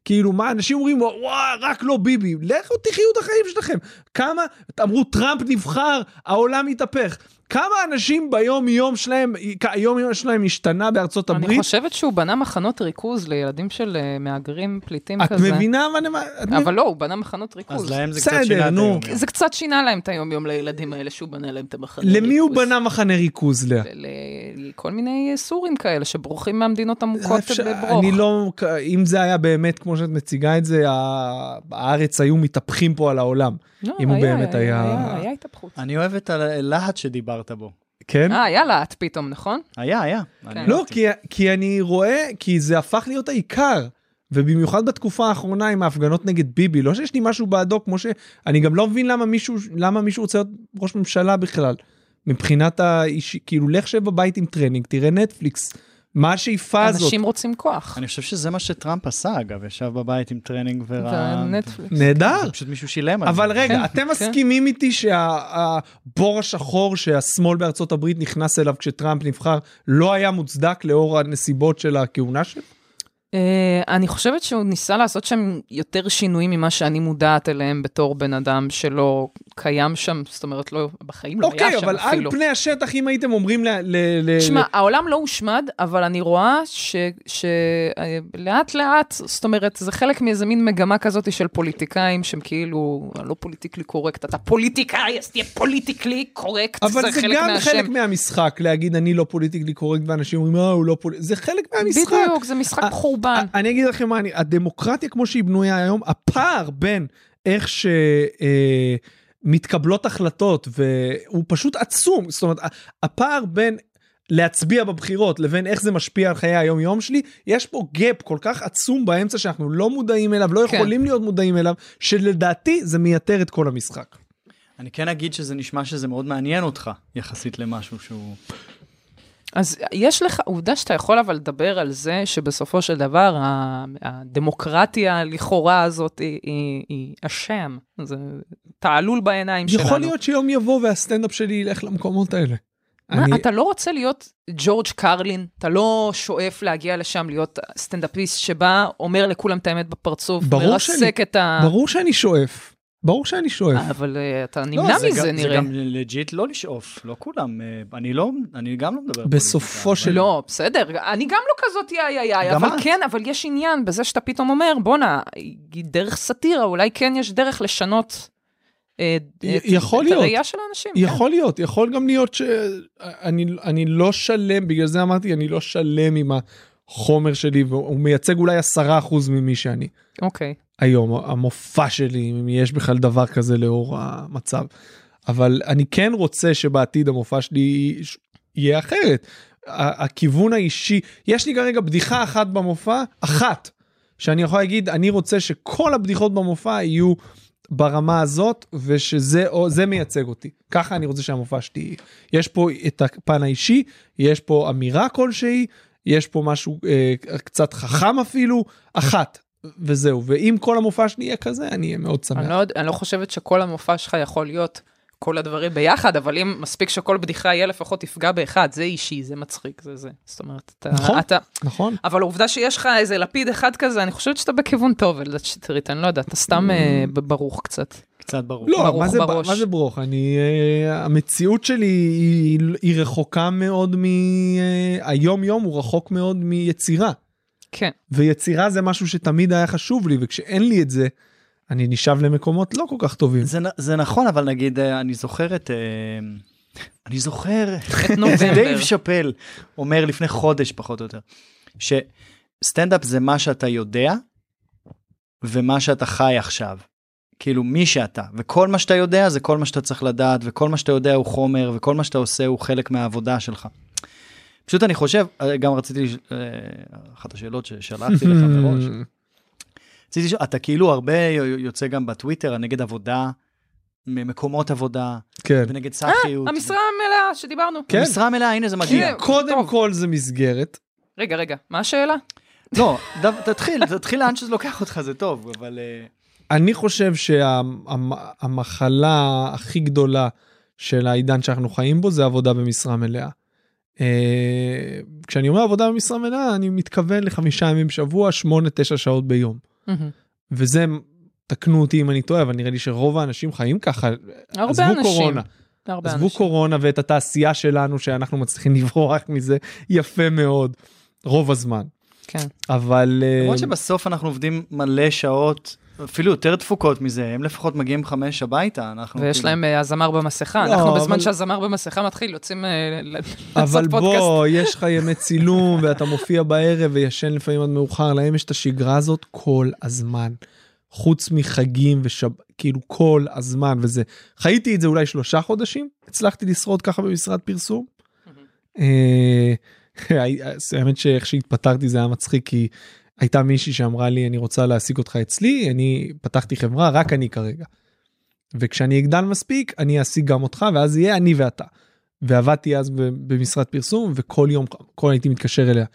כאילו, מה, אנשים אומרים, וואי, רק לא ביבי, לכו תחיו את החיים שלכם. כמה, אמרו, טראמפ נבחר, העולם התהפך. כמה אנשים ביום יום שלהם, היום יום שלהם השתנה בארצות אני הברית? חושבת שהוא בנה מחנות ריכוז לילדים של אה, מהגרים פליטים את כזה. מבינה מה אני... את מבינה? אבל לא, הוא בנה מחנות ריכוז. אז להם זה קצת שינה את נו. היום. זה קצת שינה להם את היום-יום לילדים האלה, שהוא בנה להם את המחנה ריכוז. למי הוא בנה מחנה ריכוז? ל- לכל מיני סורים כאלה שבורחים מהמדינות עמוקות אפשר- בברוך. אני לא, אם זה היה באמת כמו שאת מציגה את זה, הארץ היו מתהפכים פה על העולם. לא, אם הוא באמת היה- היה התהפכות. אני אוהב את הלהט שדיברת בו. כן? אה, היה להט פתאום, נכון? היה, היה. כן. לא. כי, כי אני רואה, כי זה הפך להיות העיקר. ובמיוחד בתקופה האחרונה עם ההפגנות נגד ביבי, לא שיש לי משהו נגדו, כמו ש... אני גם לא מבין למה מישהו, למה מישהו רוצה להיות ראש ממשלה בכלל. מבחינת האישי, כאילו, לך שב בבית עם טרנינג, תראה נטפליקס. מה השאיפה הזאת? אנשים רוצים כוח. אני חושב שזה מה שטראמפ עשה, אגב, ישב בבית עם טרנינג וראה... ונטפליקס. נהדר. פשוט מישהו שילם על אבל זה. רגע, כן, אתם כן. מסכימים איתי שהבור השחור שהשמאל בארצות הברית נכנס אליו כשטראמפ נבחר לא היה מוצדק לאור הנסיבות של הכהונה שלו? אה, אני חושבת שהוא ניסה לעשות שם יותר שינויים ממה שאני מודעת אליהם בתור בן אדם שלא קיים שם, זאת אומרת, לא, בחיים לא אוקיי, היה שם אבל על אפילו. פני השטח, אם הייתם אומרים ל... ל- ל- תשמע, ל- העולם לא הושמד, אבל אני רואה שלאט לאט, זאת אומרת, זה חלק מאיזה מין מגמה כזאת של פוליטיקאים שהם כאילו, לא פוליטיקלי קורקט, אתה פוליטיקאי, אז תהיה פוליטיקלי קורקט, אבל זה חלק גם מהשם. חלק מהמשחק, להגיד אני לא פוליטיקלי קורקט ואנשים אומרים, אה, הוא לא פוליטיקלי, זה חלק מהמשחק. בדיוק, זה משחק אה, חורבן. אני אגיד לכם מה, אני, הדמוקרטיה כמו שהיא בנויה היום, הפער בין איך שמתקבלות החלטות, והוא פשוט עצום, זאת אומרת, הפער בין להצביע בבחירות לבין איך זה משפיע על חיי היום יום שלי, יש פה gap כל כך עצום באמצע שאנחנו לא מודעים אליו, לא כן. יכולים להיות מודעים אליו, שלדעתי זה מייתר את כל המשחק. אני כן אגיד שזה נשמע שזה מאוד מעניין אותך, יחסית למשהו שהוא... אז יש לך, עובדה שאתה יכול אבל לדבר על זה שבסופו של דבר הדמוקרטיה לכאורה הזאת היא, היא, היא השם, זה תעלול בעיניים שלנו. יכול להיות שיום יבוא והסטנדאפ שלי ילך למקומות האלה. מה, אני- אתה לא רוצה להיות ג'ורג' קרלין, אתה לא שואף להגיע לשם להיות סטנדאפיסט שבא, אומר לכולם את האמת בפרצוף, ברור מרסק שאני- את ה... ברור שאני שואף. ברור שאני שואף. אבל uh, אתה לא, נמנע זה מזה נראה. זה גם לג'יט לא לשאוף, לא כולם. אה, אני לא, אני גם לא מדבר בסופו של- לא, בסדר, אני גם לא כזאת איי איי איי, אבל. כן, אבל יש עניין בזה שאתה פתאום אומר, בואנה, דרך סאטירה, אולי כן יש דרך לשנות אה, את. הראייה של האנשים. יכול להיות, יכול גם להיות שאני אני לא שלם, בגלל זה אמרתי, אני לא שלם עם החומר שלי, והוא מייצג אולי עשרה אחוז ממי שאני כן. אוקיי. היום, המופע שלי, אם יש בכלל דבר כזה לאור המצב. אבל אני כן רוצה שבעתיד המופע שלי יהיה אחרת. הכיוון האישי, יש לי כרגע בדיחה אחת במופע, אחת, שאני יכול להגיד, אני רוצה שכל הבדיחות במופע יהיו ברמה הזאת, ושזה או- זה מייצג אותי. ככה אני רוצה שהמופע שלי. יש פה את הפן האישי, יש פה אמירה כלשהי, יש פה משהו אה, קצת חכם אפילו, אחת. וזהו, ואם כל המופע שלי יהיה כזה, אני אהיה מאוד שמח. אני לא, יודע- אני לא חושבת שכל המופע שלך יכול להיות כל הדברים ביחד, אבל אם מספיק שכל בדיחה יהיה לפחות תפגע באחד, זה אישי, זה מצחיק, זה זה. זאת אומרת, אתה... נכון. אתה נכון? אבל העובדה שיש לך איזה לפיד אחד כזה, אני חושבת שאתה בכיוון טוב, אלדד שטרית, אני לא יודעת, אתה סתם אה, ב- ברוך קצת. קצת ברור. לא, ברוך מה זה, בראש. מה זה ברוך? אני, אה, המציאות שלי היא, היא רחוקה מאוד מ... אה, היום יום הוא רחוק מאוד מיצירה. כן. ויצירה זה משהו שתמיד היה חשוב לי, וכשאין לי את זה, אני נשאב למקומות לא כל כך טובים. זה, זה נכון, אבל נגיד, אה, אני זוכר את... אה, אני זוכר את נובמבר. דייב שאפל אומר לפני חודש פחות או יותר, שסטנדאפ זה מה שאתה יודע ומה שאתה חי עכשיו. כאילו מי שאתה, וכל מה שאתה יודע זה כל מה שאתה צריך לדעת, וכל מה שאתה יודע הוא חומר, וכל מה שאתה עושה הוא חלק מהעבודה שלך. פשוט אני חושב, אה, גם רציתי, אה, אחת השאלות ששלחתי לך מראש, רציתי לשאול, אתה כאילו הרבה יוצא גם בטוויטר נגד עבודה, ממקומות עבודה, כן. ונגד סאחיות. המשרה המלאה שדיברנו. כן. המשרה מלאה, הנה זה מגיע. כן. קודם טוב. כל זה מסגרת. רגע, רגע, מה השאלה? לא, תתחיל, תתחיל לאן שזה לוקח אותך, זה טוב, אבל... אה, אני חושב שהמחלה הכי גדולה של העידן שאנחנו חיים בו זה עבודה במשרה מלאה. אה, כשאני אומר עבודה במשרה מלאה אני מתכוון לחמישה ימים בשבוע, שמונה, תשע שעות ביום. וזה, תקנו אותי אם אני טועה, אבל נראה לי שרוב האנשים חיים ככה. הרבה עזבו אנשים. קורונה, הרבה עזבו אנשים. קורונה ואת התעשייה שלנו שאנחנו מצליחים לברוח מזה יפה מאוד, רוב הזמן. כן. אבל... אה, למרות שבסוף אנחנו עובדים מלא שעות, אפילו יותר תפוקות מזה, הם לפחות מגיעים חמש הביתה, אנחנו... ויש כאילו- להם אה, הזמר במסכה, לא, אנחנו בזמן אבל- שהזמר במסכה מתחיל, יוצאים אה, אבל לעשות פודקאסט. בוא, יש לך ימי צילום ואתה מופיע בערב וישן לפעמים עד מאוחר, להם יש את השגרה הזאת כל הזמן. חוץ מחגים ושב... כאילו כל הזמן וזה. חייתי את זה אולי שלושה חודשים, הצלחתי לשרוד ככה במשרד פרסום. אה, האמת שאיך שהתפטרתי זה היה מצחיק כי הייתה מישהי שאמרה לי אני רוצה להעסיק אותך אצלי, אני פתחתי חברה, רק אני כרגע. וכשאני אגדל מספיק אני אעסיק גם אותך ואז יהיה אני ואתה. ועבדתי אז במשרד פרסום וכל יום כל הייתי מתקשר אליה.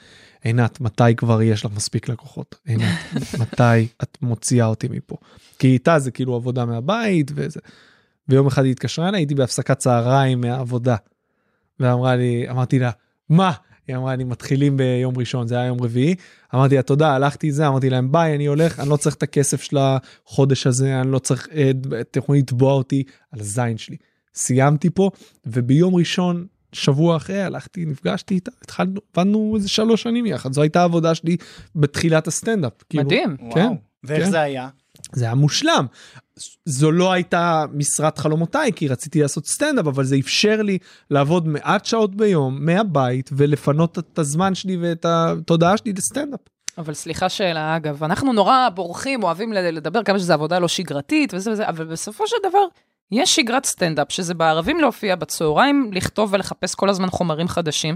עינת מתי כבר יש לך מספיק לקוחות עינת מתי את מוציאה אותי מפה כי איתה זה כאילו עבודה מהבית וזה. ויום אחד היא התקשרה אליי הייתי בהפסקת צהריים מהעבודה. ואמרה לי אמרתי לה מה היא אמרה לי מתחילים ביום ראשון זה היה יום רביעי אמרתי לה תודה הלכתי זה אמרתי להם ביי אני הולך אני לא צריך את הכסף של החודש הזה אני לא צריך אה, אתם יכולים לתבוע אותי על הזין שלי. סיימתי פה וביום ראשון שבוע אחרי הלכתי נפגשתי איתה התחלנו עבדנו איזה שלוש שנים יחד זו הייתה העבודה שלי בתחילת הסטנדאפ. כאילו, מדהים. כן, וואו. ואיך כן. זה היה? זה היה מושלם. זו לא הייתה משרת חלומותיי כי רציתי לעשות סטנדאפ אבל זה אפשר לי לעבוד מעט שעות ביום מהבית ולפנות את הזמן שלי ואת התודעה שלי לסטנדאפ. אבל סליחה שאלה, אגב, אנחנו נורא בורחים, אוהבים לדבר כמה שזו עבודה לא שגרתית וזה וזה, אבל בסופו של דבר, יש שגרת סטנדאפ, שזה בערבים להופיע, בצהריים לכתוב ולחפש כל הזמן חומרים חדשים,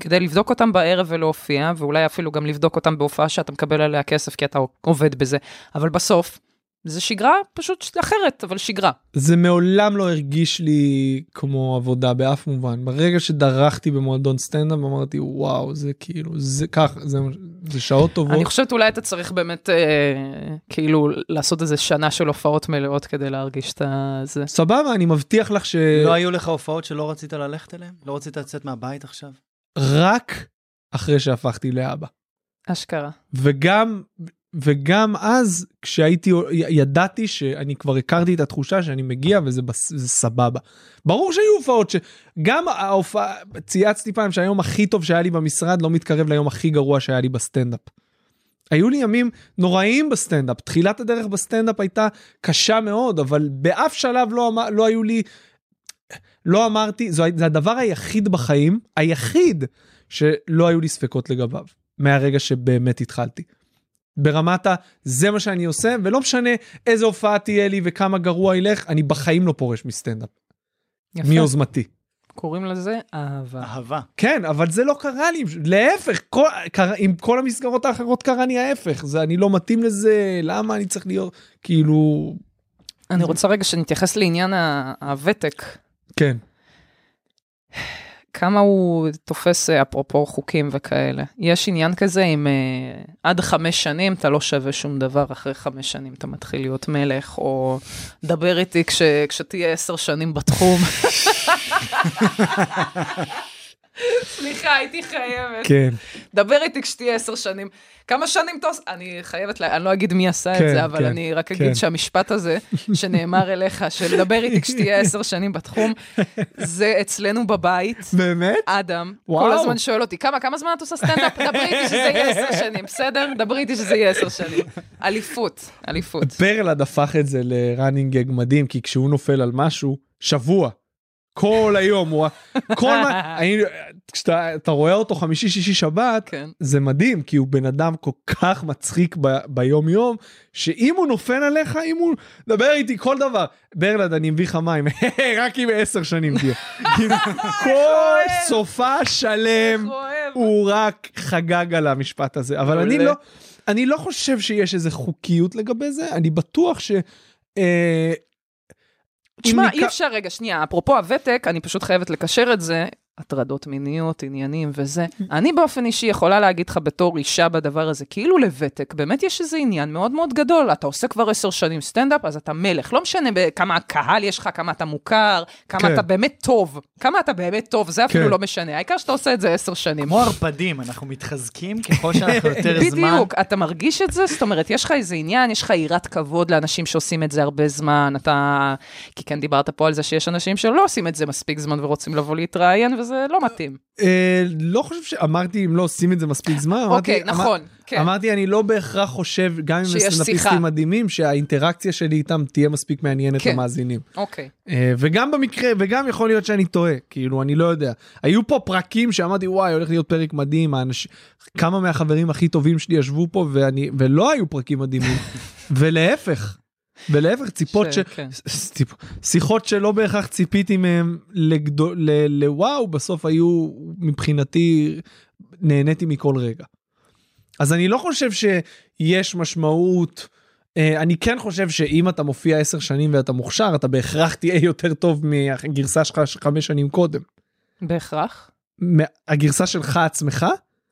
כדי לבדוק אותם בערב ולהופיע, ואולי אפילו גם לבדוק אותם בהופעה שאתה מקבל עליה כסף, כי אתה עובד בזה, אבל בסוף, זה שגרה פשוט אחרת, אבל שגרה. זה מעולם לא הרגיש לי כמו עבודה באף מובן. ברגע שדרכתי במועדון סטנדאפ אמרתי וואו זה כאילו זה כך זה, זה שעות טובות. אני חושבת אולי אתה צריך באמת, אה, כאילו, לעשות איזה שנה של הופעות מלאות כדי להרגיש את זה. סבבה אני מבטיח לך לא היו לך הופעות שלא רצית ללכת אליהן? לא רצית לצאת מהבית עכשיו? שרק אחרי שהפכתי לאבא. אשכרה. וגם וגם אז כשהייתי ידעתי שאני כבר הכרתי את התחושה שאני מגיע וזה בס- זה סבבה. ברור שהיו הופעות שגם ההופעה צייצתי פעם שהיום הכי טוב שהיה לי במשרד לא מתקרב ליום הכי גרוע שהיה לי בסטנדאפ. היו לי ימים נוראיים בסטנדאפ תחילת הדרך בסטנדאפ הייתה קשה מאוד אבל באף שלב לא, אמר, לא היו לי לא אמרתי זו, זה הדבר היחיד בחיים היחיד שלא היו לי ספקות לגביו מהרגע שבאמת התחלתי. ברמת ה... זה מה שאני עושה ולא משנה איזה הופעה תהיה לי וכמה גרוע ילך אני בחיים לא פורש מסטנדאפ יפה. מיוזמתי. קוראים לזה אהבה. אהבה. כן אבל זה לא קרה לי להפך כל, קרה, עם כל המסגרות האחרות קרה לי ההפך זה אני לא מתאים לזה למה אני צריך להיות כאילו אני רוצה רגע שנתייחס לעניין הוותק. כן כמה הוא תופס אה, אפרופו חוקים וכאלה. יש עניין כזה אם אה, עד חמש שנים אתה לא שווה שום דבר, אחרי חמש שנים אתה מתחיל להיות מלך, או דבר איתי כש, כשתהיה עשר שנים בתחום. סליחה, הייתי חייבת. כן דבר איתי כשתהיה עשר שנים. כמה שנים עושה? אני חייבת, לה... אני לא אגיד מי עשה את כן, זה, אבל כן, אני רק כן. אגיד שהמשפט הזה, שנאמר אליך, של דבר איתי כשתהיה עשר שנים בתחום, זה אצלנו בבית. באמת אדם, וואו. כל הזמן שואל אותי, כמה, כמה זמן את עושה סטנדאפ? דברי איתי שזה יהיה עשר שנים, בסדר? דברי איתי שזה יהיה עשר שנים. אליפות, אליפות. פרלד הפך את זה ל running gag מדהים כי כשהוא נופל על משהו שבוע. כל היום הוא כל מה אני כשאתה אתה רואה אותו חמישי שישי שבת כן. זה מדהים כי הוא בן אדם כל כך מצחיק ב, ביום יום שאם הוא נופל עליך אם הוא דבר איתי כל דבר ברלד אני מביא לך מים רק אם עשר שנים תהיה. כאילו, כל סופה שלם הוא רק חגג על המשפט הזה אבל אני. לא אני לא חושב שיש איזה חוקיות לגבי זה אני בטוח ש. אה, תשמע, אי אפשר, רגע, שנייה, אפרופו הוותק, אני פשוט חייבת לקשר את זה, הטרדות מיניות, עניינים וזה. אני באופן אישי יכולה להגיד לך בתור אישה בדבר הזה, כאילו לוותק, באמת יש איזה עניין מאוד מאוד גדול. אתה עושה כבר עשר שנים סטנדאפ, אז אתה מלך. לא משנה כמה קהל יש לך, כמה אתה מוכר, כמה כן. אתה באמת טוב. כמה אתה באמת טוב, זה אפילו כן. לא משנה. העיקר שאתה עושה את זה עשר שנים. כמו ערפדים, אנחנו מתחזקים ככל שאנחנו יותר זמן. בדיוק, אתה מרגיש את זה? זאת אומרת, יש לך איזה עניין, יש לך יראת כבוד לאנשים שעושים את זה הרבה זמן, אתה... כי כן דיברת פה על זה שיש אנשים שלא עושים את זה מספיק זמן ורוצים לבוא להתראיין, וזה לא מתאים. אה, לא חושב שאמרתי אם לא עושים את זה מספיק זמן. אוקיי, נכון, כן. אמרתי אני לא בהכרח חושב גם אם שיחה. סטנדאפיסטים מדהימים שהאינטראקציה שלי איתם תהיה מספיק מעניינת כן. למאזינים. אוקיי. אה, וגם במקרה וגם יכול להיות שאני טועה כאילו אני לא יודע היו פה פרקים שאמרתי וואי הולך להיות פרק מדהים. כמה מהחברים הכי טובים שלי ישבו פה ולא היו פרקים מדהימים ולהפך. ולהפך ציפות ש... כן. ציפ- שיחות שלא בהכרח ציפיתי מהם לגדול ל- לוואו בסוף היו מבחינתי נהניתי מכל רגע. אז אני לא חושב שיש משמעות. אה, אני כן חושב שאם אתה מופיע עשר שנים ואתה מוכשר אתה בהכרח תהיה יותר טוב מהגרסה שלך של חמש שנים קודם. בהכרח? הגרסה שלך עצמך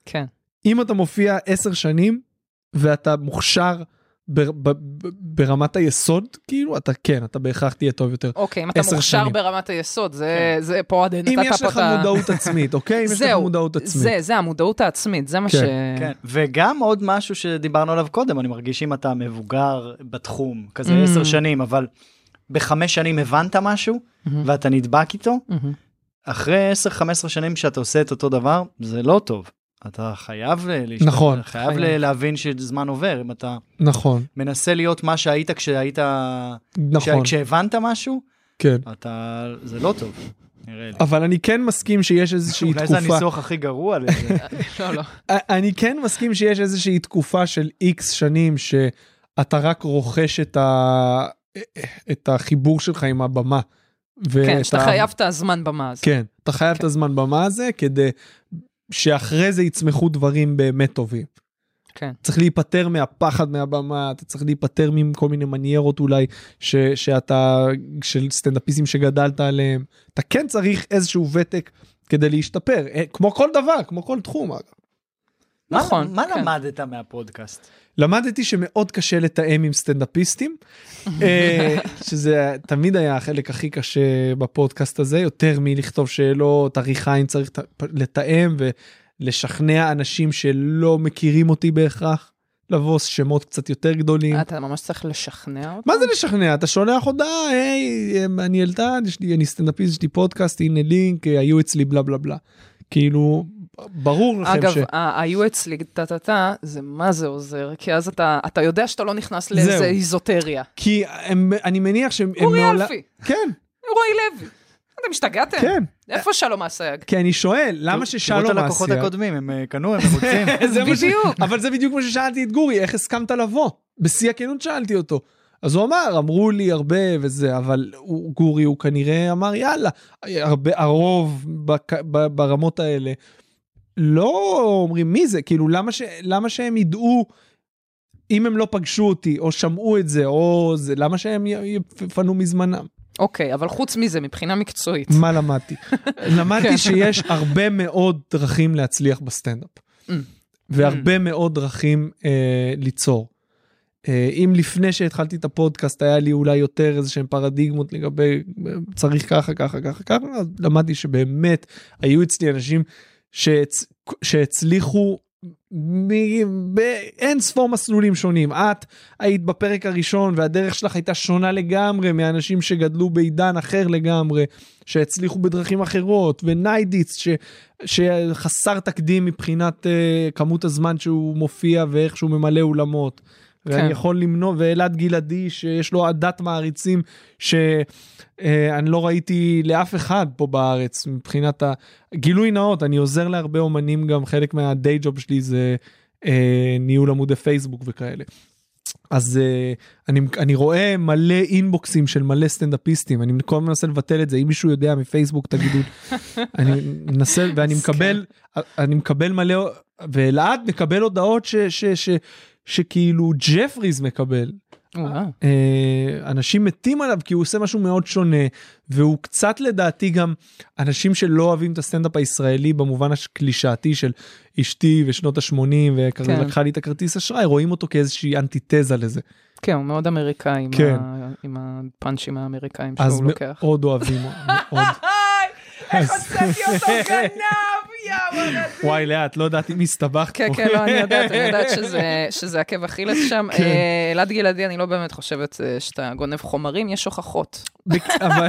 כן. אם אתה מופיע עשר שנים ואתה מוכשר בר, ב, ב, ברמת היסוד כאילו אתה כן אתה בהכרח תהיה טוב יותר. אוקיי, אם אתה מוכשר שנים. ברמת היסוד, זה זה פה, נתת אם יש פה לך את ה... מודעות עצמית אוקיי אם יש לך מודעות עצמית. זה, זה המודעות העצמית, זה מה כן, ש... כן, וגם עוד משהו שדיברנו עליו קודם, אני מרגיש אם אתה מבוגר בתחום, כזה Mm. עשר שנים, אבל בחמש שנים הבנת משהו, ואתה נדבק איתו, מהמם. אחרי 10-15 שנים שאתה עושה את אותו דבר, זה לא טוב. אתה חייב אה, להשתפר, נכון. חייב חייב. להבין שזמן עובר, אם אתה נכון מנסה להיות מה שהיית כשהיית, נכון כש- כשהבנת משהו, כן אתה, זה לא טוב, נראה לי. אבל אני כן מסכים שיש איזושהי אולי זה תקופה הניסוח הכי גרוע לזה. לא, לא. אני כן מסכים שיש איזושהי תקופה של איקס שנים שאתה רק רוכש את, ה... את החיבור שלך עם הבמה. כן, שאתה ה- חייב את הזמן במה הזאת. כן, אתה חייב את כן. הזמן במה הזה כדי שאחרי זה יצמחו דברים באמת טובים. כן. צריך להיפטר מהפחד מהבמה, אתה צריך להיפטר מכל מיני מניירות אולי ש, שאתה, של סטנדאפיסטים שגדלת עליהם. אתה כן צריך איזשהו ותק כדי להשתפר, אה, כמו כל דבר, כמו כל תחום אגב. מה- נכון, מה כן. למדת מהפודקאסט? למדתי שמאוד קשה לתאם עם סטנדאפיסטים, אה, שזה תמיד היה החלק הכי קשה בפודקאסט הזה, יותר מלכתוב שאלות, עריכה אם צריך לתאם ולשכנע אנשים שלא מכירים אותי בהכרח, לבוא שמות קצת יותר גדולים. אתה ממש צריך לשכנע אותו? מה זה לשכנע? אתה שולח הודעה, היי, אני אלדד, אני סטנדאפיסט, יש לי פודקאסט, הנה לינק, היו אצלי בלה בלה בלה. כאילו, ברור לכם אגב, ש... ה- היו אצלי טה-טה-טה, זה מה זה עוזר, כי אז אתה אתה יודע שאתה לא נכנס זהו. לאיזה איזוטריה. כי הם, אני מניח שהם... הם אורי מעולם- אלפי, כן, רועי לוי. אתם השתגעתם? כן. איפה שלום אסייג? כי אני שואל, למה תראו את ששלום הלקוחות. הקודמים, הם אה, קנו, הם רוצים. בדיוק. אבל זה בדיוק מה ששאלתי את גורי, איך הסכמת לבוא? בשיא הכנות שאלתי אותו. אז הוא אמר, אמרו לי הרבה וזה, אבל הוא, גורי הוא כנראה אמר יאללה, הרבה, הרוב בק, ב, ברמות האלה לא אומרים מי זה, כאילו למה, ש, למה שהם ידעו אם הם לא פגשו אותי או שמעו את זה או זה, למה שהם יפנו מזמנם? אוקיי, אבל חוץ מזה, מבחינה מקצועית. מה למדתי? למדתי כן. שיש הרבה מאוד דרכים להצליח בסטנדאפ. Mm. והרבה מאוד דרכים אה, ליצור. אה, אם לפני שהתחלתי את הפודקאסט היה לי אולי יותר איזה שהם פרדיגמות לגבי אה, צריך ככה ככה ככה ככה, אז למדתי שבאמת היו אצלי אנשים שהצ... שהצליחו מ- באין ספור מסלולים שונים. את היית בפרק הראשון והדרך שלך הייתה שונה לגמרי מאנשים שגדלו בעידן אחר לגמרי, שהצליחו בדרכים אחרות, וניידיץ ש... שחסר תקדים מבחינת uh, כמות הזמן שהוא מופיע ואיך שהוא ממלא אולמות. ואני כן. יכול למנוע, ואלעד גלעדי שיש לו עדת מעריצים שאני לא ראיתי לאף אחד פה בארץ מבחינת הגילוי נאות, אני עוזר להרבה אומנים גם, חלק מהדיי ג'וב שלי זה אה, ניהול עמודי פייסבוק וכאלה. אז uh, אני, אני רואה מלא אינבוקסים של מלא סטנדאפיסטים, אני כל הזמן מנסה לבטל את זה, אם מישהו יודע מפייסבוק תגידו, אני מנסה, ואני מקבל, אני מקבל מלא, ואלעד מקבל הודעות ש, ש, ש, שכאילו ג'פריז מקבל. וואו. אה, אנשים מתים עליו כי הוא עושה משהו מאוד שונה והוא קצת לדעתי גם אנשים שלא אוהבים את הסטנדאפ הישראלי במובן הקלישאתי של אשתי ושנות ה-80 וכזה כן. לקחה לי את הכרטיס אשראי רואים אותו כאיזושהי אנטיתזה לזה כן, הוא מאוד אמריקאי כן. עם הפאנצ'ים האמריקאים אז שהוא לוקח. מאוד אוהבים מאוד. איך הוצאתי אותו גנב. וואי לאט לא יודעת אם הסתבכת כן, פה. כן, לא, אני יודעת, אני יודעת שזה- שזה עקב אכילס שם. כן. אה, אלעד גלעדי, אני לא באמת חושבת אה, שאתה גונב חומרים, יש הוכחות. אבל-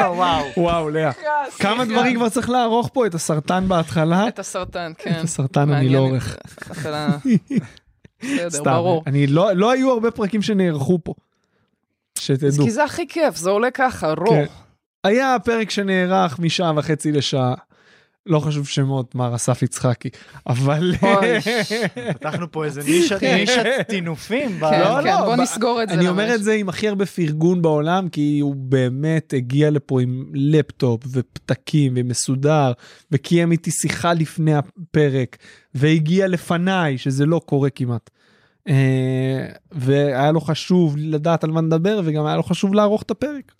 וואו. וואו לאה כמה דברים כבר צריך לערוך פה את הסרטן בהתחלה את הסרטן, כן. את הסרטן אני לא עורך. בסדר, ברור. אני לא לא היו הרבה פרקים שנערכו פה. אז שתדעו. כי זה הכי כיף, זה עולה ככה, רוא. כן. היה פרק שנערך משעה וחצי לשעה. לא חשוב שמות, מר אסף יצחקי, אבל... פתחנו פה איזה נישת נישת טינופים. כן, לא, כן, לא, בוא נסגור את זה. אני אומר. את זה עם הכי הרבה פרגון בעולם, כי הוא באמת הגיע לפה עם לפטופ ופתקים ומסודר, וקיים איתי שיחה לפני הפרק, והגיע לפניי, שזה לא קורה כמעט. אה, והיה לו חשוב לדעת על מה נדבר, וגם היה לו חשוב לערוך את הפרק.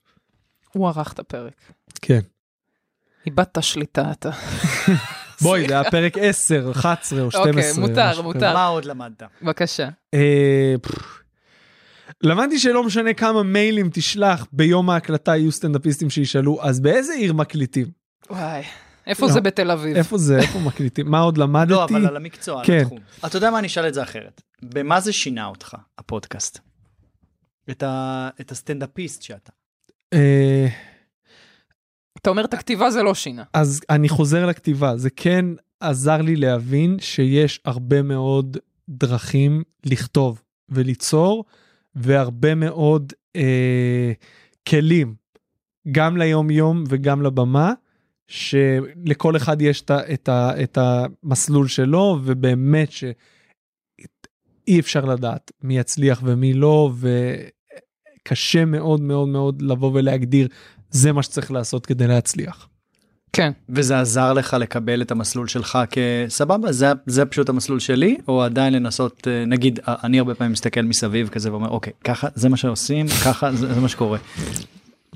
הוא ערך את הפרק. כן. איבדת שליטה אתה. בואי, זה היה פרק 10, 11 או 12. אוקיי, מותר, מותר. מה עוד למדת? בבקשה. אה. למדתי שלא משנה כמה מיילים תשלח ביום ההקלטה יהיו סטנדאפיסטים שישאלו אז באיזה עיר מקליטים וואי. איפה לא. זה בתל אביב? איפה זה איפה מקליטים מה עוד למדתי לא, אבל על המקצוע, על כן. התחום. אתה יודע מה, אני אשאל את זה אחרת. במה זה שינה אותך, הפודקאסט? את הסטנדאפיסט שאתה. אתה אומר את הכתיבה זה לא שינה. אז אני חוזר לכתיבה זה כן עזר לי להבין שיש הרבה מאוד דרכים לכתוב וליצור והרבה מאוד אה, כלים גם ליום יום וגם לבמה שלכל אחד יש את, את, את המסלול שלו ובאמת שאי אפשר לדעת מי יצליח ומי לא וקשה מאוד מאוד מאוד לבוא ולהגדיר זה מה שצריך לעשות כדי להצליח. כן. וזה עזר לך לקבל את המסלול שלך כסבבה, זה, זה פשוט המסלול שלי, או עדיין לנסות, אה, נגיד, אה, אני הרבה פעמים מסתכל מסביב כזה ואומר, אוקיי, ככה, זה מה שעושים, ככה, זה, זה מה שקורה.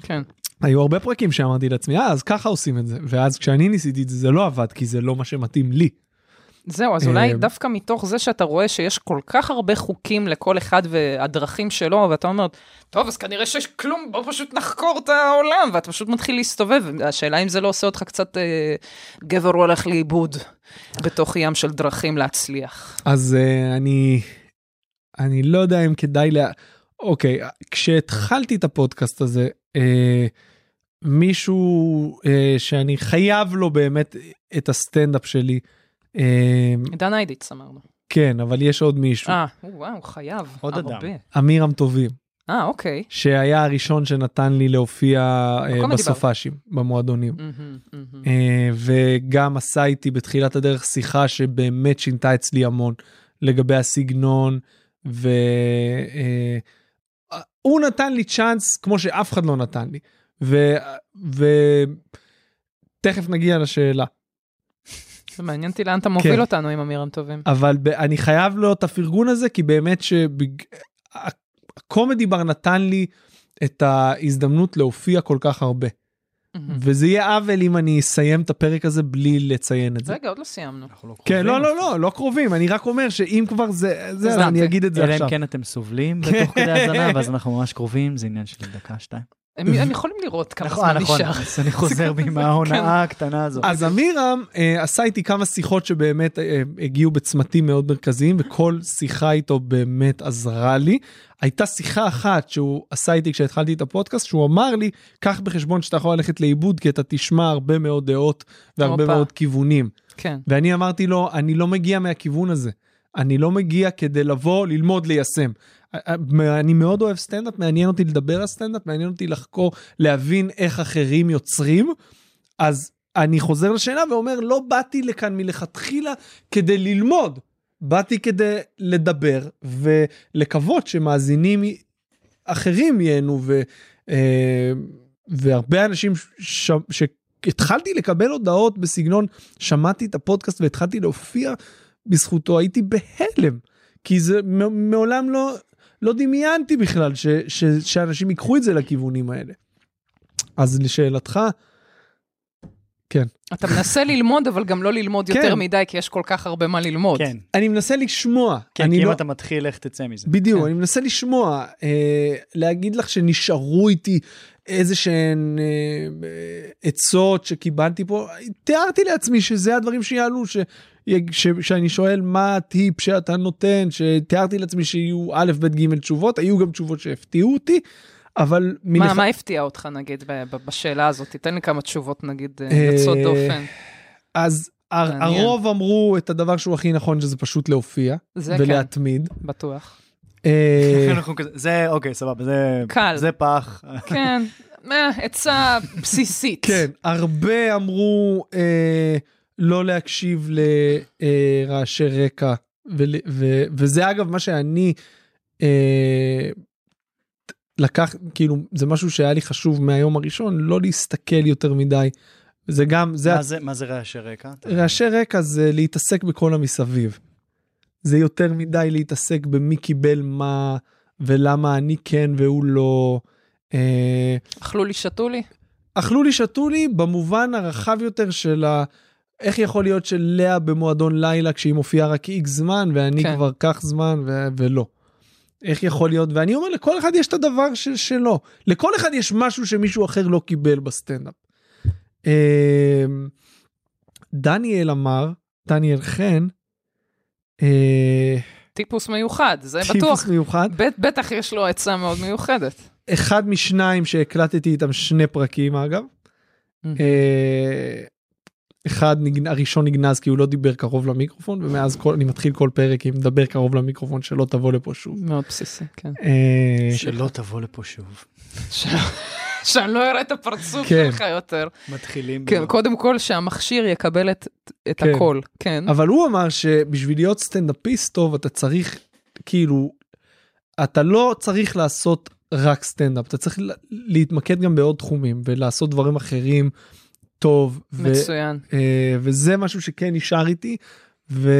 כן. היו הרבה פרקים שאמרתי לעצמי, אה, אז ככה עושים את זה. ואז כשאני ניסיתי את זה, זה לא עבד, כי זה לא מה שמתאים לי. זהו, אז אולי אה, דווקא מתוך זה שאתה רואה שיש כל כך הרבה חוקים לכל אחד והדרכים שלו, ואתה אומר, טוב, אז כנראה שיש כלום, בוא פשוט נחקור את העולם, ואתה פשוט מתחיל להסתובב. השאלה אם זה לא עושה אותך קצת אה, גבר הולך לאיבוד בתוך ים של דרכים להצליח. אז uh, אני, אני לא יודע אם כדאי לה... אוקיי, כשהתחלתי את הפודקאסט הזה, uh, מישהו uh, שאני חייב לו באמת את הסטנדאפ שלי, uh, עידן איידיץ אמרנו. כן, אבל יש עוד מישהו, אה, וואו, חייב. עוד הרבה. אדם. אמירם טובים, אה, אוקיי. שהיה הראשון שנתן לי להופיע uh, בקומדי בסופאשים, במועדונים. אה, וגם עשה איתי בתחילת הדרך שיחה שבאמת שינתה אצלי המון לגבי הסגנון והוא נתן לי צ'אנס כמו שאף אחד לא נתן לי ותכף נגיע לשאלה זה מעניין אותי לאן אתה מוביל כן. אותנו עם אמירם טובים. אבל ב- אני חייב לו את הפרגון הזה כי באמת שהקומדי בר נתן לי את ההזדמנות להופיע כל כך הרבה. וזה יהיה עוול אם אני אסיים את הפרק הזה בלי לציין את זה. רגע, עוד לא סיימנו. אנחנו לא כן. לא, לא, לא, לא קרובים, אני רק אומר שאם כבר זה. אני אגיד את זה אלא עכשיו. אם כן אתם סובלים בתוך כדי האזנה, ואז אנחנו ממש קרובים, זה עניין של דקה, שתיים. הם יכולים לראות כמה נכון, זמן נכון, נשאר. אז אני חוזר בי מההונאה הקטנה הזאת. אז אמירם אה, עשה איתי כמה שיחות שבאמת אה, הגיעו בצמתים מאוד מרכזיים, וכל שיחה איתו באמת עזרה לי. הייתה שיחה אחת שהוא עשה איתי כשהתחלתי את הפודקאסט, שהוא אמר לי, קח בחשבון שאתה יכול ללכת לאיבוד, כי אתה תשמע הרבה מאוד דעות והרבה. מאוד כיוונים. כן. ואני אמרתי לו, אני לא מגיע מהכיוון הזה. אני לא מגיע כדי לבוא, ללמוד, ליישם. אני מאוד אוהב סטנדאפ, מעניין אותי לדבר על סטנדאפ, מעניין אותי לחקור, להבין איך אחרים יוצרים. אז אני חוזר לשאלה ואומר, לא באתי לכאן מלכתחילה כדי ללמוד, באתי כדי לדבר ולקוות שמאזינים אחרים ייהנו, ו, אה, והרבה אנשים ש, שהתחלתי לקבל הודעות בסגנון, שמעתי את הפודקאסט והתחלתי להופיע בזכותו, הייתי בהלם, כי זה מעולם לא, לא דמיינתי בכלל ש, ש, שאנשים ייקחו את זה לכיוונים האלה. אז לשאלתך, כן. אתה מנסה ללמוד, אבל גם לא ללמוד כן. יותר מדי, כי יש כל כך הרבה מה ללמוד. כן, אני מנסה לשמוע. כן, כי אם לא... אתה מתחיל, איך תצא מזה? בדיוק, כן. אני מנסה לשמוע, אה, להגיד לך שנשארו איתי איזה שהן אה, אה, עצות שקיבלתי פה, תיארתי לעצמי שזה הדברים שיעלו, ש, ש, שאני שואל מה הטיפ שאתה נותן, שתיארתי לעצמי שיהיו א', ב', ג' תשובות, היו גם תשובות שהפתיעו אותי, אבל... מה, מלכ- מה הפתיע אותך, נגיד, בשאלה הזאת? תיתן לי כמה תשובות, נגיד, אה, יוצאות דופן. אז הר- מעניין. הרוב אמרו את הדבר שהוא הכי נכון, שזה פשוט להופיע זה כן, ולהתמיד. בטוח. אה, זה, אוקיי, סבבה, זה... קל. זה פח. כן, אה, עצה בסיסית. כן, הרבה אמרו אה, לא להקשיב לרעשי רקע, ו, וזה אגב מה שאני אה, לקח, כאילו, זה משהו שהיה לי חשוב מהיום הראשון, לא להסתכל יותר מדי. זה גם, זה, מה זה- מה זה רעשי רקע? רעשי רקע זה להתעסק בכל המסביב. זה יותר מדי להתעסק במי קיבל מה, ולמה אני כן והוא לא. אה, אכלו לי, שתו לי? אכלו לי שתו לי במובן הרחב יותר של ה... איך יכול להיות שלאה במועדון לילה כשהיא מופיעה רק איקס זמן ואני כן. כבר כך זמן ו... ולא. איך יכול להיות ואני אומר לכל אחד יש את הדבר של שלו לכל אחד יש משהו שמישהו אחר לא קיבל בסטנדאפ. אמ, דניאל אמר דניאל חן. אה, טיפוס מיוחד, זה טיפוס בטוח. מיוחד בט- בטח יש לו עצה מאוד מיוחדת. אחד משניים שהקלטתי איתם שני פרקים אגב. אה, אחד נגנ- הראשון נגנז כי הוא לא דיבר קרוב למיקרופון ומאז כל, אני מתחיל כל פרק עם מדבר קרוב למיקרופון שלא תבוא לפה שוב. מאוד בסיסי, כן. אה, שלא תבוא לפה שוב. ש- שאני לא אראה את הפרצוף כן. שלך יותר. מתחילים. כן, ב- קודם כל שהמכשיר יקבל את את כן. הכל, כן. אבל הוא אמר שבשביל להיות סטנדאפיסט טוב אתה צריך כאילו אתה לא צריך לעשות רק סטנדאפ אתה צריך להתמקד גם בעוד תחומים ולעשות דברים אחרים טוב. ו- מצוין. אה, וזה משהו שכן נשאר איתי. ו...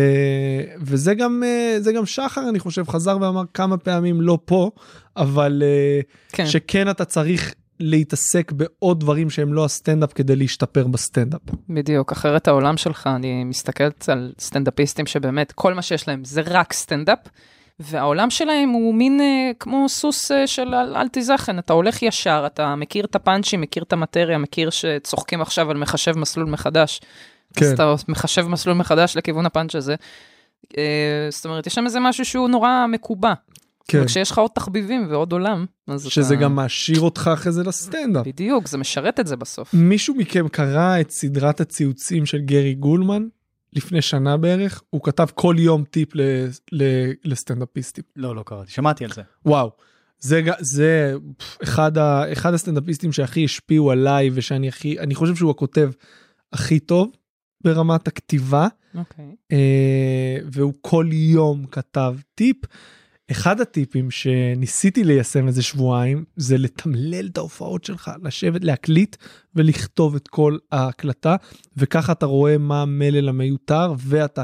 וזה גם אה, זה גם שחר אני חושב חזר ואמר כמה פעמים לא פה אבל אה, כן. שכן אתה צריך להתעסק בעוד דברים שהם לא הסטנדאפ כדי להשתפר בסטנדאפ. בדיוק, אחרת העולם שלך, אני מסתכלת על סטנדאפיסטים שבאמת כל מה שיש להם זה רק סטנדאפ, והעולם שלהם הוא מין אה, כמו סוס אה, של אל, אל תיזכן, אתה הולך ישר, אתה מכיר את הפאנצ'ים, מכיר את המטריה, מכיר שצוחקים עכשיו על מחשב מסלול מחדש. כן. אז אתה מחשב מסלול מחדש לכיוון הפאנץ' הזה. אה, זאת אומרת, יש שם איזה משהו שהוא נורא מקובע. כן. וכשיש לך עוד תחביבים ועוד עולם, אז שזה אתה... גם מעשיר אותך אחרי זה לסטנדאפ. בדיוק, זה משרת את זה בסוף. מישהו מכם קרא את סדרת הציוצים של גרי גולמן לפני שנה בערך הוא כתב כל יום טיפ ל- ל- לסטנדאפיסטים. לא, לא קראתי, שמעתי על זה. וואו. זה, זה אחד, ה, אחד הסטנדאפיסטים שהכי השפיעו עליי ושאני הכי, אני חושב שהוא הכותב הכי טוב ברמת הכתיבה, אוקיי. אה, והוא כל יום כתב טיפ. אחד הטיפים שניסיתי ליישם איזה שבועיים זה לתמלל את ההופעות שלך, לשבת, להקליט ולכתוב את כל ההקלטה, וככה אתה רואה מה המלל המיותר, ואתה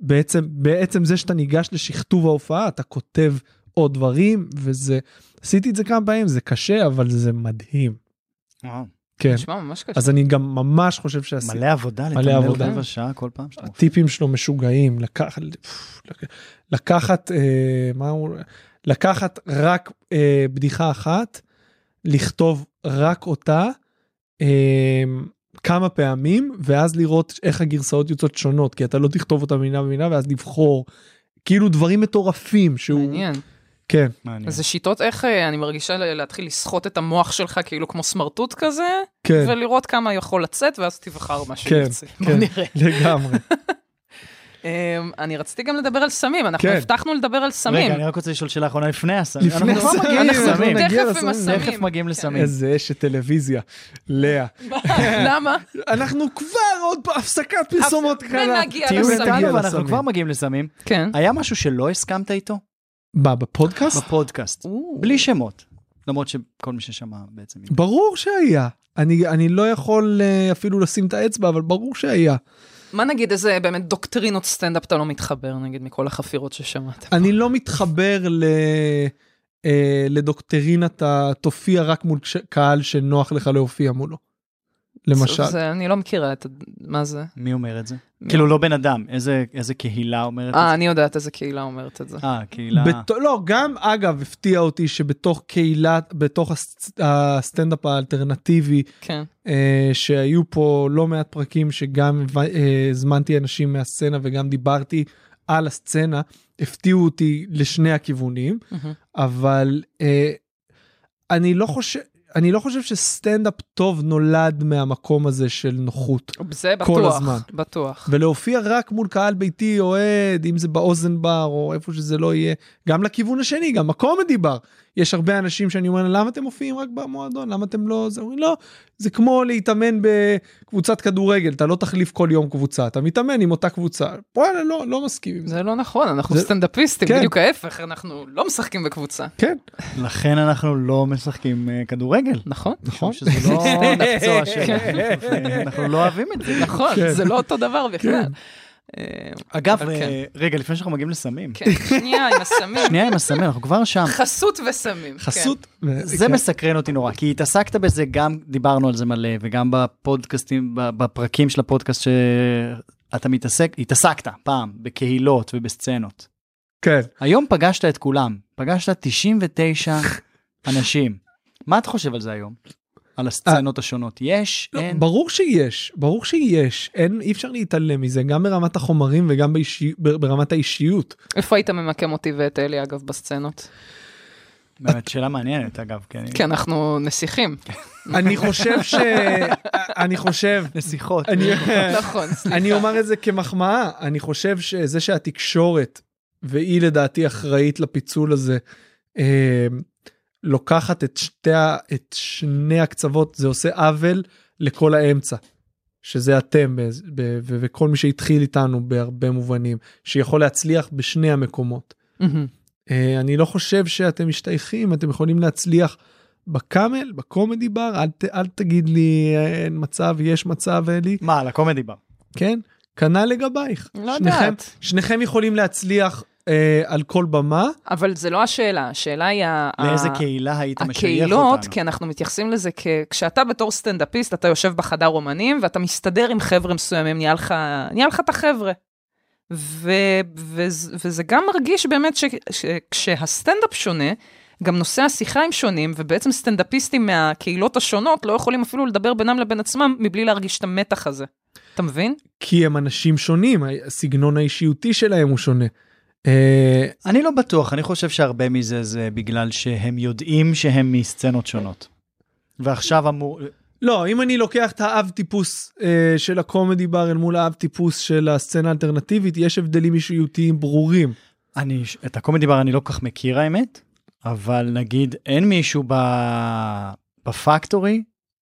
בעצם, בעצם זה שאתה ניגש לשכתוב ההופעה, אתה כותב עוד דברים, וזה, עשיתי את זה כמה פעמים, זה קשה, אבל זה מדהים. וואו. כן. נשמע ממש קשה. אז אני גם ממש חושב שעשיתי. מלא עבודה, מלא לתמלל עבודה. רבע שעה כל פעם שאתה מופיע. הטיפים שלו משוגעים לקחת לקחת אה, מה הוא לקחת רק אה, בדיחה אחת לכתוב רק אותה אה, כמה פעמים ואז לראות איך הגרסאות יוצאות שונות כי אתה לא תכתוב אותה מילה במילה ואז לבחור כאילו דברים מטורפים שהוא מעניין. כן מעניין. אז זה שיטות איך אה, אני מרגישה להתחיל לסחוט את המוח שלך כאילו כמו סמרטוט כזה, כן ולראות כמה יכול לצאת, ואז תבחר מה כן שיוצא. בוא כן נראה. לגמרי אמ, אני רציתי גם לדבר על סמים, אנחנו כן. הבטחנו לדבר על סמים. רגע, אני רק רוצה לשאול שאלה אחרונה לפני הסמים. לפני אנחנו כבר הסמים, מגיעים אנחנו לסמים. נגיע תכף עם לסמים. הסמים. תכף מגיעים לסמים. איזה אשת טלוויזיה. לאה. למה? אנחנו כבר עוד הפסקת פרסומות קלה. ונגיע תהיו לסמים. איתנו ואנחנו. כבר מגיעים לסמים. כן. היה משהו שלא הסכמת איתו? מה, בפודקאסט? בפודקאסט. בלי שמות. למרות שכל מי ששמע בעצם. ברור שהיה. אני, אני לא יכול אה, אפילו לשים את האצבע, אבל ברור שהיה. מה נגיד, איזה באמת דוקטרינות סטנדאפ אתה לא מתחבר, נגיד, מכל החפירות ששמעת? אני לא מתחבר ל... אה, לדוקטרינת התופיע רק מול ש- קהל שנוח לך להופיע מולו. למשל. זה, אני לא מכירה את... מה זה? מי אומר את זה? מי כאילו לא בן אדם, איזה איזה קהילה אומרת את אה, זה? אני יודעת איזה קהילה אומרת את זה. אה, קהילה. בת... לא, גם אגב הפתיע אותי שבתוך קהילת, בתוך הסט... הסטנדאפ האלטרנטיבי, כן. אה, שהיו פה לא מעט פרקים שגם אה, הזמנתי אנשים מהסצנה וגם דיברתי על הסצנה, הפתיעו אותי לשני הכיוונים, מהמם. אבל אה, אני לא חושב... אני לא חושב שסטנדאפ טוב נולד מהמקום הזה של נוחות. זה בטוח. כל הזמן. בטוח. ולהופיע רק מול קהל ביתי אוהד, אם זה באוזן בר או איפה שזה לא יהיה, גם לכיוון השני, גם הקומדי בר. יש הרבה אנשים שאני אומר, למה אתם מופיעים רק במועדון? למה אתם לא... זה אומרים, לא, זה כמו להתאמן בקבוצת כדורגל, אתה לא תחליף כל יום קבוצה, אתה מתאמן עם אותה קבוצה. וואלה, לא, לא מסכים עם זה. זה לא נכון, אנחנו זה- סטנדאפיסטים, כן. בדיוק ההפך, אנחנו לא משחקים בקבוצה. כן, לכן אנחנו לא משחקים אה, כדורגל. נכון? נכון. שזה לא מקצוע שלנו. כן. אנחנו לא אוהבים את זה. נכון, כן. זה לא אותו דבר בכלל. אה, אגב, אבל אה, כן. רגע, לפני שאנחנו מגיעים לסמים. כן, שנייה עם הסמים. שנייה עם הסמים, אנחנו כבר שם. חסות וסמים. כן. חסות. זה כן. מסקרן אותי נורא, כי התעסקת בזה, גם דיברנו על זה מלא, וגם בפודקאסטים, ב- בפרקים של הפודקאסט שאתה מתעסק, התעסקת פעם בקהילות ובסצנות. כן. היום פגשת את כולם, פגשת 99 אנשים. מה אתה חושב על זה היום? על הסצנות השונות? יש? לא, אין? ברור שיש, ברור שיש, אין, אי אפשר להתעלם מזה, גם ברמת החומרים וגם באישי, בר- ברמת האישיות. איפה היית ממקם אותי ואת אלי, אגב, בסצנות? באמת, שאלה מעניינת, אגב. כי אני- כי אנחנו נסיכים. אני חושב ש... אני חושב... נסיכות. אני... נכון, סליחה. אני אומר את זה כמחמאה, אני חושב שזה שהתקשורת, והיא לדעתי אחראית לפיצול הזה, אה, לוקחת את, שתי, את שני הקצוות, זה עושה עוול לכל האמצע. שזה אתם ב- ב- ו- וכל מי שהתחיל איתנו בהרבה מובנים, שיכול להצליח בשני המקומות. אה, אני לא חושב שאתם משתייכים, אתם יכולים להצליח בקאמל, בקומדי בר, אל, ת- אל תגיד לי אה, אין מצב, יש מצב, אלי. מה, על הקומדי בר. כן? כנ"ל לגבייך. לא שניכם, יודעת. שניכם יכולים להצליח אה, על כל במה. אבל זה לא השאלה, השאלה היא... לאיזה ה- קהילה היית משייך הקהילות, אותנו? כי אנחנו מתייחסים לזה כ... כשאתה בתור סטנדאפיסט, אתה יושב בחדר אומנים, ואתה מסתדר עם חבר'ה מסוימים, נהיה לך, נהיה לך את החבר'ה. ו... ו... וזה גם מרגיש באמת ש... שכשהסטנדאפ שונה, גם נושאי השיחה הם שונים, ובעצם סטנדאפיסטים מהקהילות השונות לא יכולים אפילו לדבר בינם לבין עצמם מבלי להרגיש את המתח הזה. אתה מבין? כי הם אנשים שונים, הסגנון האישיותי שלהם הוא שונה. אה, אני לא בטוח, אני חושב שהרבה מזה זה בגלל שהם יודעים שהם מסצנות שונות. ועכשיו אמור... לא, אם אני לוקח את האב טיפוס אה, של הקומדי בר אל מול האב טיפוס של הסצנה האלטרנטיבית, יש הבדלים אישיותיים ברורים. אני, את הקומדי בר אני לא כל כך מכיר האמת, אבל נגיד אין מישהו ב... בפקטורי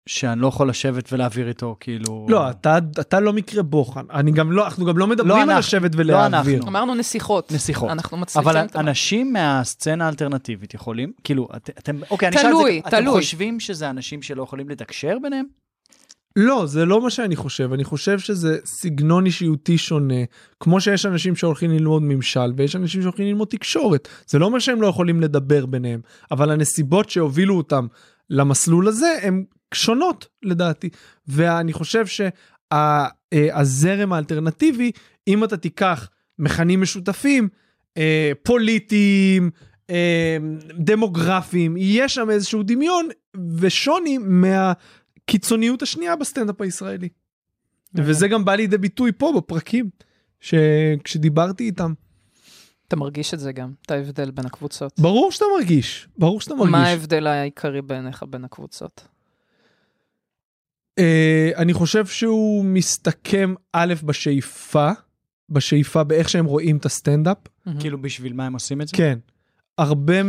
שאני לא יכול לשבת ולהעביר איתו כאילו... לא, אתה, אתה לא מקרה בוחן. אני גם לא, אנחנו גם לא מדברים לא על אנחנו, לשבת לא ולהעביר. אנחנו. אמרנו נסיכות. נסיכות. אנחנו מצליחים... אבל את אנשים מהסצנה האלטרנטיבית יכולים, כאילו, את, אתם, אוקיי, אני אשאל את תלוי, זה, אתם תלוי. חושבים שזה אנשים שלא יכולים לתקשר ביניהם? לא, זה לא מה שאני חושב. אני חושב שזה סגנון אישיותי שונה. כמו שיש אנשים שהולכים ללמוד ממשל, ויש אנשים שהולכים ללמוד תקשורת. זה לא אומר שהם לא יכולים לדבר ביניהם, אבל הנסיבות שהובילו אותם למסלול הזה הן שונות לדעתי. ואני חושב שהזרם האלטרנטיבי, אם אתה תיקח מכנים משותפים, אה, פוליטיים, אה, דמוגרפיים, יש שם איזשהו דמיון ושוני מהקיצוניות השנייה בסטנדאפ הישראלי. וזה גם בא לידי ביטוי פה בפרקים, ש... כשדיברתי איתם. אתה מרגיש את זה גם, את ההבדל בין הקבוצות. ברור שאתה מרגיש, ברור שאתה מרגיש. מה ההבדל העיקרי בעיניך בין הקבוצות? אה, אני חושב שהוא מסתכם א' בשאיפה, בשאיפה באיך שהם רואים את הסטנדאפ. כאילו בשביל מה הם עושים את זה? כן. הרבה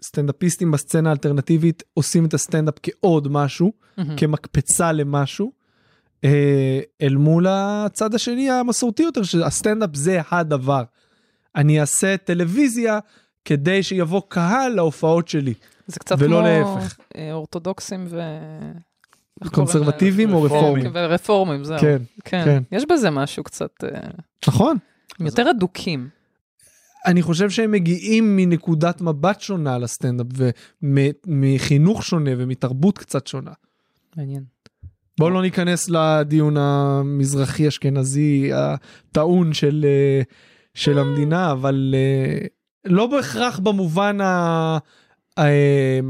מהסטנדאפיסטים בסצנה האלטרנטיבית עושים את הסטנדאפ כעוד משהו. כמקפצה למשהו, אה, אל מול הצד השני המסורתי יותר, שהסטנדאפ זה הדבר. אני אעשה טלוויזיה כדי שיבוא קהל להופעות שלי. זה קצת ולא כמו להפך. אה, אורתודוקסים ו... קונסרבטיבים או רפורמים. רפורמים? זהו. כן, כן. כן. יש בזה משהו קצת... אה, נכון. הם יותר אדוקים. אני חושב שהם מגיעים מנקודת מבט שונה לסטנדאפ ומחינוך שונה ומתרבות קצת שונה. מעניין. בואו לא ניכנס לדיון המזרחי אשכנזי הטעון של, אה, של המדינה, אבל לא בהכרח במובן ה... ה-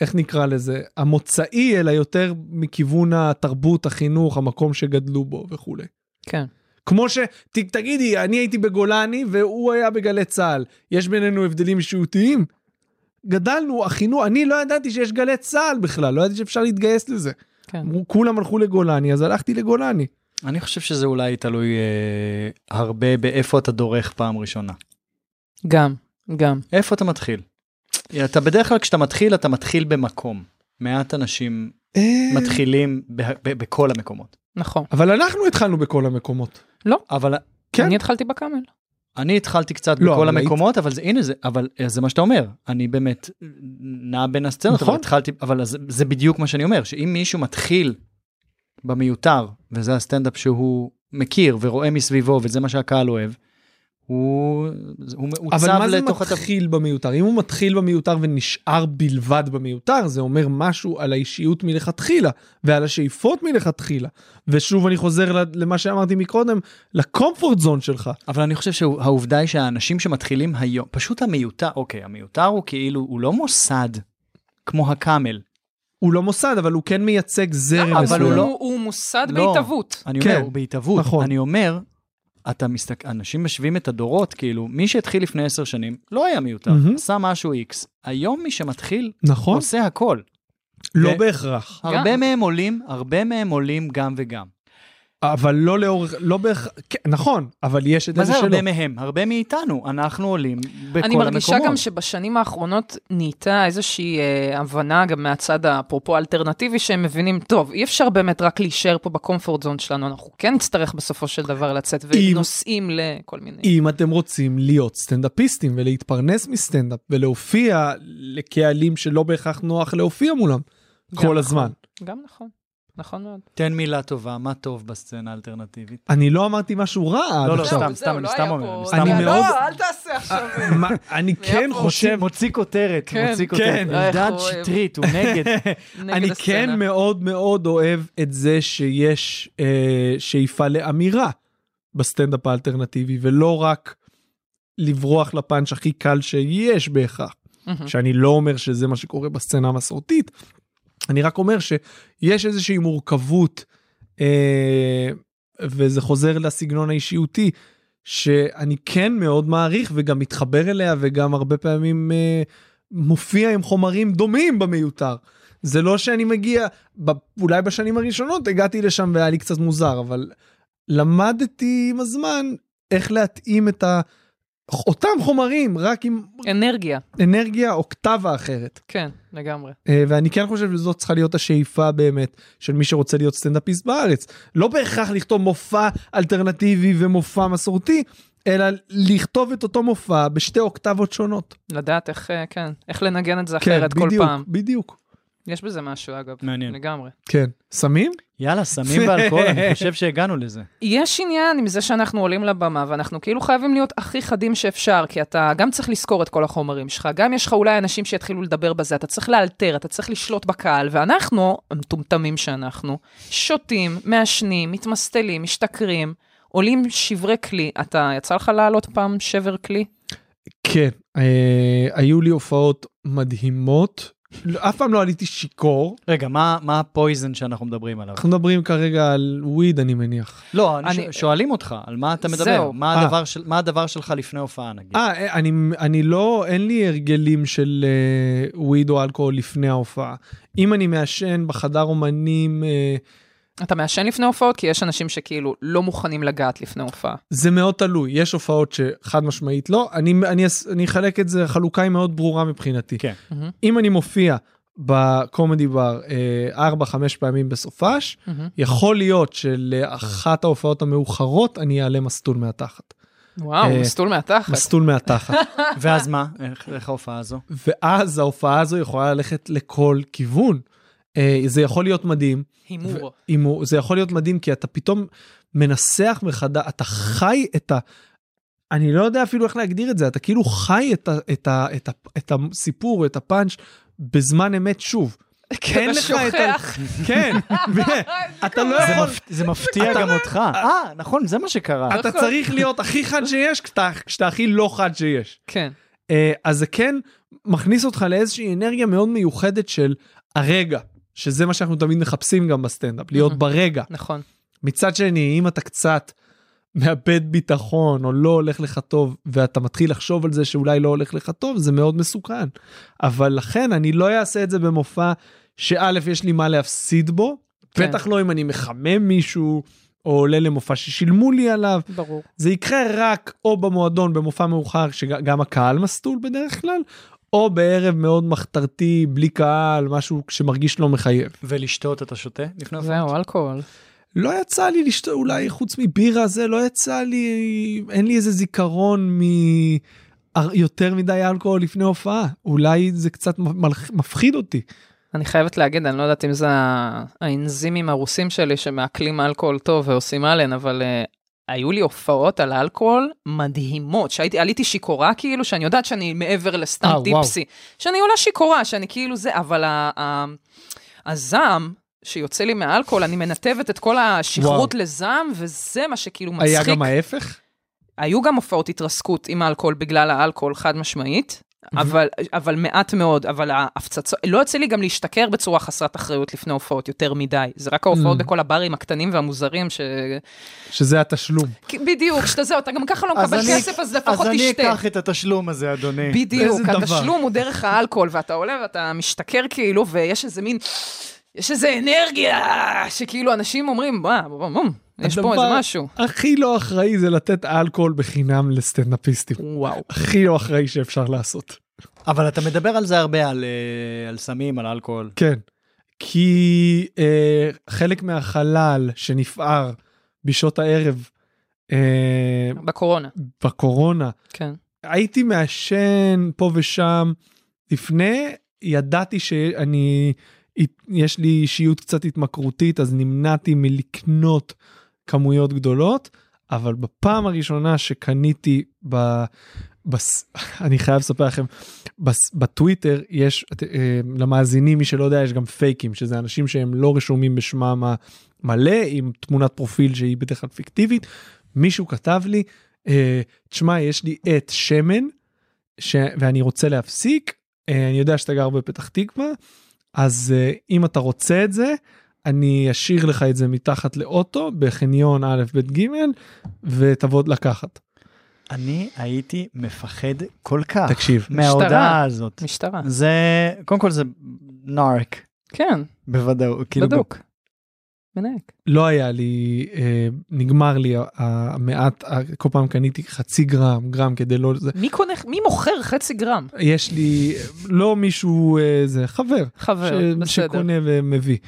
איך נקרא לזה? המוצאי, אלא יותר מכיוון התרבות, החינוך, המקום שגדלו בו וכולי. כן. כמו ש... ת- תגידי, אני הייתי בגולני והוא היה בגלי צה"ל. יש בינינו הבדלים אישיותיים? גדלנו, החינוך, אני לא ידעתי שיש גלי צה"ל בכלל, לא ידעתי שאפשר להתגייס לזה. כן. אמרו, כולם הלכו לגולני, אז הלכתי לגולני. אני חושב שזה אולי תלוי אה, הרבה באיפה אתה דורך פעם ראשונה. גם, גם. איפה אתה מתחיל? אתה בדרך כלל כשאתה מתחיל אתה מתחיל במקום. מעט אנשים מתחילים ב- ב- בכל המקומות. נכון. אבל אנחנו התחלנו בכל המקומות. אבל כן. אני התחלתי בקאמל. אני התחלתי קצת לא, בכל המקומות אבל זה הנה זה אבל אה, זה מה שאתה אומר אני באמת נע בין הסצנות נכון. אבל התחלתי אבל זה, זה בדיוק מה שאני אומר שאם מישהו מתחיל במיותר וזה הסטנדאפ שהוא מכיר ורואה מסביבו וזה מה שהקהל אוהב. הוא הוא אבל מעוצב מה זה לתוך התפ... מתחיל במיותר? אם הוא מתחיל במיותר ונשאר בלבד במיותר, זה אומר משהו על האישיות מלכתחילה, ועל השאיפות מלכתחילה. ושוב אני חוזר למה שאמרתי מקודם, לקומפורט זון שלך. אבל אני חושב שהעובדה היא שהאנשים שמתחילים היום פשוט המיותר אוקיי המיותר הוא כאילו הוא לא מוסד כמו הקאמל הוא לא מוסד, אבל הוא כן מייצג זרם אבל מסוים. הוא לא- הוא מוסד לא. בהתהוות. אני כן. אומר, הוא בהתהוות. נכון. אני אומר, אתה מסתכל, אנשים משווים את הדורות, כאילו, מי שהתחיל לפני עשר שנים, לא היה מיותר, מהמם. עשה משהו איקס. היום מי שמתחיל, נכון? עושה הכל. לא ו- בהכרח. הרבה מהם עולים, הרבה מהם עולים גם וגם. אבל לא לאורך, לא בהכרח, כן, נכון, אבל יש את מה זה שלא. הרבה מהם? הרבה מאיתנו, אנחנו עולים בכל אני המקומות. מרגישה גם שבשנים האחרונות נהייתה איזושהי אה, הבנה גם מהצד אפרופו האלטרנטיבי שהם מבינים, טוב, אי אפשר באמת רק להישאר פה בקומפורט זון שלנו, אנחנו כן נצטרך בסופו של דבר לצאת ונוסעים לכל מיני. אם אתם רוצים להיות סטנדאפיסטים ולהתפרנס מסטנדאפ ולהופיע לקהלים שלא בהכרח נוח להופיע מולם כל נכון. הזמן. גם נכון, נכון מאוד. תן מילה טובה, מה טוב בסצנה האלטרנטיבית? אני לא אמרתי משהו רע עד לא, לא, עכשיו. סתם, סתם, אני סתם אומר, אני סתם אני אומר. מאוד- לא, אל תעשה עכשיו. מה, אני כן. חושב, מוציא כותרת, כן, מוציא כן. כותרת. אלדד אוהב. שטרית, הוא נגד. נגד אני. כן מאוד מאוד אוהב את זה שיש אה, שאיפה לאמירה בסטנדאפ האלטרנטיבי ולא רק לברוח לפאנץ' הכי קל שיש בהכרח. שאני לא אומר שזה מה שקורה בסצנה המסורתית, אני רק אומר שיש איזושהי מורכבות, אה, וזה חוזר לסגנון האישיותי, שאני כן מאוד מעריך וגם מתחבר אליה וגם הרבה פעמים אה, מופיע עם חומרים דומים במיותר. זה לא שאני מגיע, אולי בשנים הראשונות הגעתי לשם והיה לי קצת מוזר, אבל למדתי עם הזמן איך להתאים את ה... אותם חומרים, רק עם אנרגיה, אנרגיה אוקטבה אחרת. כן, לגמרי. אה, ואני כן חושב שזאת צריכה להיות השאיפה באמת של מי שרוצה להיות סטנדאפיסט בארץ. לא בהכרח לכתוב מופע אלטרנטיבי ומופע מסורתי, אלא לכתוב את אותו מופע בשתי אוקטבות שונות. לדעת איך, אה, כן, איך לנגן את זה כן, אחרת כל בדיוק, פעם. בדיוק. יש בזה משהו, אגב. מעניין. לגמרי. כן. סמים? יאללה, סמים ואלכוהול, אני חושב שהגענו לזה. יש עניין עם זה שאנחנו עולים לבמה, ואנחנו כאילו חייבים להיות הכי חדים שאפשר, כי אתה גם צריך לזכור את כל החומרים שלך, גם יש לך אולי אנשים שיתחילו לדבר בזה, אתה צריך לאלתר, אתה צריך לשלוט בקהל, ואנחנו, המטומטמים שאנחנו, שותים, מעשנים, מתמסטלים, משתכרים, עולים שברי כלי. אתה, יצא לך לעלות פעם שבר כלי? כן. אה, היו לי הופעות מדהימות. לא, אף פעם לא עליתי שיכור. רגע, מה מה הפויזן שאנחנו מדברים עליו? אנחנו מדברים כרגע על וויד אני מניח. לא, אני שואלים אותך, על מה אתה מדבר? זהו. מה אה. הדבר של- מה הדבר שלך לפני הופעה, נגיד? אה, אני, אני לא, אין לי הרגלים של אה, וויד או אלכוהול לפני ההופעה. אם אני מעשן בחדר אומנים, אה, אתה מעשן לפני הופעות? כי יש אנשים שכאילו לא מוכנים לגעת לפני הופעה. זה מאוד תלוי, יש הופעות שחד משמעית לא, אני, אני, אני אחלק את זה, החלוקה היא מאוד ברורה מבחינתי. כן. אם אני מופיע בקומדי בר אה, 4-5 פעמים בסופש, מהמם. יכול להיות שלאחת ההופעות המאוחרות אני אעלה מסטול מהתחת. וואו, אה, מסטול מהתחת. מסטול מהתחת. ואז מה? איך ההופעה הזו? ואז ההופעה הזו יכולה ללכת לכל כיוון. אה, זה יכול להיות מדהים. הימור. הימור, זה יכול להיות מדהים כי אתה פתאום מנסח מחדש, אתה חי את ה... אני לא יודע אפילו איך להגדיר את זה, אתה כאילו חי את, ה, את, ה, את, ה, את הסיפור, את הפאנץ', בזמן אמת שוב. אין אתה לך את ה- שוכח. כן, אתה לא יכול, זה מפתיע גם אותך. אה, נכון, זה מה שקרה. אתה צריך להיות הכי חד שיש כשאתה, כשאתה הכי לא חד שיש. כן. אה, אז זה כן מכניס אותך לאיזושהי אנרגיה מאוד מיוחדת של הרגע, שזה מה שאנחנו תמיד מחפשים גם בסטנדאפ, להיות מהמם. ברגע. נכון. מצד שני, אם אתה קצת מאבד ביטחון או לא הולך לך טוב ואתה מתחיל לחשוב על זה שאולי לא הולך לך טוב, זה מאוד מסוכן. אבל לכן אני לא אעשה את זה במופע שא' יש לי מה להפסיד בו, כן. בטח לא אם אני מחמם מישהו או עולה למופע ששילמו לי עליו. ברור. זה יקרה רק או במועדון במופע מאוחר שגם הקהל מסטול בדרך כלל, או בערב מאוד מחתרתי, בלי קהל, משהו שמרגיש לא מחייב. ולשתות אתה שותה? זהו, אלכוהול. לא יצא לי לשתות, אולי חוץ מבירה זה, לא יצא לי, אין לי איזה זיכרון מ... יותר מדי אלכוהול לפני הופעה. אולי זה קצת מפחיד אותי. אני חייבת להגיד, אני לא יודעת אם זה האנזימים הרוסים שלי שמעכלים אלכוהול טוב ועושים עליהן, אבל uh, היו לי הופעות על אלכוהול מדהימות, שהייתי, עליתי שיכורה כאילו, שאני יודעת שאני מעבר לסתם וואו. טיפסי. שאני עולה שיכורה, שאני כאילו זה, אבל ה- ה- הזעם שיוצא לי מהאלכוהול, אני מנתבת את כל השכרות לזעם, וזה מה שכאילו מצחיק. היה גם ההפך? היו גם הופעות התרסקות עם אלכוהול בגלל האלכוהול, חד משמעית. אבל, אבל מעט מאוד, אבל ההפצצות, לא יוצא לי גם להשתכר בצורה חסרת אחריות לפני הופעות יותר מדי. זה רק ההופעות Mm. בכל הברים הקטנים והמוזרים, ש... שזה התשלום. בדיוק, שאתה זהו, אתה גם ככה לא מקבל כסף, אז לפחות אז אני תשתה. אקח את התשלום הזה, אדוני. בדיוק. התשלום הוא דרך האלכוהול, ואתה עולה ואתה משתכר כאילו, ויש איזה מין, יש איזה אנרגיה, שכאילו אנשים אומרים, וואו, וואו, וואו, יש פה איזה משהו. הכי לא אחראי זה לתת אלכוהול בחינם לסטנדאפיסטים. וואו. הכי לא אחראי שאפשר לעשות. אבל אתה מדבר על זה הרבה, על, אה, על סמים, על אלכוהול. כן. כי אה, חלק מהחלל שנפער בשעות הערב אה, בקורונה, בקורונה, כן. הייתי מעשן פה ושם. לפני ידעתי שאני, יש לי אישיות קצת התמכרותית, אז נמנעתי מלקנות כמויות גדולות, אבל בפעם הראשונה שקניתי ב... בס... אני חייב לספר לכם, בס... בטוויטר יש, אה, למאזינים, מי שלא יודע, יש גם פייקים, שזה אנשים שהם לא רשומים בשמם המלא, עם תמונת פרופיל שהיא בדרך כלל פיקטיבית. מישהו כתב לי, אה, תשמע, יש לי עט שמן, ש... ואני רוצה להפסיק, אה, אני יודע שאתה גר בפתח תקווה, אז אם אתה רוצה את זה, אני אשאיר לך את זה מתחת לאוטו בחניון א' ב' ג' ותבוא לקחת. אני הייתי מפחד כל כך תקשיב, מההודעה הזאת. משטרה. זה, קודם כל זה נארק, כן, בוודאות. כאילו, בדוק. מנהק. לא היה לי, אה, נגמר לי המעט, כל פעם קניתי חצי גרם, גרם כדי לא, זה, מי קונה, מי מוכר חצי גרם? יש לי, לא מישהו, אה, זה חבר, חבר, ש- בסדר. שקונה ומביא.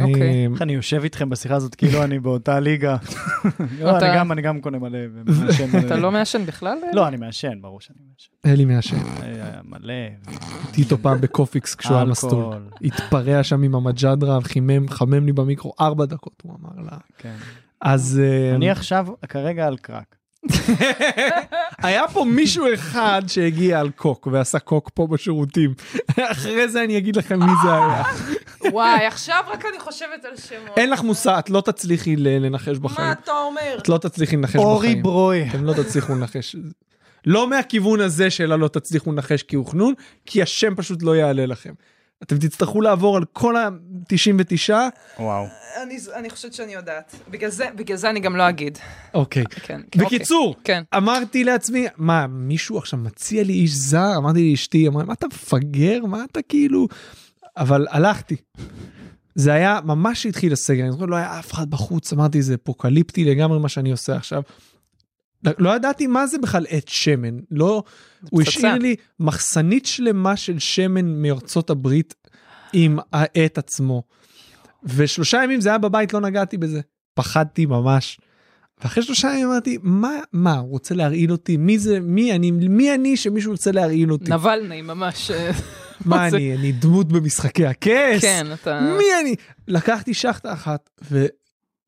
אוקיי. אה, איך אני יושב איתכם בשיחה הזאת כאילו אני באותה ליגה. לא, אתה- אני גם- אני גם קונה מלא ומעשן מלא. אתה לא מעשן בכלל? לא, אני מעשן, ברור שאני מעשן. אלי מעשן, אה, מלא. איתו פעם בקופיקס כשהוא היה מסטול. התפרע שם עם המג'דרה, חימם, חמם לי במיקרו ארבע דקות, הוא אמר לה. כן. אז אה, אני עכשיו כרגע על קרק. היה פה מישהו אחד שהגיע על קוק ועשה קוק פה בשירותים. אחרי זה אני אגיד לכם מי זה היה. וואי, עכשיו רק אני חושבת על שמות. אין לך מושג, את לא תצליחי לנחש מה בחיים. אתה אומר? את לא תצליחי לנחש אורי בחיים. ברוי. אתם לא תצליחו לנחש. לא מהכיוון הזה של הלא תצליחו לנחש כי הוא חנון, כי השם פשוט לא יעלה לכם. אתם תצטרכו לעבור על כל ה-99. וואו. אני, אני חושבת שאני יודעת. בגלל זה, בגלל זה אני גם לא אגיד. אוקיי. כן. בקיצור, כן. אמרתי לעצמי, מה, מישהו עכשיו מציע לי איש זר? אמרתי לאשתי, אמרה, מה אתה מפגר? מה אתה כאילו... אבל הלכתי. זה היה ממש שהתחיל הסגר, אני זוכר, לא היה אף אחד בחוץ, אמרתי, זה אפוקליפטי לגמרי מה שאני עושה עכשיו. לא- ידעתי מה זה בכלל עט שמן, לא, הוא. השאיר לי מחסנית שלמה של שמן מארצות הברית עם העט עצמו. ושלושה ימים זה היה בבית, לא נגעתי בזה. פחדתי ממש. ואחרי שלושה ימים אמרתי, מה, מה, הוא רוצה להרעיל אותי? מי זה, מי אני, מי אני שמישהו רוצה להרעיל אותי? נבלני ממש. מה אני, אני דמות במשחקי הכס? כן, אתה... מי אני? לקחתי שחטה אחת,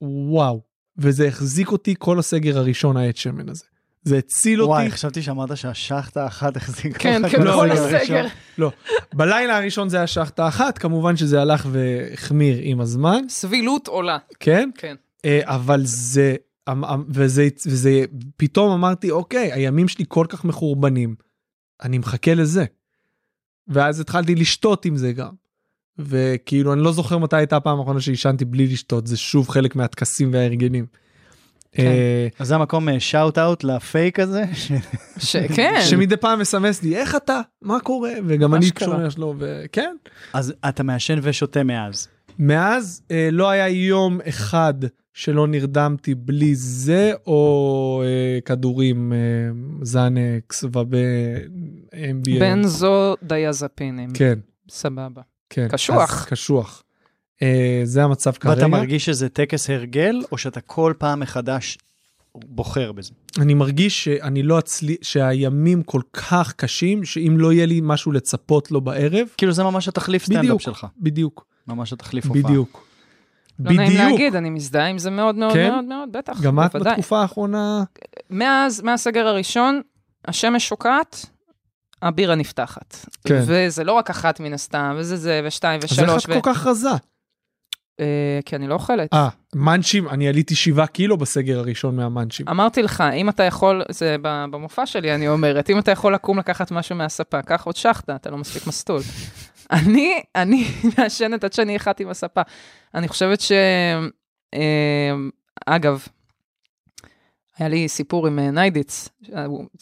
ווואו, וזה החזיק אותי כל הסגר הראשון, העט שמן הזה. זה הציל אותי. וואי, חשבתי שאמרת שהשחטה אחת החזיקה כן, כן, כל כל הסגר. לא, בלילה הראשון זה היה שחטה אחת, כמובן שזה הלך והחמיר עם הזמן, סבילות עולה. כן? כן. אה, אבל זה, אמ- אמ- וזה, וזה, פתאום אמרתי, אוקיי, הימים שלי כל כך מחורבנים, אני מחכה לזה. ואז התחלתי לשתות עם זה גם. וכאילו, אני לא זוכר מתי הייתה הפעם האחרונה שעישנתי בלי לשתות, זה שוב חלק מהטקסים וההרגלים. כן. אה, אז זה המקום שאוט אאוט לפייק הזה. ש- כן. שמדי פעם מסמס לי, איך אתה? מה קורה? וגם אני. שומע שלו, וכן. אז אתה מעשן ושותה מאז. מאז אה, לא היה יום אחד שלא נרדמתי בלי זה, או אה, כדורים, אה, זנקס וב-MBA. בנזו דיאזפינים. כן, סבבה. כן. קשוח. קשוח. אה, זה המצב כרגע. ואתה מרגיש שזה טקס הרגל, או שאתה כל פעם מחדש בוחר בזה? אני מרגיש שאני לא אצלי, שהימים כל כך קשים, שאם לא יהיה לי משהו לצפות לו בערב, כאילו זה ממש התחליף סטנדאפ שלך. בדיוק, ממש התחליף הופעה. בדיוק. לא נעים בדיוק. להגיד, אני מזדהה עם זה מאוד מאוד כן? מאוד מאוד, בטח. גם את בוודאי. בתקופה האחרונה, מאז, מהסגר הראשון, השמש שוקעת, הבירה נפתחת. כן. וזה לא רק אחת מן הסתם, וזה זה, ושתיים, אז איך ושלוש, את כל כך רזה? אה, כי אני לא אוכלת. אה, מאנצ'ים, אני עליתי שבעה קילו בסגר הראשון מהמאנצ'ים. אמרתי לך, אם אתה יכול, זה במופע שלי אני אומרת, אם אתה יכול לקום לקחת משהו מהספה, קח עוד שחטה, אתה לא מספיק מסטול. אני, אני מעשנת עד שאני אחת עם הספה. אני חושבת ש... אה, אגב, היה לי סיפור עם אה, ניידיץ,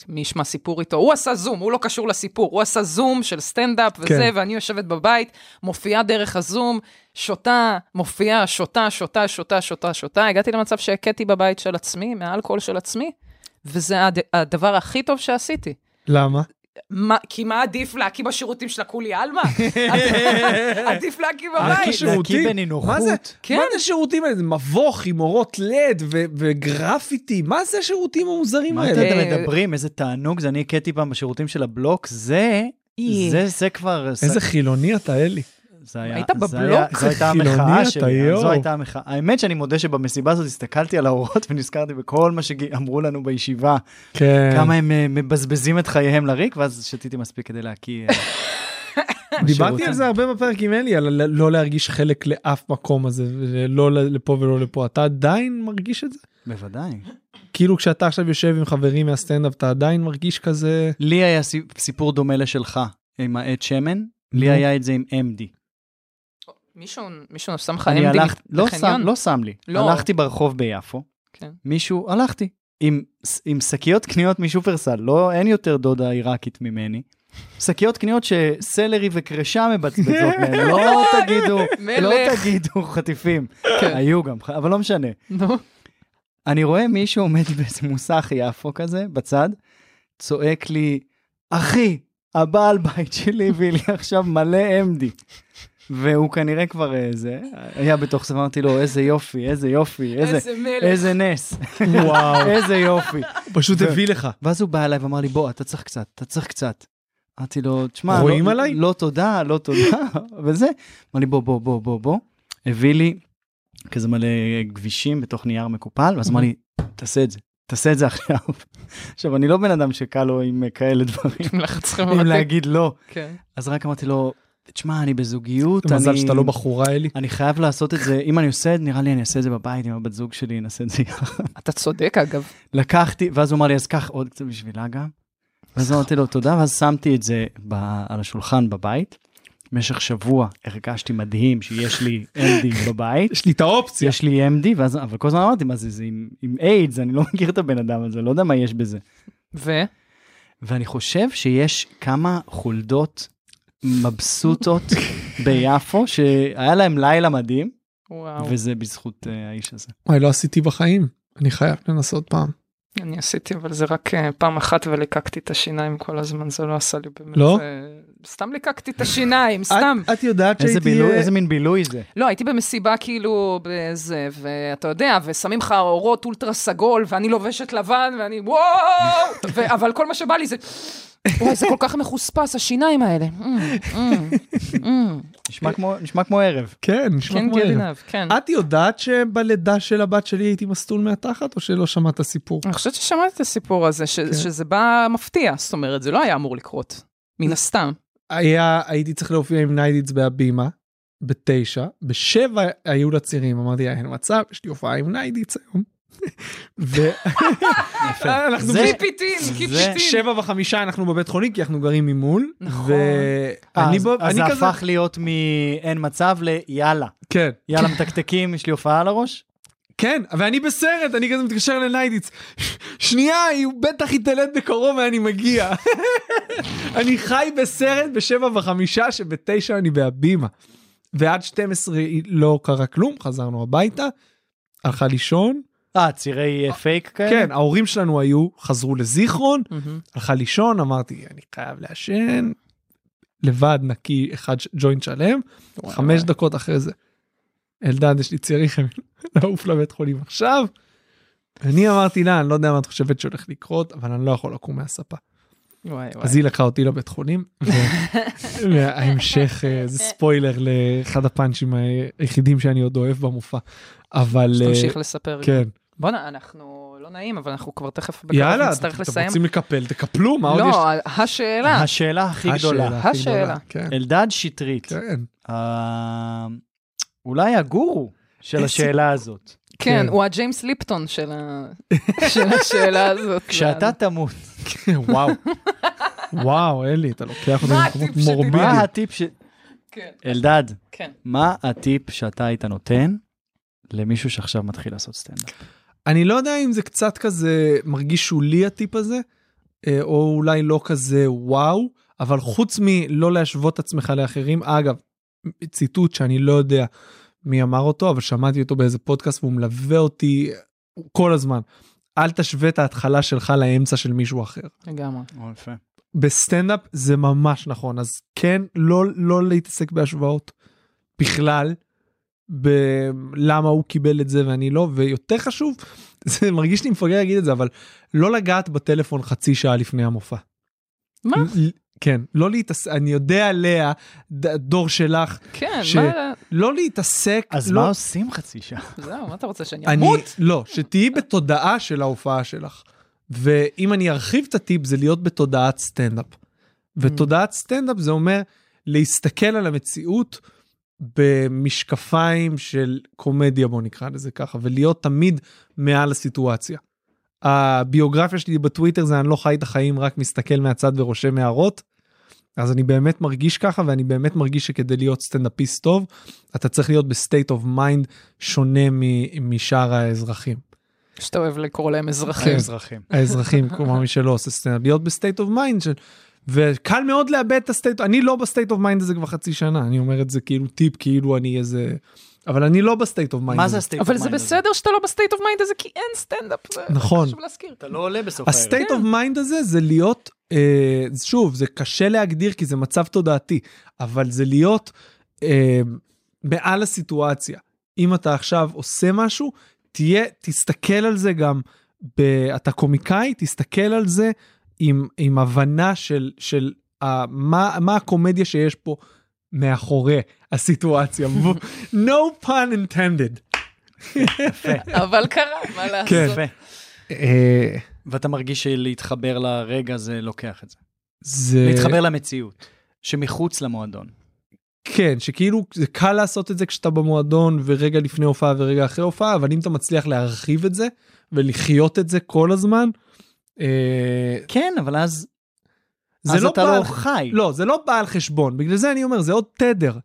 מי ישמע סיפור איתו, הוא עשה זום, הוא לא קשור לסיפור, הוא עשה זום של סטנדאפ וזה, כן. ואני יושבת בבית, מופיעה דרך הזום, שותה, מופיעה, שותה, שותה, שותה, שותה, שותה, הגעתי למצב שהכיתי בבית של עצמי, מהאלכוהול של עצמי, וזה הד... הדבר הכי טוב שעשיתי. למה? מה, כי מה עדיף להקיא בשירותים של הכולי עלמא? עדיף להקיא רק בבית. להקיא שירותים? בנינוחות. מה זה? כן. מה זה שירותים האלה? זה מבוך עם אורות לד וגרפיטי, מה זה השירותים המוזרים מה האלה? אתם אה, מדברים? איזה תענוג זה, אני הכיתי פעם בשירותים של הבלוק. זה, זה כבר... איזה חילוני אתה, אלי. זה היה, היית בבלוק? זו הייתה המחאה שלי. זו הייתה המחאה. האמת שאני מודה שבמסיבה הזאת הסתכלתי על האורות ונזכרתי בכל מה שאמרו לנו בישיבה, כן. כמה הם אה, מבזבזים את חייהם לריק, ואז שתיתי מספיק כדי להקיא. אה, דיברתי. על זה הרבה בפרק עם אלי, על לא להרגיש חלק לאף מקום הזה, לא לפה ולא לפה. אתה עדיין מרגיש את זה? בוודאי. כאילו כשאתה עכשיו יושב עם חברים מהסטנדאפ, אתה עדיין מרגיש כזה... לי היה סי- סיפור דומה לשלך עם העט שמן, לי. היה את זה עם MD. מישהו, מישהו שם לך אני MD הלכת, לא? שם, לא שם לי. לא. הלכתי ברחוב ביפו, כן. מישהו, הלכתי, עם, עם שקיות קניות משופרסל, לא, אין יותר דודה עיראקית ממני. שקיות קניות שסלרי וקרשה מבצבצות מהן, לא תגידו, לא. תגידו חטיפים. כן. היו גם, אבל לא משנה. נו, אני רואה מישהו עומד באיזה מוסך יפו כזה, בצד, צועק לי, אחי, הבעל בית שלי הביא לי עכשיו מלא MD. והוא כנראה כבר איזה, היה בתוך זה, אמרתי לו, איזה יופי, איזה יופי, איזה, איזה מלך. איזה נס, וואו, איזה יופי. הוא פשוט ו- הביא לך. ואז הוא בא אליי ואמר לי, בוא, אתה צריך קצת, אתה צריך קצת. אמרתי לו, תשמע, רואים לא, עליי? לא תודה, לא תודה, וזה. אמר לי, בוא, בוא, בוא, בוא, בוא. הביא לי כזה מלא כבישים בתוך נייר מקופל, ואז אמר לי, תעשה את זה, תעשה את זה עכשיו. עכשיו, אני לא בן אדם שקל לו עם כאלה דברים, עם לחץ עם חברתי. להגיד לא. כן. אז רק אמרתי לו, תשמע, אני בזוגיות, מזל אני... שאתה לא בחורה, אלי. אני חייב לעשות את זה, אם אני עושה את זה, נראה לי אני אעשה את זה בבית עם הבת זוג שלי, נעשה את זה יחד. אתה צודק אגב. לקחתי, ואז הוא אמר לי, אז קח עוד קצת בשבילה גם. ואז אמרתי לו, תודה, ואז שמתי את זה ב- על השולחן בבית. במשך שבוע הרגשתי מדהים שיש לי MD בבית. יש לי את האופציה. יש לי MD, ואז, אבל כל הזמן אמרתי, מה זה, זה עם, עם איידס, אני לא מכיר את הבן אדם הזה, לא יודע מה יש בזה. ו? ואני חושב שיש כמה חולדות מבסוטות ביפו, שהיה להם לילה מדהים, וואו. וזה בזכות אה, האיש הזה. וואי, לא עשיתי בחיים. אני חייב לנסות פעם. אני עשיתי אבל זה רק אה, פעם אחת וליקקתי את השיניים כל הזמן זה לא עשה לי באמת. לא? סתם ליקקתי את השיניים סתם. את, את יודעת איזה שהייתי... בילוי, אה, איזה מין בילוי זה. לא הייתי במסיבה כאילו בזה ואתה יודע ושמים לך אורות אולטרה סגול ואני לובשת לבן ואני וואו ו- אבל כל מה שבא לי זה. וואי זה כל כך מחוספס השיניים האלה. אמ, אמ, אמ. נשמע כמו, ערב. כן, נשמע כן כמו ערב. גלינב כן. את יודעת שבלידה של הבת שלי הייתי מסטול מהתחת, או שלא שמעת סיפור? אני חושבת ששמעתי את הסיפור הזה ש- כן. שזה בא מפתיע זאת אומרת זה לא היה אמור לקרות מן הסתם. היה, הייתי צריך להופיע עם ניידיץ בהבימה, בתשע, בשבע היו לה צירים, אמרתי אין מצב, יש לי הופעה עם ניידיץ היום. ו... אנחנו זה- ב- קיפיטין קיפיטין. שבע וחמישה אנחנו בבית חולים, כי אנחנו גרים ממול. נכון. אז, זה הפך להיות מאין מצב ליאללה. כן, יאללה מתקתקים, יש לי הופעה על הראש? כן, ואני בסרט, אני כזה מתקשר לניידיץ, שנייה, היא בטח תלד בקרוב ואני מגיע. אני חי בסרט בשבע וחמישה, שבתשע אני בהבימה. ועד 12 לא קרה כלום, חזרנו הביתה, הלכה לישון. אה, צירי אה, פייק כאלה? כן, ההורים שלנו היו, חזרו לזיכרון. הלכה לישון, אמרתי, אני חייב לעשן, לבד נקי אחד ג'וינט שלם, חמש. דקות אחרי זה. אלדד, יש לי צריך לעוף לבית חולים עכשיו. אני אמרתי לה, אני לא יודע מה את חושבת שהולך לקרות, אבל אני לא יכול לקום מהספה. וואי, וואי. אז היא לקחה אותי לבית חולים, וההמשך אה, זה ספוילר לאחד הפאנצ'ים היחידים שאני עוד אוהב במופע. אבל... אה, תמשיך לספר. כן. בואנה, אנחנו לא נעים, אבל אנחנו כבר תכף יאללה, נצטרך אתם לסיים. רוצים לקפל, תקפלו, מה עוד יש? לא, השאלה. השאלה הכי גדולה. השאלה כן. אלדד שטרית, כן. אה, אולי הגורו של איזה- השאלה הזאת. כן, כן. הוא הג'יימס ליפטון של השאלה הזאת. כשאתה תמות, וואו. וואו, אלי, אתה לוקח אותי מה למקומות? מורבידים. מה הטיפ ש... כן, אלדד, כן. מה הטיפ שאתה היית נותן למישהו שעכשיו מתחיל לעשות סטנדאפ? אני לא יודע אם זה קצת כזה מרגיש שולי הטיפ הזה, אה, או אולי לא כזה וואו, אבל חוץ מלא להשוות את עצמך לאחרים, אגב, ציטוט שאני לא יודע מי אמר אותו, אבל שמעתי אותו באיזה פודקאסט והוא מלווה אותי כל הזמן. אל תשווה את ההתחלה שלך לאמצע של מישהו אחר. לגמרי. יפה. בסטנדאפ זה ממש נכון, אז כן, לא, לא להתעסק בהשוואות בכלל, בלמה הוא קיבל את זה ואני לא, ויותר חשוב, זה מרגיש לי מפגר להגיד את זה, אבל לא לגעת בטלפון חצי שעה לפני המופע. מה? כן, לא להתעסק, אני יודע עליה, דור שלך, כן, ש- מה... לא להתעסק, אז לא, מה עושים חצי שעה? זהו, מה אתה רוצה, שאני אני, אמות? לא, שתהיי בתודעה של ההופעה שלך. ואם אני ארחיב את הטיפ זה להיות בתודעת סטנדאפ. ותודעת סטנדאפ זה אומר להסתכל על המציאות במשקפיים של קומדיה בוא נקרא לזה ככה ולהיות תמיד מעל הסיטואציה. הביוגרפיה שלי בטוויטר זה אני לא חי את החיים רק מסתכל מהצד ורושם הערות. אז אני באמת מרגיש ככה ואני באמת מרגיש שכדי להיות סטנדאפיסט טוב אתה צריך להיות ב state of mind שונה מ- משאר האזרחים. שאתה אוהב לקרוא להם אזרחים. כן. אזרחים. האזרחים, כלומר מי שלא עושה סטנדאפ, להיות ב state of mind, וקל מאוד לאבד את ה state, אני לא ב state of mind הזה כבר חצי שנה, אני אומר את זה כאילו טיפ, כאילו אני איזה, אבל אני לא ב state of mind מה. זה ה state אבל זה בסדר שאתה לא ב state of mind הזה, כי אין סטנדאפ. נכון. חשוב להזכיר. אתה לא עולה בסוף הערב. ה state of mind הזה זה להיות, אה, שוב, זה קשה להגדיר כי זה מצב תודעתי, אבל זה להיות אה, מעל הסיטואציה. אם אתה עכשיו עושה משהו, תהיה, תסתכל על זה גם, ב, אתה קומיקאי, תסתכל על זה עם, עם הבנה של, של מה, מה הקומדיה שיש פה מאחורי הסיטואציה. no pun intended. אבל קרה, מה לעשות? כן. אה, ואתה מרגיש שלהתחבר לרגע זה לוקח את זה. זה... להתחבר למציאות, שמחוץ למועדון. כן, שכאילו זה קל לעשות את זה כשאתה במועדון ורגע לפני הופעה ורגע אחרי הופעה, אבל אם אתה מצליח להרחיב את זה ולחיות את זה כל הזמן, אה, כן, אבל אז, זה אז לא אתה בא לא על- חי. לא, זה לא בא על חשבון, בגלל זה אני אומר, זה עוד תדר.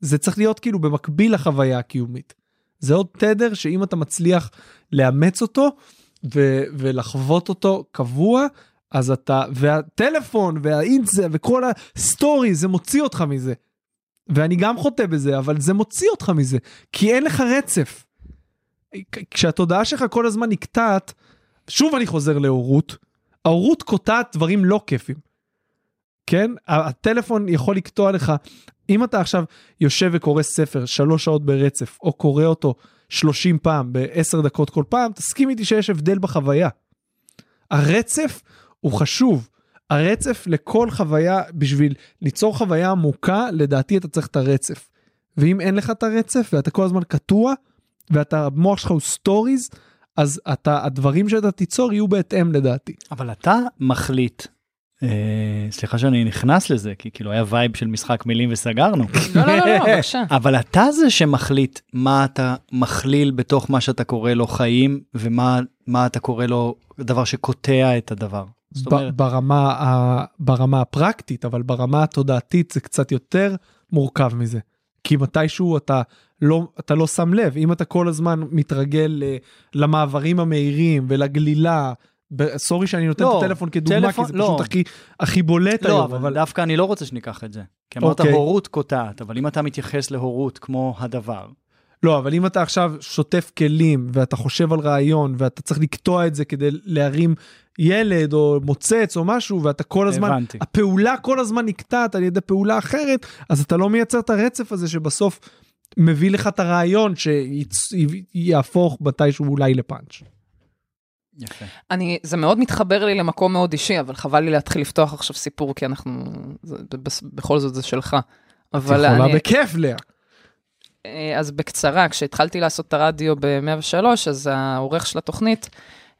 זה צריך להיות כאילו במקביל לחוויה הקיומית. זה עוד תדר שאם אתה מצליח לאמץ אותו ו- ולחוות אותו קבוע, אז אתה, והטלפון והאינסטה וכל ה story, זה מוציא אותך מזה. ואני גם חוטא בזה, אבל זה מוציא אותך מזה, כי אין לך רצף. כשהתודעה שלך כל הזמן נקטעת, שוב אני חוזר להורות, ההורות קוטעת דברים לא כיפים. כן? הטלפון יכול לקטוע לך, אם אתה עכשיו יושב וקורא ספר שלוש שעות ברצף, או קורא אותו 30 פעם בעשר דקות כל פעם, תסכים איתי שיש הבדל בחוויה. הרצף הוא חשוב. הרצף לכל חוויה, בשביל ליצור חוויה עמוקה, לדעתי אתה צריך את הרצף. ואם אין לך את הרצף ואתה כל הזמן קטוע, והמוח שלך הוא stories, אז אתה, הדברים שאתה תיצור יהיו בהתאם לדעתי. אבל אתה מחליט. אה, סליחה שאני נכנס לזה, כי כאילו היה vibe של משחק מילים וסגרנו. לא, לא, לא, לא, בבקשה. אבל אתה זה שמחליט מה אתה מכליל בתוך מה שאתה קורא לו חיים, ומה מה אתה קורא לו דבר שקוטע את הדבר. ברמה, ה- ברמה הפרקטית, אבל ברמה התודעתית זה קצת יותר מורכב מזה. כי מתישהו אתה לא, אתה לא שם לב, אם אתה כל הזמן מתרגל ל- למעברים המהירים ולגלילה, סורי שאני נותן לא, את הטלפון כדוגמה, טלפון- כי זה לא. פשוט הכי, הכי בולט לא, היום, אבל אבל דווקא אני לא רוצה שניקח את זה. כי אמרת אוקיי. הורות קוטעת, אבל אם אתה מתייחס להורות כמו הדבר, לא, אבל אם אתה עכשיו שוטף כלים ואתה חושב על רעיון ואתה צריך לקטוע את זה כדי להרים ילד או מוצץ או משהו ואתה כל הזמן, הבנתי. הפעולה כל הזמן נקטעת על ידי פעולה אחרת, אז אתה לא מייצר את הרצף הזה שבסוף מביא לך את הרעיון שיהפוך מתישהו אולי לפאנץ'. יפה. אני, זה מאוד מתחבר לי למקום מאוד אישי, אבל חבל לי להתחיל לפתוח עכשיו סיפור, כי אנחנו, זה, בכל זאת זה שלך. את יכולה אני, בכיף לאה. אה, אז בקצרה, כשהתחלתי לעשות את הרדיו ב-103, אז העורך של התוכנית,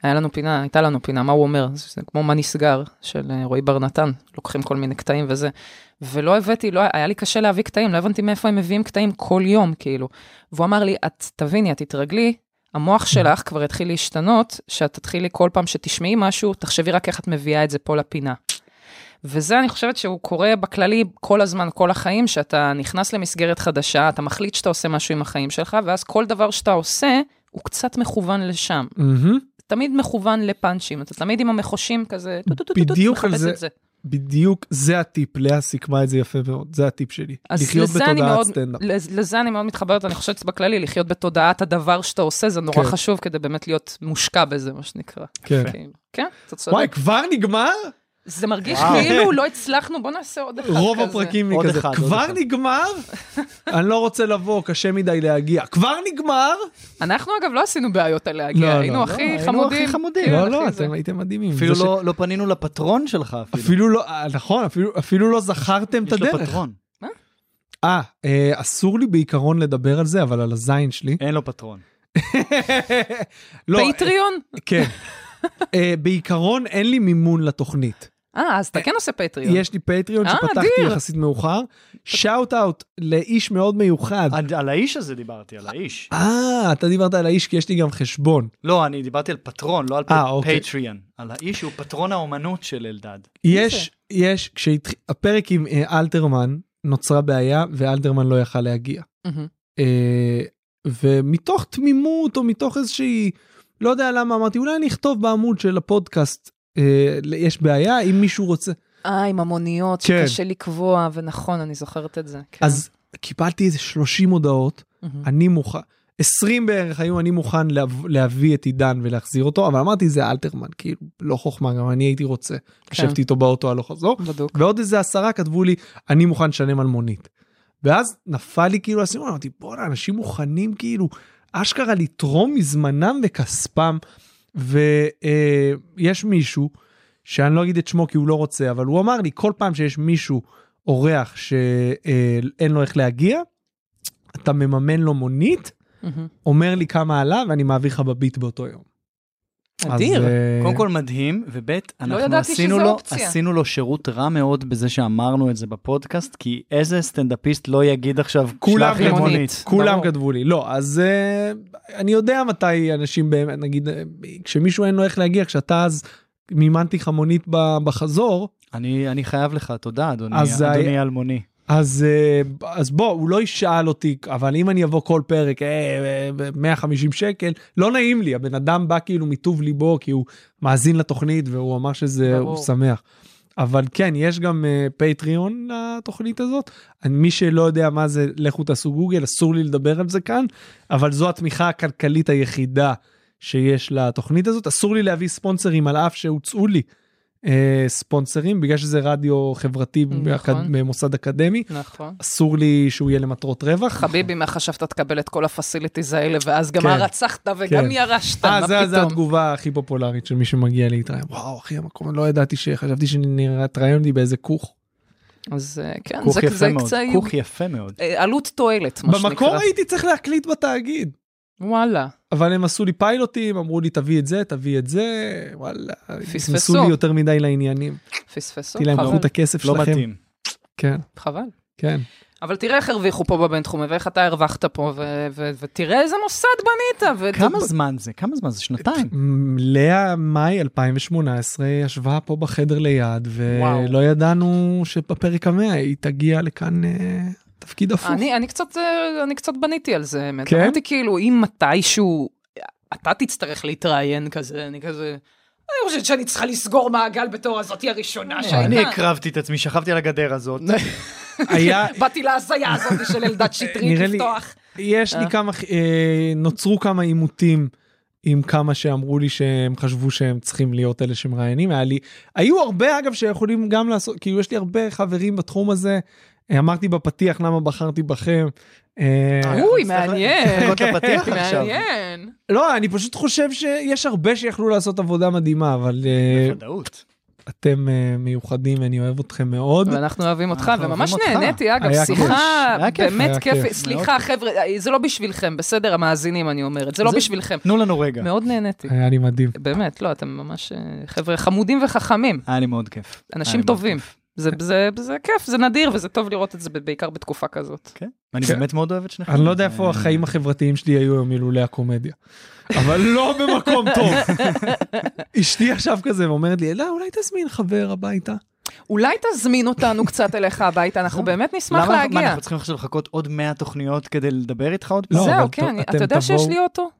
היה לנו פינה, הייתה לנו פינה, מה הוא אומר? זה כמו מה נסגר של אה, רועי בר נתן, לוקחים כל מיני קטעים וזה. ולא הבאתי, לא, היה לי קשה להביא קטעים, לא הבנתי מאיפה הם מביאים קטעים כל יום, כאילו. והוא אמר לי, את תביני, את תתרגלי, המוח שלך כבר יתחיל להשתנות, שאת תתחילי כל פעם שתשמעי משהו, תחשבי רק איך את מביאה את זה פה לפינה. וזה, אני חושבת שהוא קורה בכללי כל הזמן, כל החיים, שאתה נכנס למסגרת חדשה, אתה מחליט שאתה עושה משהו עם החיים שלך, ואז כל דבר שאתה עושה, הוא קצת מכוון לשם. מהמם. תמיד מכוון לפאנצ'ים, אתה תמיד עם המחושים כזה, בדיוק על זה. בדיוק זה הטיפ, לאה סיכמה את זה יפה מאוד, זה הטיפ שלי. לחיות בתודעת מאוד, סטנדאפ. לז- לזה אני מאוד מתחברת, אני חושבת בכללי, לחיות בתודעת הדבר שאתה עושה, זה נורא כן. חשוב כדי באמת להיות מושקע בזה, מה שנקרא. כן. כאילו, כן, אתה צודק. וואי, כבר נגמר? זה מרגיש וואו. כאילו לא הצלחנו, בוא נעשה עוד אחד כזה. רוב הפרקים אחד, עוד כבר אחד." נגמר? אני לא רוצה לבוא, קשה מדי להגיע. כבר נגמר? אנחנו אגב לא עשינו בעיות על להגיע, לא, לא, היינו לא, הכי היינו חמודים. הכי חמודים. לא, לא, זה. אתם הייתם מדהימים. אפילו לא פנינו לפטרון שלך אפילו. אפילו לא, אה, נכון, אפילו- אפילו לא זכרתם את יש לו הדרך. פטרון. אה, אה, אסור לי בעיקרון לדבר על זה, אבל על הזין שלי. אין לו פטרון. לא, פטריון? אה, כן. אה, בעיקרון אין לי מימון לתוכנית. אה, אז אתה כן עושה פטריון. יש לי פטריון אה, שפתחתי. יחסית מאוחר. שאוט אאוט לאיש מאוד מיוחד. על האיש הזה דיברתי, על האיש. אה, אתה דיברת על האיש כי יש לי גם חשבון. לא, אני דיברתי על פטרון, לא על אה, אוקיי. על האיש שהוא פטרון האומנות של אלדד. יש, יש, כשהפרק עם אה, אלתרמן נוצרה בעיה ואלתרמן לא יכל להגיע. אה, ומתוך תמימות או מתוך איזושהי, לא יודע למה אמרתי, אולי אני אכתוב בעמוד של הפודקאסט, אה, יש בעיה, אם מישהו רוצה. אה, עם המוניות, כן. שקשה לקבוע, ונכון, אני זוכרת את זה. כן. אז קיבלתי איזה 30 הודעות, מהמם. אני מוכן, 20 בערך היו אני מוכן להב- להביא את עידן ולהחזיר אותו, אבל אמרתי זה אלתרמן, כאילו, לא חוכמה, גם אני הייתי רוצה. ישבתי איתו באוטו הלוך חזור, בדוק. ועוד איזה עשרה כתבו לי, אני מוכן לשלם על מונית. ואז נפל לי כאילו הסימון, אמרתי, בואנה, אנשים מוכנים כאילו, אשכרה לתרום מזמנם וכספם, ויש מישהו, שאני לא אגיד את שמו כי הוא לא רוצה, אבל הוא אמר לי, כל פעם שיש מישהו, אורח שאין לו איך להגיע, אתה מממן לו מונית, מהמם. אומר לי כמה עלה ואני מעביר לך בביט באותו יום. אדיר. אז, אה, קודם כל מדהים, וב' אנחנו ידעתי עשינו לו, אופציה. עשינו לו שירות רע מאוד בזה שאמרנו את זה בפודקאסט, כי איזה סטנדאפיסט לא יגיד עכשיו, כולם שלח לי כתבו. מונית. כולם. כתבו לי לא אז uh, אני יודע מתי אנשים באמת נגיד אה, כשמישהו אין לו איך להגיע כשאתה אז מימנתי לך מונית ב- בחזור אני, אני חייב לך תודה, אדוני, אדוני היה- אלמוני. אז uh, אז בוא הוא לא ישאל אותי אבל אם אני אבוא כל פרק אה, אה, 150 שקל לא נעים לי הבן אדם בא כאילו מטוב ליבו כי הוא מאזין לתוכנית והוא אמר שזה ברור. הוא שמח. אבל כן, יש גם פטריון לתוכנית הזאת. אני- מי שלא יודע מה זה, לכו תעשו גוגל, אסור לי לדבר על זה כאן, אבל זו התמיכה הכלכלית היחידה שיש לתוכנית הזאת. אסור לי להביא ספונסרים על אף שהוצאו לי אה, ספונסרים, בגלל שזה רדיו חברתי נכון. באקד- במוסד אקדמי. נכון. אסור לי שהוא יהיה למטרות רווח. חביבי, מה חשבת תקבל את כל הפסיליטיז האלה, ואז גם כן. הרצחת וגם כן. ירשת, אה, מה זה, זה פתאום? התגובה הכי פופולרית של מי שמגיע להתראיין. וואו, אחי, המקום, לא ידעתי שחשבתי שתראיין אותי באיזה כוך. אז אה, כן, זה יפה זה מאוד, קצת... כוך יפה מאוד. אה, עלות תועלת, מה שנקרא. במקור הייתי צריך להקליט בתאגיד. וואלה. אבל הם עשו לי פיילוטים, אמרו לי תביא את זה, תביא את זה, וואלה, פספסו. נכנסו לי יותר מדי לעניינים. פספסו, אמרתי להם, קחו חבל. את הכסף לא שלכם. מתאים. כן, חבל. כן. אבל תראה איך הרוויחו פה בבינתחומי, ואיך אתה הרווחת פה, ו- ו- ותראה איזה מוסד בנית. ו- כמה זמן זה? כמה זמן זה? שנתיים. לאה מאי 2018 ישבה פה בחדר ליד, וואו. ולא ידענו שבפרק המאה היא תגיע לכאן אה, תפקיד הפוך. אני, אני, קצת, אה, אני קצת בניתי על זה, האמת. כן? אמרתי כאילו, אם מתישהו אתה תצטרך להתראיין כזה, אני כזה... אני חושבת שאני צריכה לסגור מעגל בתור הזאתי הראשונה אני שהייתה. הקרבתי את עצמי, שכבתי על הגדר הזאת. היה, באתי להזיה הזאת של אלדד שטרית נראה לי- לפתוח. יש לי אה. כמה, אה, נוצרו כמה עימותים עם כמה שאמרו לי שהם חשבו שהם צריכים להיות אלה שמראיינים. היה לי, היו הרבה אגב שיכולים גם לעשות, כאילו יש לי הרבה חברים בתחום הזה. אה, אמרתי בפתיח למה בחרתי בכם. אה, אוי, נצטרך מעניין. עכשיו. מעניין. לא, אני פשוט חושב שיש הרבה שיכלו לעשות עבודה מדהימה, אבל אה, בוודאות. אתם אה, מיוחדים, אני אוהב אתכם מאוד. ואנחנו אוהבים אותך, אנחנו וממש. נהניתי, אגב. שיחה באמת כיף. סליחה, חבר'ה, זה לא בשבילכם, בסדר, המאזינים, אני אומרת, זה לא בשבילכם. תנו לנו רגע. מאוד נהניתי. היה לי מדהים. באמת, לא, אתם ממש אה, חבר'ה חמודים וחכמים, היה לי מאוד כיף. אנשים טובים. כיף. זה, זה, זה כיף, זה נדיר, וזה טוב לראות את זה ב- בעיקר בתקופה כזאת. כן. ואני כן. באמת מאוד אוהב את שניכם. אני לא יודע זה- איפה החיים החברתיים שלי היו היום אילולא הקומדיה. אבל לא במקום טוב. אשתי עכשיו כזה ואומרת לי, לא, אולי תזמין חבר הביתה. אולי תזמין אותנו קצת אליך הביתה, אנחנו באמת נשמח למה אנחנו- מה, להגיע. אנחנו צריכים עכשיו לחכות עוד 100 תוכניות כדי לדבר איתך עוד לא, פעם? זהו, אבל כן, אתה יודע שיש לי אוטו?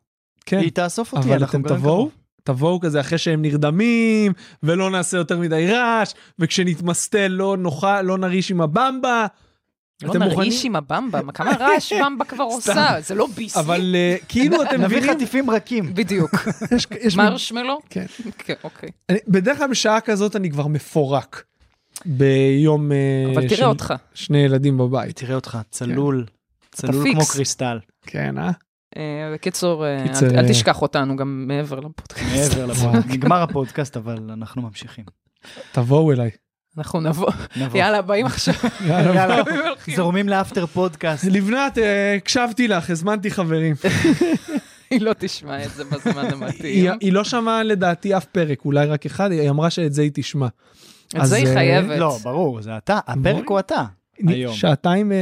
כן, היא תאסוף אותי, אבל אתם תבואו. תבואו כזה אחרי שהם נרדמים, ולא נעשה יותר מדי רעש, וכשנתמסטל לא נאכל, לא נריש עם הבמבה. לא אתם מוכנים? נרעיש עם הבמבה, מה- כמה רעש במבה כבר עושה, זה לא ביסלי. אבל אה, כאילו אתם נביא מבינים, חטיפים רכים. בדיוק. יש- יש לי- מרשמלו? כן. כן, אוקיי. אני- בדרך כלל בשעה כזאת אני כבר מפורק. ביום אה, אבל תראה אותך. שני ילדים בבית. תראה אותך, צלול. צלול פיקס. כמו קריסטל. כן, אה? אה, בקיצור, אה, אל- תשכח אותנו גם מעבר לפודקאסט. מעבר לפודקאסט. נגמר הפודקאסט, אבל אנחנו ממשיכים. תבואו אליי. אנחנו נבוא. יאללה, באים עכשיו. יאללה. זורמים ל after פודקאסט. לבנת, אה, הקשבתי לך, הזמנתי חברים. היא לא תשמע את זה בזמן המתאים. היא לא שמעה לדעתי אף פרק, אולי רק אחד, היא אמרה שאת זה היא תשמע. את אז, זה היא חייבת. לא, ברור, זה אתה. הפרק הוא אתה. היום. שעתיים אה,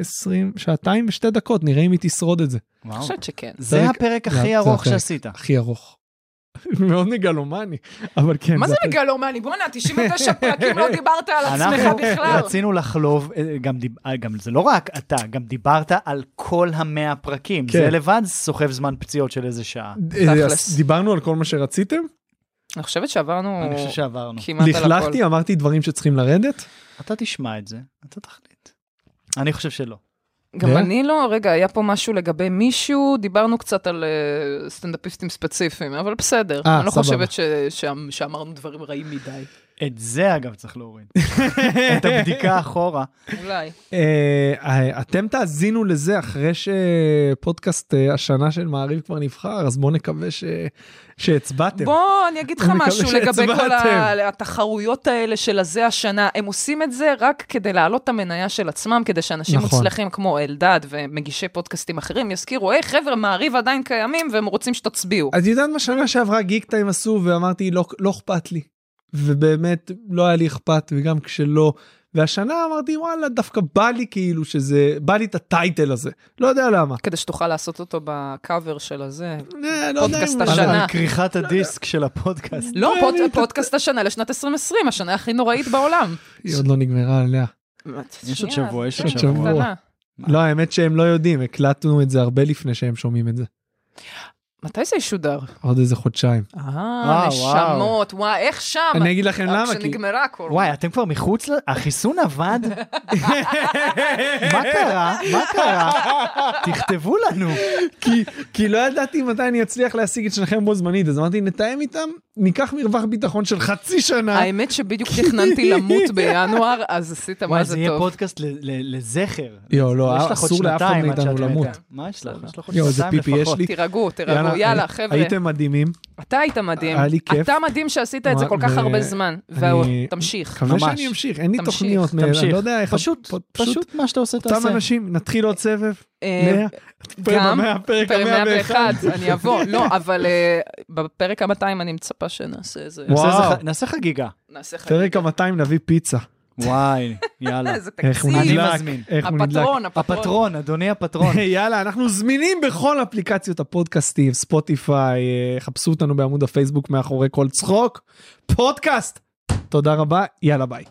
עשרים, שעתיים ושתי דקות, נראה אם היא תשרוד את זה. אני. חושבת שכן. זה פרק- הפרק הכי ארוך הפרק. שעשית. הכי ארוך. מאוד מגלומני, אבל כן. מה זה. מגלומני? בואנה, 99 פרקים לא דיברת על עצמך אנחנו בכלל. רצינו לחלוב, אה, גם, דיב... אה, גם זה לא רק אתה, גם דיברת על כל המאה פרקים. כן. זה לבד סוחב זמן פציעות של איזה שעה. אה, דיברנו על כל מה שרציתם? אני חושבת שעברנו אני חושב שעברנו. כמעט על הכל. לכלכתי, אמרתי דברים שצריכים לרדת? אתה תשמע את זה, אתה תחליט. אני חושב שלא. גם? אני לא, רגע, היה פה משהו לגבי מישהו, דיברנו קצת על אה, סטנדאפיסטים ספציפיים, אבל בסדר. אה, אני לא. חושבת שאמרנו דברים רעים מדי. את זה אגב צריך להוריד. את הבדיקה אחורה. אולי. אה, אתם תאזינו לזה אחרי שפודקאסט אה, השנה של מעריב כבר נבחר, אז בואו נקווה ש- שהצבעתם. בוא, אני אגיד לך משהו לגבי כל התחרויות האלה של הזה השנה. הם עושים את זה רק כדי להעלות את המניה של עצמם, כדי שאנשים נכון. מוצלחים כמו אלדד ומגישי פודקאסטים אחרים יזכירו, היי חבר'ה, מעריב עדיין קיימים והם רוצים שתצביעו. את יודעת מה שנה שעברה גיק טיים עשו ואמרתי לא, לא אכפת לי. ובאמת לא היה לי אכפת וגם כשלא. והשנה אמרתי וואלה דווקא בא לי כאילו שזה בא לי את הטייטל הזה לא יודע למה. כדי שתוכל לעשות אותו בקאבר של הזה. אה, לא פודקאסט השנה. כריכת הדיסק של הפודקאסט. לא, פודקאסט השנה לשנת 2020, השנה הכי נוראית בעולם. היא עוד לא נגמרה עליה. יש עוד שבוע, יש עוד שבוע. לא האמת שהם לא יודעים הקלטנו את זה הרבה לפני שהם שומעים את זה. מתי זה ישודר? עוד איזה חודשיים. אה, וואו. נשמות, וואי, איך שם? אני אגיד לכם למה, כי כשנגמרה הקורונה. וואי, אתם כבר מחוץ ל... החיסון עבד? מה קרה? מה קרה? תכתבו לנו. כי, כי לא ידעתי מתי אני אצליח להשיג את שניכם בו זמנית, אז אמרתי נתאם איתם, ניקח מרווח ביטחון של חצי שנה. האמת שבדיוק תכננתי למות בינואר, אז עשית וואי, מה זה זה יהיה טוב. פודקאסט ל- ל- לזכר. יואו, לא, אסור לאף אחד מאיתנו למות. מה יש לך? יש לך עוד שנתיים פיפי יש לפחות. לי. תירגעו, תירגעו, יאללה, חבר'ה. הייתם מדהימים, אתה היית מדהים. היה לי כיף. אתה מדהים שעשית את זה כל כך הרבה זמן. מקווה ממש. שאני אמשיך, אין לי תמשיך, תוכניות, תמשיך. אני לא יודע איך, פשוט, פשוט מה שאתה עושה אותם תעשה. אנשים, נתחיל עוד סבב, גם, במאה- פרק פרק המאה 101, ואחד. אני אבוא. לא, אבל אה, בפרק ה-200 אני מצפה שנעשה איזה... וואו. נעשה חגיגה. נעשה חגיגה. פרק ה-200 נביא פיצה, וואי, יאללה. איזה איך הוא תקציב. אני נדלק, מזמין. הפטרון. הפטרון, אדוני הפטרון. יאללה, אנחנו זמינים בכל אפליקציות הפודקאסטים, ספוטיפיי, אה, חפשו אותנו בעמוד הפייסבוק מאחורי כל צחוק, פודקאסט. תודה רבה, יאללה ביי.